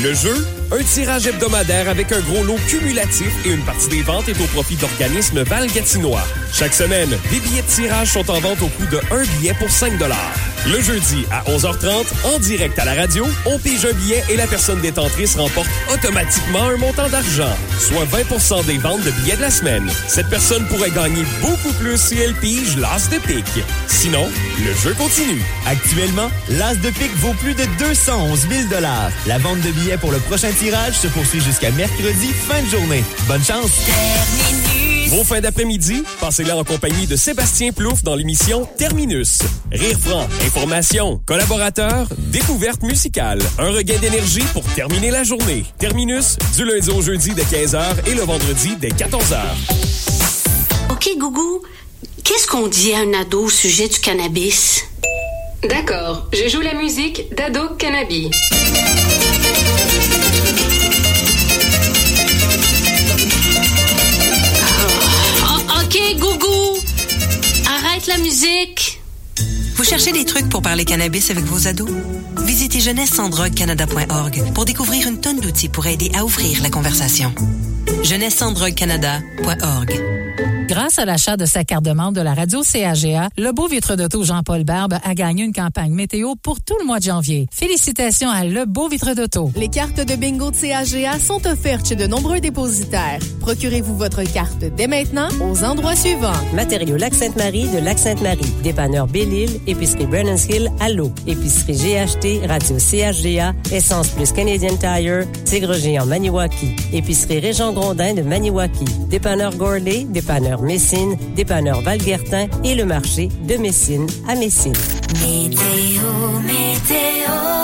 Le jeu, un tirage hebdomadaire avec un gros lot cumulatif et une partie des ventes est au profit d'organismes Val-Gatinois. Chaque semaine, des billets de tirage sont en vente au coût de 1 billet pour 5 Le jeudi, à 11h30, en direct à la radio, on pige un billet et la personne détentrice remporte automatiquement un montant d'argent, soit 20% des ventes de billets de la semaine. Cette personne pourrait gagner beaucoup plus si elle pige l'As de pique. Sinon, le jeu continue. Actuellement, l'As de pique vaut plus de 211 000 La vente de billets pour le prochain tirage se poursuit jusqu'à mercredi, fin de journée. Bonne chance! Vos fins d'après-midi, passez-les en compagnie de Sébastien Plouffe dans l'émission Terminus. Rire franc, information, collaborateurs, découverte musicale. Un regain d'énergie pour terminer la journée. Terminus, du lundi au jeudi dès 15h et le vendredi dès 14h. OK, Gougou, qu'on dit à un ado au sujet du cannabis? D'accord, je joue la musique d'Ado Cannabis. Ah, OK, Gougou, arrête la musique. Vous cherchez des trucs pour parler cannabis avec vos ados? Visitez jeunesse sans canada.org pour découvrir une tonne d'outils pour aider à ouvrir la conversation. jeunesse sans canada.org. Grâce à l'achat de sa carte de membre de la radio CAGA, le beau vitre d'auto Jean-Paul Barbe a gagné une campagne météo pour tout le mois de janvier. Félicitations à le beau vitre d'auto. Les cartes de bingo de CAGA sont offertes chez de nombreux dépositaires. Procurez-vous votre carte dès maintenant aux endroits suivants. Matériaux Lac-Sainte-Marie de Lac-Sainte-Marie. Dépanneur Belle-Île, Épicerie Brennan's Hill à l'eau. Épicerie GHT, Radio CHGA, Essence Plus Canadian Tire, Tigre Géant Maniwaki. Épicerie Régent Grondin de Maniwaki. Dépanneur Gourlay, Dépanneur Messine, Dépanneur Valguertin et le marché de Messine à Messine. Météo, météo,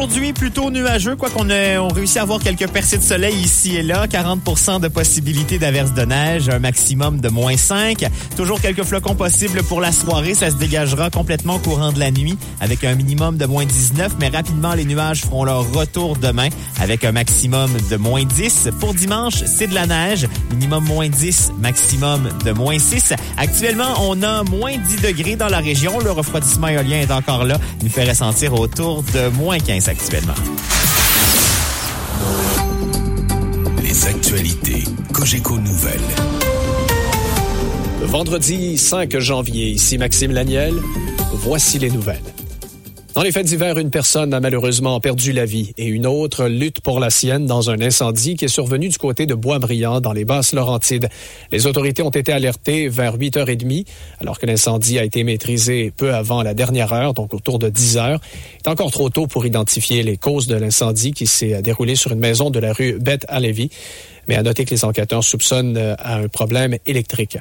Aujourd'hui, plutôt nuageux, quoi qu'on ait on réussit à avoir quelques percées de soleil ici et là. 40% de possibilité d'averse de neige, un maximum de moins 5. Toujours quelques flocons possibles pour la soirée. Ça se dégagera complètement au courant de la nuit avec un minimum de moins 19. Mais rapidement, les nuages feront leur retour demain avec un maximum de moins 10. Pour dimanche, c'est de la neige. Minimum moins 10, maximum de moins 6. Actuellement, on a moins 10 degrés dans la région. Le refroidissement éolien est encore là. Il nous fait ressentir autour de moins 15 actuellement. Les actualités Cogeco Nouvelles. Vendredi 5 janvier, ici Maxime Laniel. Voici les nouvelles. Dans les fêtes d'hiver, une personne a malheureusement perdu la vie et une autre lutte pour la sienne dans un incendie qui est survenu du côté de Boisbriand dans les basses Laurentides. Les autorités ont été alertées vers 8h30 alors que l'incendie a été maîtrisé peu avant la dernière heure, donc autour de 10 heures. Il est encore trop tôt pour identifier les causes de l'incendie qui s'est déroulé sur une maison de la rue Beth à. Mais à noter que les enquêteurs soupçonnent euh, un problème électrique.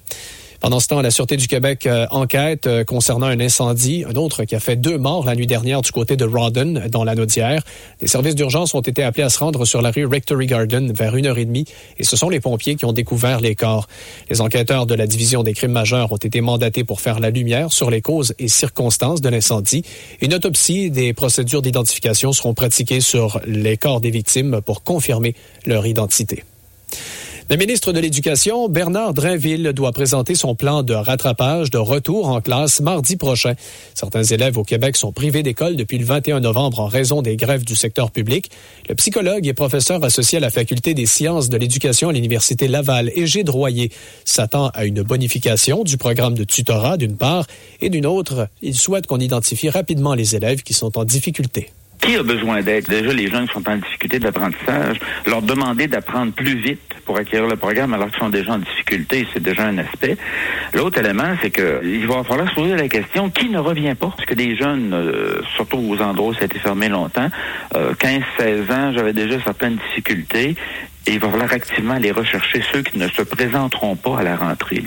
Pendant ce temps, la Sûreté du Québec euh, enquête euh, concernant un incendie, un autre qui a fait deux morts la nuit dernière du côté de Rawdon, dans la Naudière. Les services d'urgence ont été appelés à se rendre sur la rue Rectory Garden vers 1h30 et ce sont les pompiers qui ont découvert les corps. Les enquêteurs de la Division des crimes majeurs ont été mandatés pour faire la lumière sur les causes et circonstances de l'incendie. Une autopsie des procédures d'identification seront pratiquées sur les corps des victimes pour confirmer leur identité. Le ministre de l'Éducation, Bernard Drainville, doit présenter son plan de rattrapage de retour en classe mardi prochain. Certains élèves au Québec sont privés d'école depuis le 21 novembre en raison des grèves du secteur public. Le psychologue et professeur associé à la Faculté des sciences de l'éducation à l'Université Laval, Égide Droyer, s'attend à une bonification du programme de tutorat d'une part et d'une autre, il souhaite qu'on identifie rapidement les élèves qui sont en difficulté. Qui a besoin d'aide? Déjà, les jeunes qui sont en difficulté d'apprentissage, leur demander d'apprendre plus vite pour acquérir le programme alors qu'ils sont déjà en difficulté, c'est déjà un aspect. L'autre élément, c'est que il va falloir se poser la question, qui ne revient pas? Parce que des jeunes, euh, surtout aux endroits où ça a été fermé longtemps, euh, 15-16 ans, j'avais déjà certaines difficultés et il va falloir activement aller rechercher ceux qui ne se présenteront pas à la rentrée.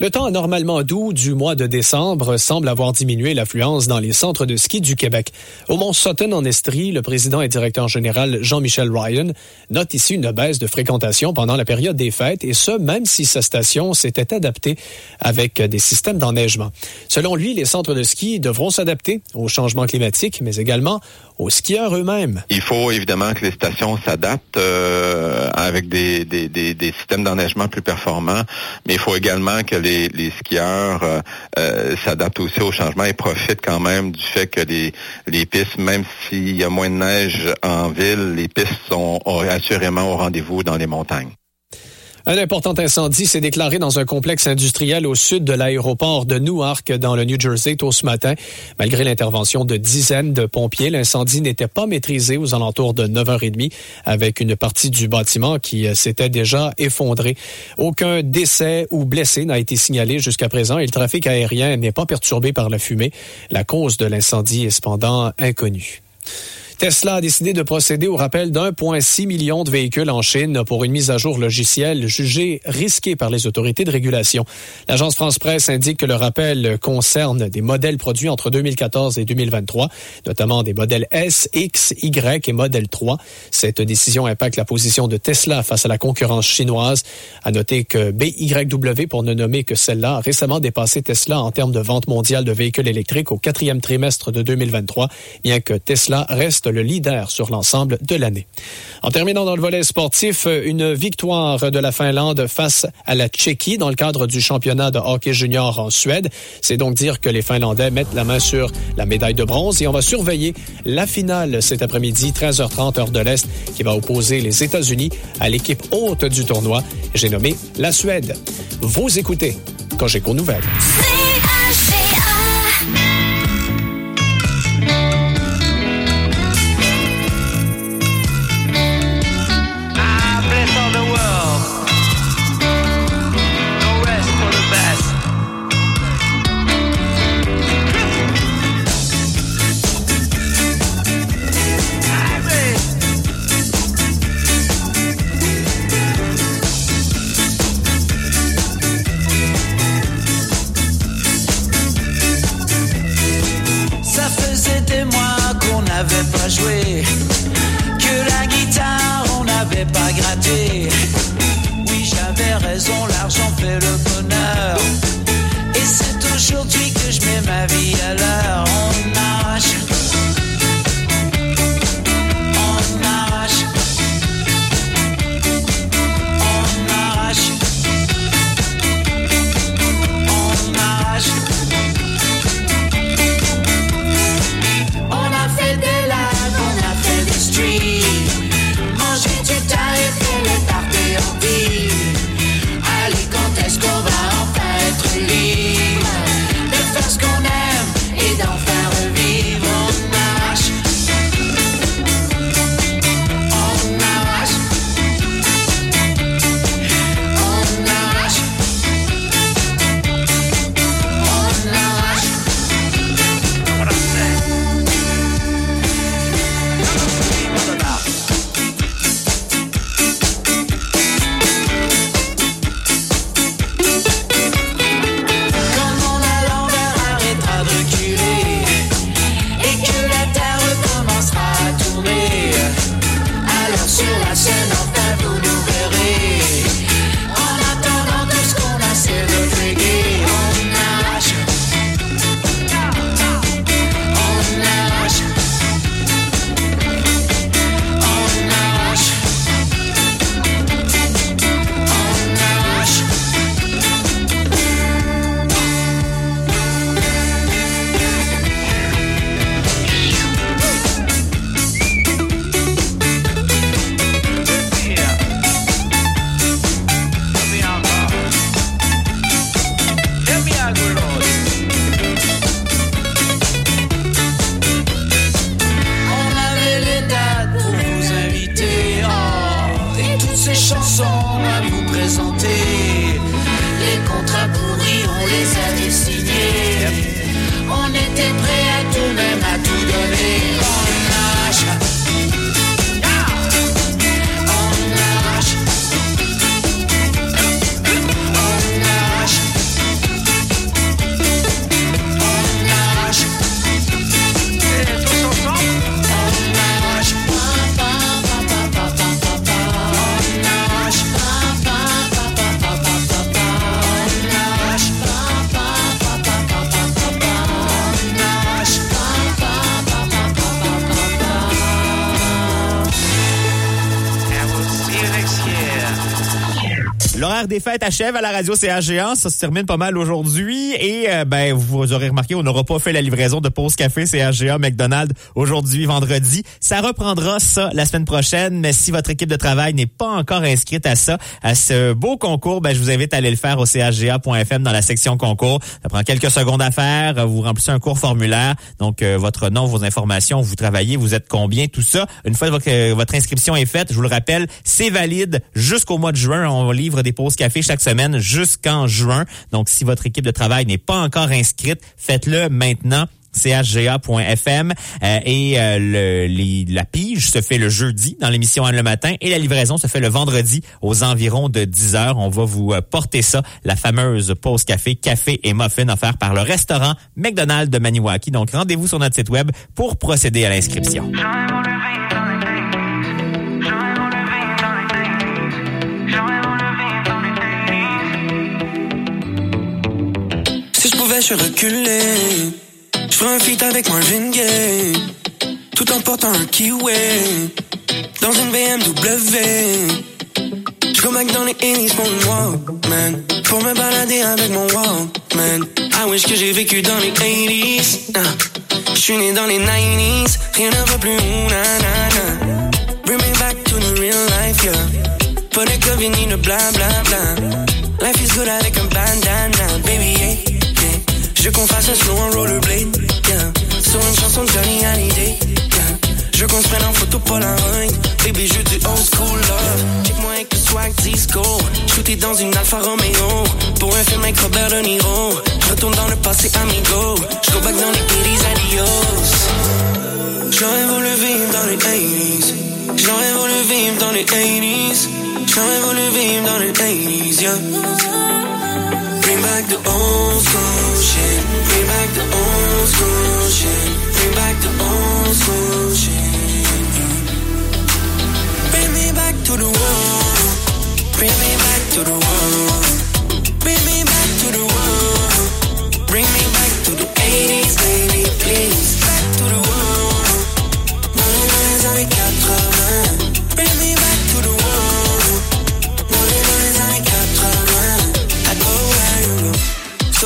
Le temps anormalement doux du mois de décembre semble avoir diminué l'affluence dans les centres de ski du Québec. Au Mont Sutton en Estrie, le président et directeur général Jean-Michel Ryan note ici une baisse de fréquentation pendant la période des fêtes et ce, même si sa station s'était adaptée avec des systèmes d'enneigement. Selon lui, les centres de ski devront s'adapter au changement climatique, mais également aux skieurs eux-mêmes. Il faut évidemment que les stations s'adaptent euh, avec des, des, des, des systèmes d'enneigement plus performants, mais il faut également que les, les skieurs euh, euh, s'adaptent aussi au changement et profitent quand même du fait que les, les pistes, même s'il y a moins de neige en ville, les pistes sont assurément au rendez-vous dans les montagnes. Un important incendie s'est déclaré dans un complexe industriel au sud de l'aéroport de Newark, dans le New Jersey, tôt ce matin. Malgré l'intervention de dizaines de pompiers, l'incendie n'était pas maîtrisé aux alentours de 9h30, avec une partie du bâtiment qui euh, s'était déjà effondrée. Aucun décès ou blessé n'a été signalé jusqu'à présent et le trafic aérien n'est pas perturbé par la fumée. La cause de l'incendie est cependant inconnue. Tesla a décidé de procéder au rappel d'1,6 million de véhicules en Chine pour une mise à jour logicielle jugée risquée par les autorités de régulation. L'agence France-Presse indique que le rappel concerne des modèles produits entre 2014 et 2023, notamment des modèles S, X, Y et modèle 3. Cette décision impacte la position de Tesla face à la concurrence chinoise. À noter que BYW, pour ne nommer que celle-là, a récemment dépassé Tesla en termes de vente mondiale de véhicules électriques au quatrième trimestre de 2023, bien que Tesla reste le leader sur l'ensemble de l'année. En terminant dans le volet sportif, une victoire de la Finlande face à la Tchéquie dans le cadre du championnat de hockey junior en Suède. C'est donc dire que les Finlandais mettent la main sur la médaille de bronze et on va surveiller la finale cet après-midi, 13h30 heure de l'Est, qui va opposer les États-Unis à l'équipe haute du tournoi. J'ai nommé la Suède. Vous écoutez Cogeco Nouvelles. L'hiver des fêtes achève à la radio CAGA. Ça se termine pas mal aujourd'hui. Et euh, ben vous aurez remarqué, on n'aura pas fait la livraison de pause café CAGA McDonald's aujourd'hui, vendredi. Ça reprendra ça la semaine prochaine. Mais si votre équipe de travail n'est pas encore inscrite à ça, à ce beau concours, ben je vous invite à aller le faire au caga.fm dans la section concours. Ça prend quelques secondes à faire. Vous remplissez un court formulaire. Donc euh, votre nom, vos informations, vous travaillez, vous êtes combien, tout ça. Une fois que votre, euh, votre inscription est faite, je vous le rappelle, c'est valide jusqu'au mois de juin. On livre des pauses café chaque semaine jusqu'en juin. Donc, si votre équipe de travail n'est pas encore inscrite, faites-le maintenant chga.fm euh, et euh, le, les- la pige se fait le jeudi dans l'émission Anne le matin et la livraison se fait le vendredi aux environs de 10 heures. On va vous euh, porter ça, la fameuse pause café, café et muffin offert par le restaurant McDonald's de Maniwaki. Donc rendez-vous sur notre site web pour procéder à l'inscription. Je pouvais, je reculer. Je ferais un feat avec Marvin Gaye. Tout en portant un kiwi. Dans une BMW. Go back dans les 80s pour Walkman. Pour me balader avec mon Walkman. I wish que j'ai vécu dans les 80s. Je suis né dans les 90s. Rien ne va plus. ouh, na, na, na. Bring me back to the real life, yeah. Pas de club, ni de bla bla bla. Life is good avec un bandana. Je qu'on fasse un slow en rollerblade, yeah. Sur une chanson de Johnny Hallyday, yeah. Je qu'on se prenne en photo Polaroid, baby, je du old school love. Check-moi avec le swag disco, shooté dans une Alfa Romeo. Pour un film avec Robert De Niro, je retourne dans le passé, amigo. Je go back dans les 80s, adios. J'aurais voulu vivre dans les 80s. J'aurais voulu vivre dans les 80s. J'aurais voulu vivre dans les 80s, yeah. Back the old school shit. Bring back the old school shit. Bring back the old school shit. Bring me back to the world. Bring me back to the world. Bring me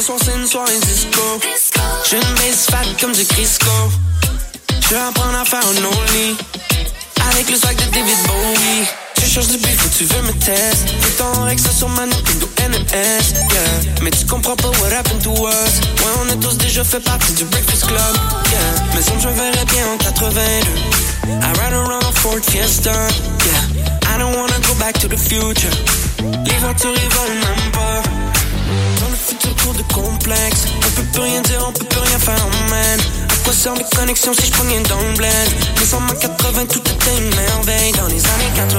soir c'est une soirée disco. Je ne baisse fat comme du Crisco. Je vais apprendre à faire un only. Avec le swag de David Bowie. Tu cherches du beef ou tu veux me test. Fais ton Rex sur ma Nintendo NMS. Yeah. Mais tu comprends pas what happened to us. Ouais, on a tous déjà fait partie du Breakfast Club. Yeah. Mais ça, je verrais bien en 82. I ride around a Ford Fiesta. Yeah. I don't wanna go back to the future. Les voitures, ils volent même pas. Le On peut plus rien dire, on peut plus rien faire, man À quoi servent les connexions si je prends dans le bled Les années 80, tout était une merveille. Dans les années 80,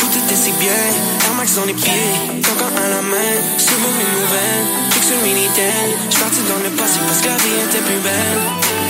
tout était si bien. Air Max dans les pieds, camp à la main. Sur mes nouvelles, fixe sur Minitel J'suis parti dans le passé parce que la vie était plus belle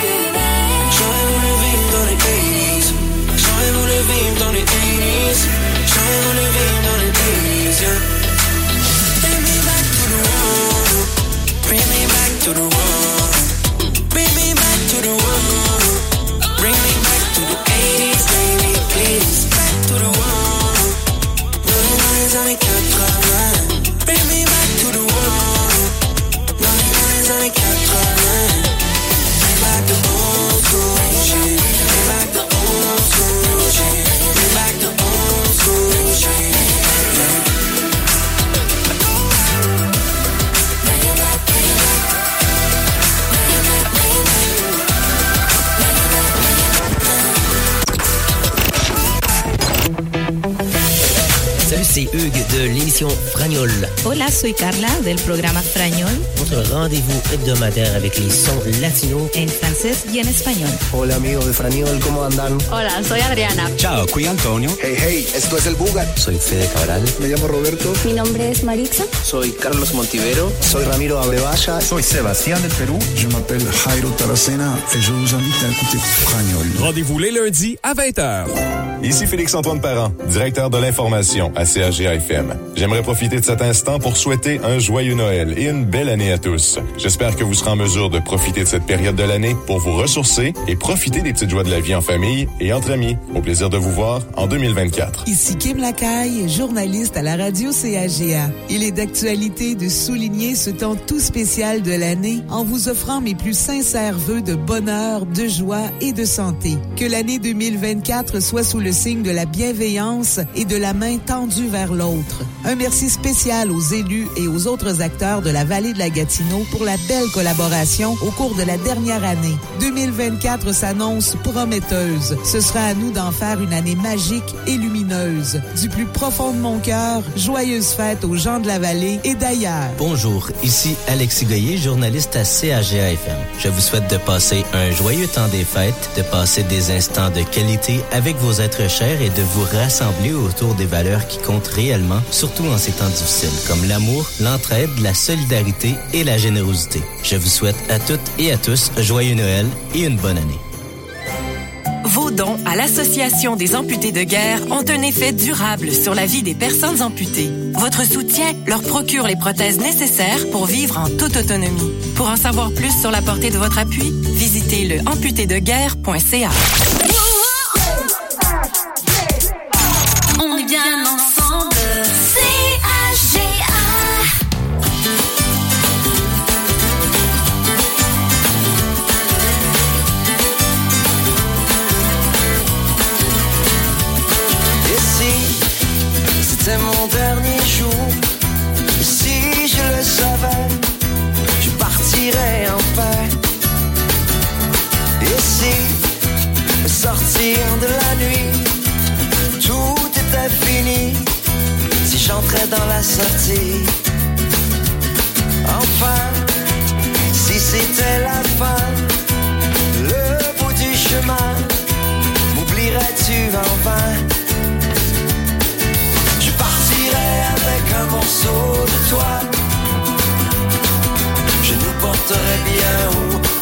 Hola, soy Carla del programa Frañol Votre rendez-vous hebdomadaire avec les sons latinos. en francés y en español. Hola amigos de Fragnol, ¿cómo andan? Hola, soy Adriana. Ciao, qui Antonio. Hey, hey, esto es el Bugat. Soy Fede Cabral. Me llamo Roberto. Mi nombre es Marixa. Soy Carlos Montivero. Soy Ramiro Abrevaya. Soy Sebastián del Perú. Je m'appelle Jairo Taracena et je vous invite à écouter Fragnol. Rendez-vous les lundis à 20h. Ici Félix-Antoine Parent, directeur de l'information à CA CAGA FM. J'aimerais profiter de cet instant pour souhaiter un joyeux Noël et une belle année à tous. J'espère que vous serez en mesure de profiter de cette période de l'année pour vous ressourcer et profiter des petites joies de la vie en famille et entre amis. Au plaisir de vous voir en 2024. Ici Kim Lacaille, journaliste à la radio CAGA. Il est d'actualité de souligner ce temps tout spécial de l'année en vous offrant mes plus sincères vœux de bonheur, de joie et de santé. Que l'année 2024 soit sous le signe de la bienveillance et de la main tendue vers l'autre. Un merci spécial aux élus et aux autres acteurs de la vallée de la Pour la belle collaboration au cours de la dernière année. 2024 s'annonce prometteuse. Ce sera à nous d'en faire une année magique et lumineuse. Du plus profond de mon cœur, joyeuse fête aux gens de la vallée et d'ailleurs. Bonjour, ici Alexis Goyer, journaliste à CAGA FM. Je vous souhaite de passer un joyeux temps des fêtes, de passer des instants de qualité avec vos êtres chers et de vous rassembler autour des valeurs qui comptent réellement, surtout en ces temps difficiles, comme l'amour, l'entraide, la solidarité et la générosité. Je vous souhaite à toutes et à tous joyeux Noël et une bonne année. Vos dons à l'Association des amputés de guerre ont un effet durable sur la vie des personnes amputées. Votre soutien leur procure les prothèses nécessaires pour vivre en toute autonomie. Pour en savoir plus sur la portée de votre appui, visitez le amputédeguerre.ca. On est bien ensemble. Je partirais en paix. Et si, au sortir de la nuit, tout était fini, si j'entrais dans la sortie, enfin, si c'était la fin, le bout du chemin, m'oublierais-tu? Je partirai avec un morceau de toi. Je nous porterai bien haut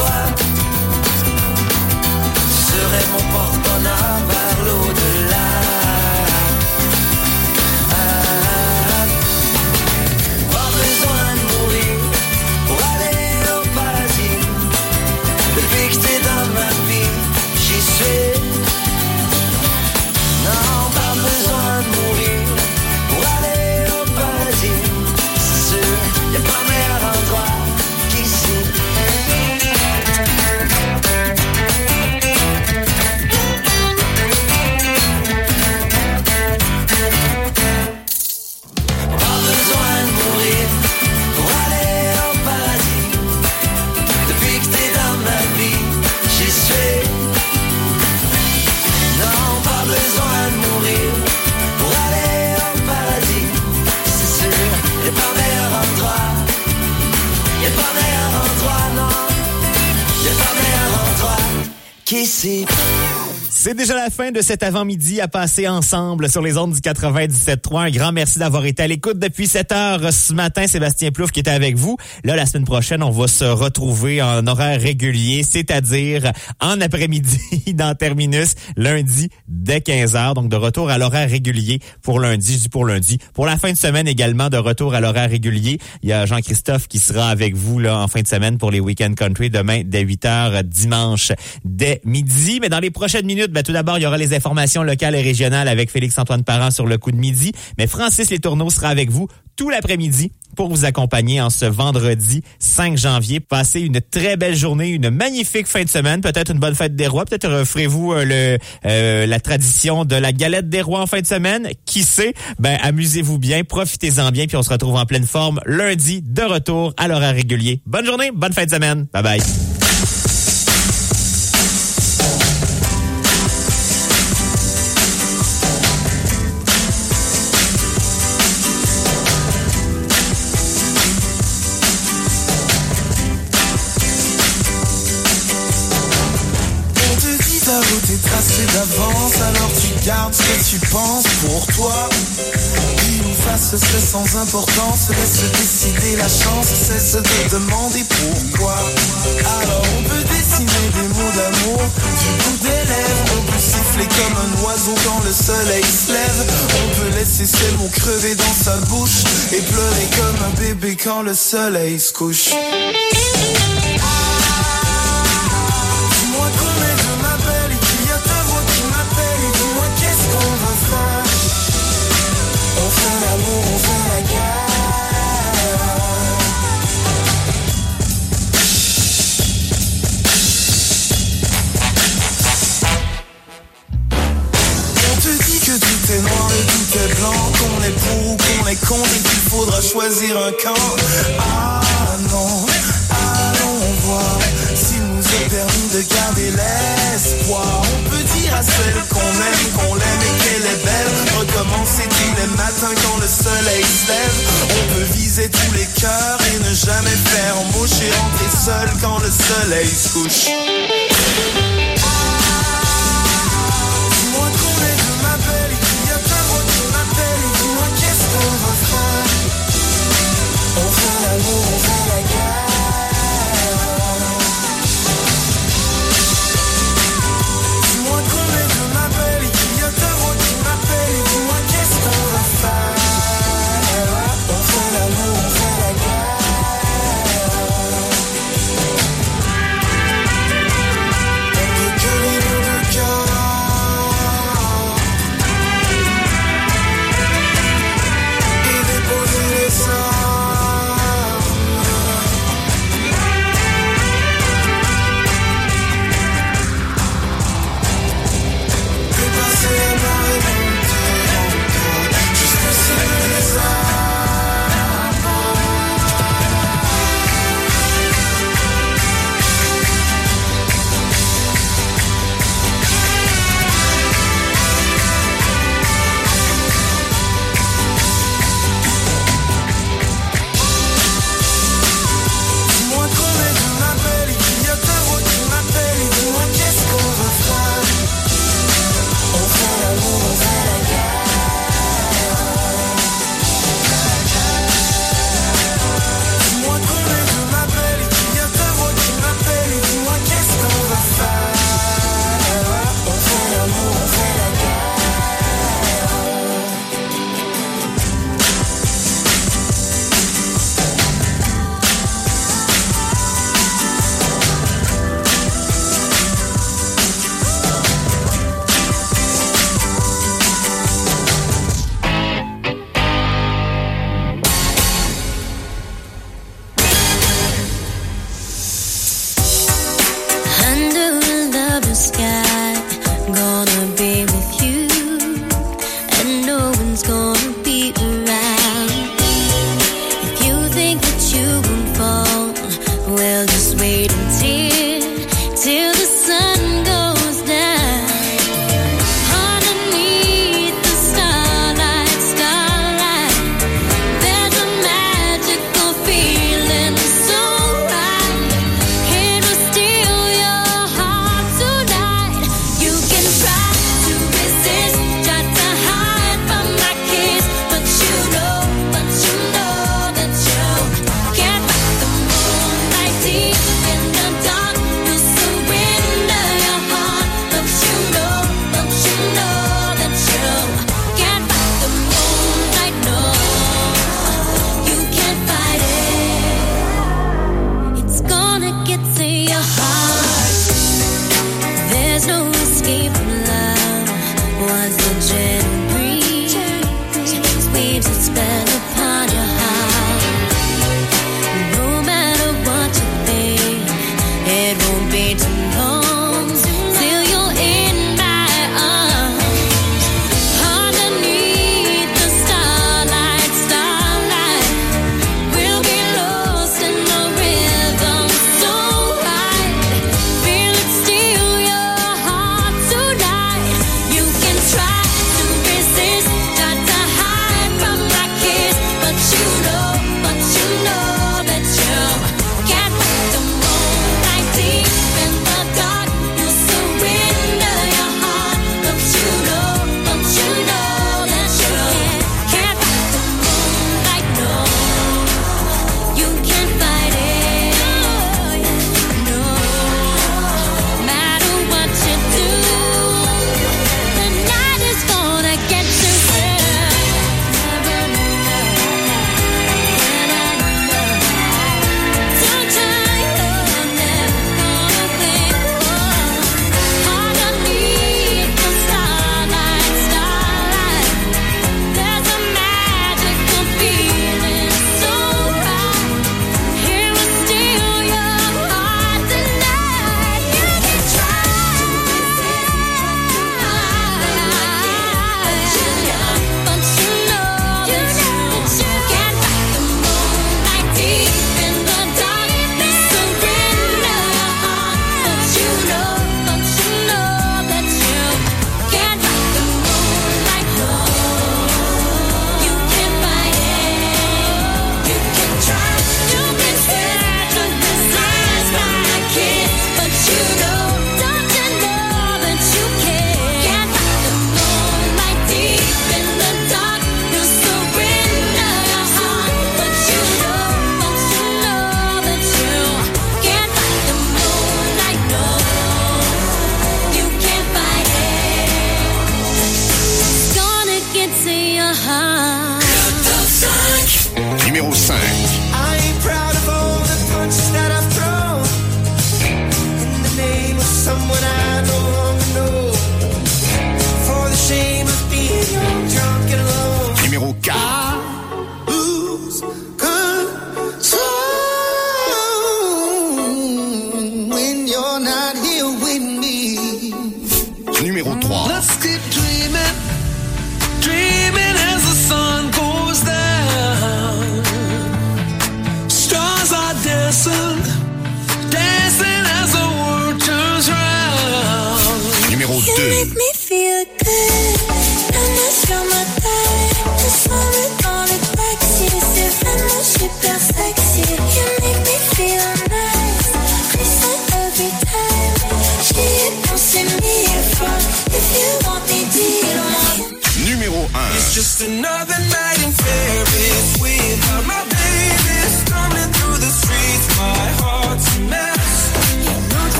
toi, mon porte-bonheur vers. Qu'ici. C'est déjà la fin de cet avant-midi à passer ensemble sur les ondes du 97.3. Un grand merci d'avoir été à l'écoute depuis 7 heures ce matin. Sébastien Plouf qui était avec vous. Là, la semaine prochaine, on va se retrouver en horaire régulier, c'est-à-dire en après-midi <laughs> dans Terminus, lundi dès 15 heures. Donc, de retour à l'horaire régulier pour lundi, dis pour lundi. Pour la fin de semaine également, de retour à l'horaire régulier. Il y a Jean-Christophe qui sera avec vous là en fin de semaine pour les Weekend Country demain dès 8 heures, dimanche dès midi. Mais dans les prochaines minutes, ben, tout d'abord, il y aura les informations locales et régionales avec Félix-Antoine Parent sur le coup de midi. Mais Francis Letourneau sera avec vous tout l'après-midi pour vous accompagner en ce vendredi 5 janvier. Passez une très belle journée, une magnifique fin de semaine, peut-être une bonne fête des rois, peut-être euh, ferez-vous euh, le euh, la tradition de la galette des rois en fin de semaine. Qui sait? Ben amusez-vous bien, profitez-en bien, puis on se retrouve en pleine forme lundi de retour à l'horaire régulier. Bonne journée, bonne fin de semaine. Bye bye. Gardes ce que tu penses pour toi. Ou face, c'est sans importance, laisse décider la chance, cesse de demander pourquoi. Alors on peut dessiner des mots d'amour du bout des lèvres, on peut siffler comme un oiseau quand le soleil se lève, on peut laisser ces mots crever dans sa bouche et pleurer comme un bébé quand le soleil se couche. Pour ou qu'on contre et qu'il faudra choisir un camp? Ah non, allons voir. S'il nous est permis de garder l'espoir On peut dire à celle qu'on aime qu'on l'aime et qu'elle est belle. Recommencer tous les matins quand le soleil se lève? On peut viser tous les cœurs et ne jamais faire embaucher rentrer seul quand le soleil se couche On fait l'amour, on fait la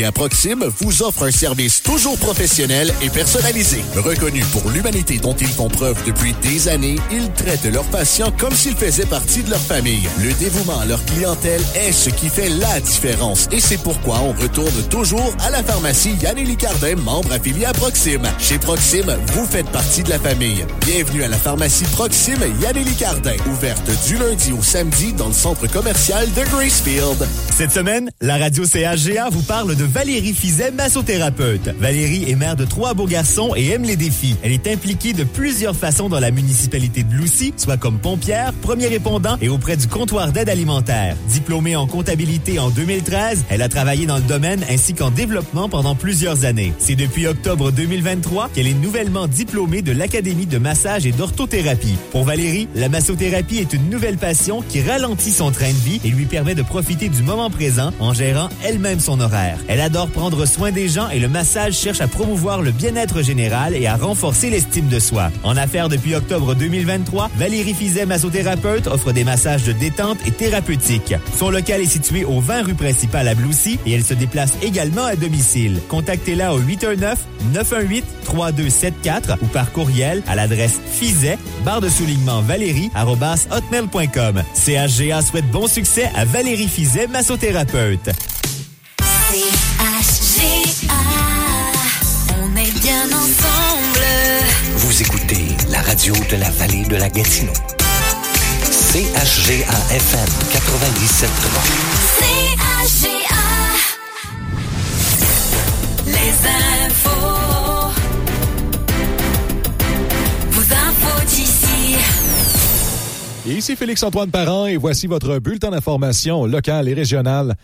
à Proxime, vous offre un service toujours professionnel et personnalisé. Reconnu pour l'humanité dont ils font preuve depuis des années, ils traitent leurs patients comme s'ils faisaient partie de leur famille. Le dévouement à leur clientèle est ce qui fait la différence et c'est pourquoi on retourne toujours à la pharmacie Annélie Cardin, membre affilié à Proxime. Chez Proxime, vous faites partie de la famille. Bienvenue à la pharmacie Proxime Yannélie Cardin, ouverte du lundi au samedi dans le centre commercial de Gracefield. Cette semaine, la radio CHGA vous parle de Valérie Fizet, massothérapeute. Valérie est mère de trois beaux garçons et aime les défis. Elle est impliquée de plusieurs façons dans la municipalité de Loussy, soit comme pompière, premier répondant et auprès du comptoir d'aide alimentaire. Diplômée en comptabilité en 2013, elle a travaillé dans le domaine ainsi qu'en développement pendant plusieurs années. C'est depuis octobre 2023 qu'elle est nouvellement diplômée de l'Académie de massage et d'orthothérapie. Pour Valérie, la massothérapie est une nouvelle passion qui ralentit son train de vie et lui permet de profiter du moment présent en gérant elle-même son horaire. Elle adore prendre soin des gens et le massage cherche à promouvoir le bien-être général et à renforcer l'estime de soi. En affaires depuis octobre 2023, Valérie Fizet, massothérapeute, offre des massages de détente et thérapeutiques. Son local est situé au 20 rue principale à Bloussy et elle se déplace également à domicile. Contactez-la au 819-918-3274 ou par courriel à l'adresse fizet, barre de soulignement valérie, arrobas hotmail.com. CHGA souhaite bon succès à Valérie Fizet, massothérapeute. C-H-G-A. On est bien ensemble. Vous écoutez la radio de la vallée de la Gatineau. CHGA-FM 97.3. ici Félix-Antoine Parent et voici votre bulletin d'information locale et régionale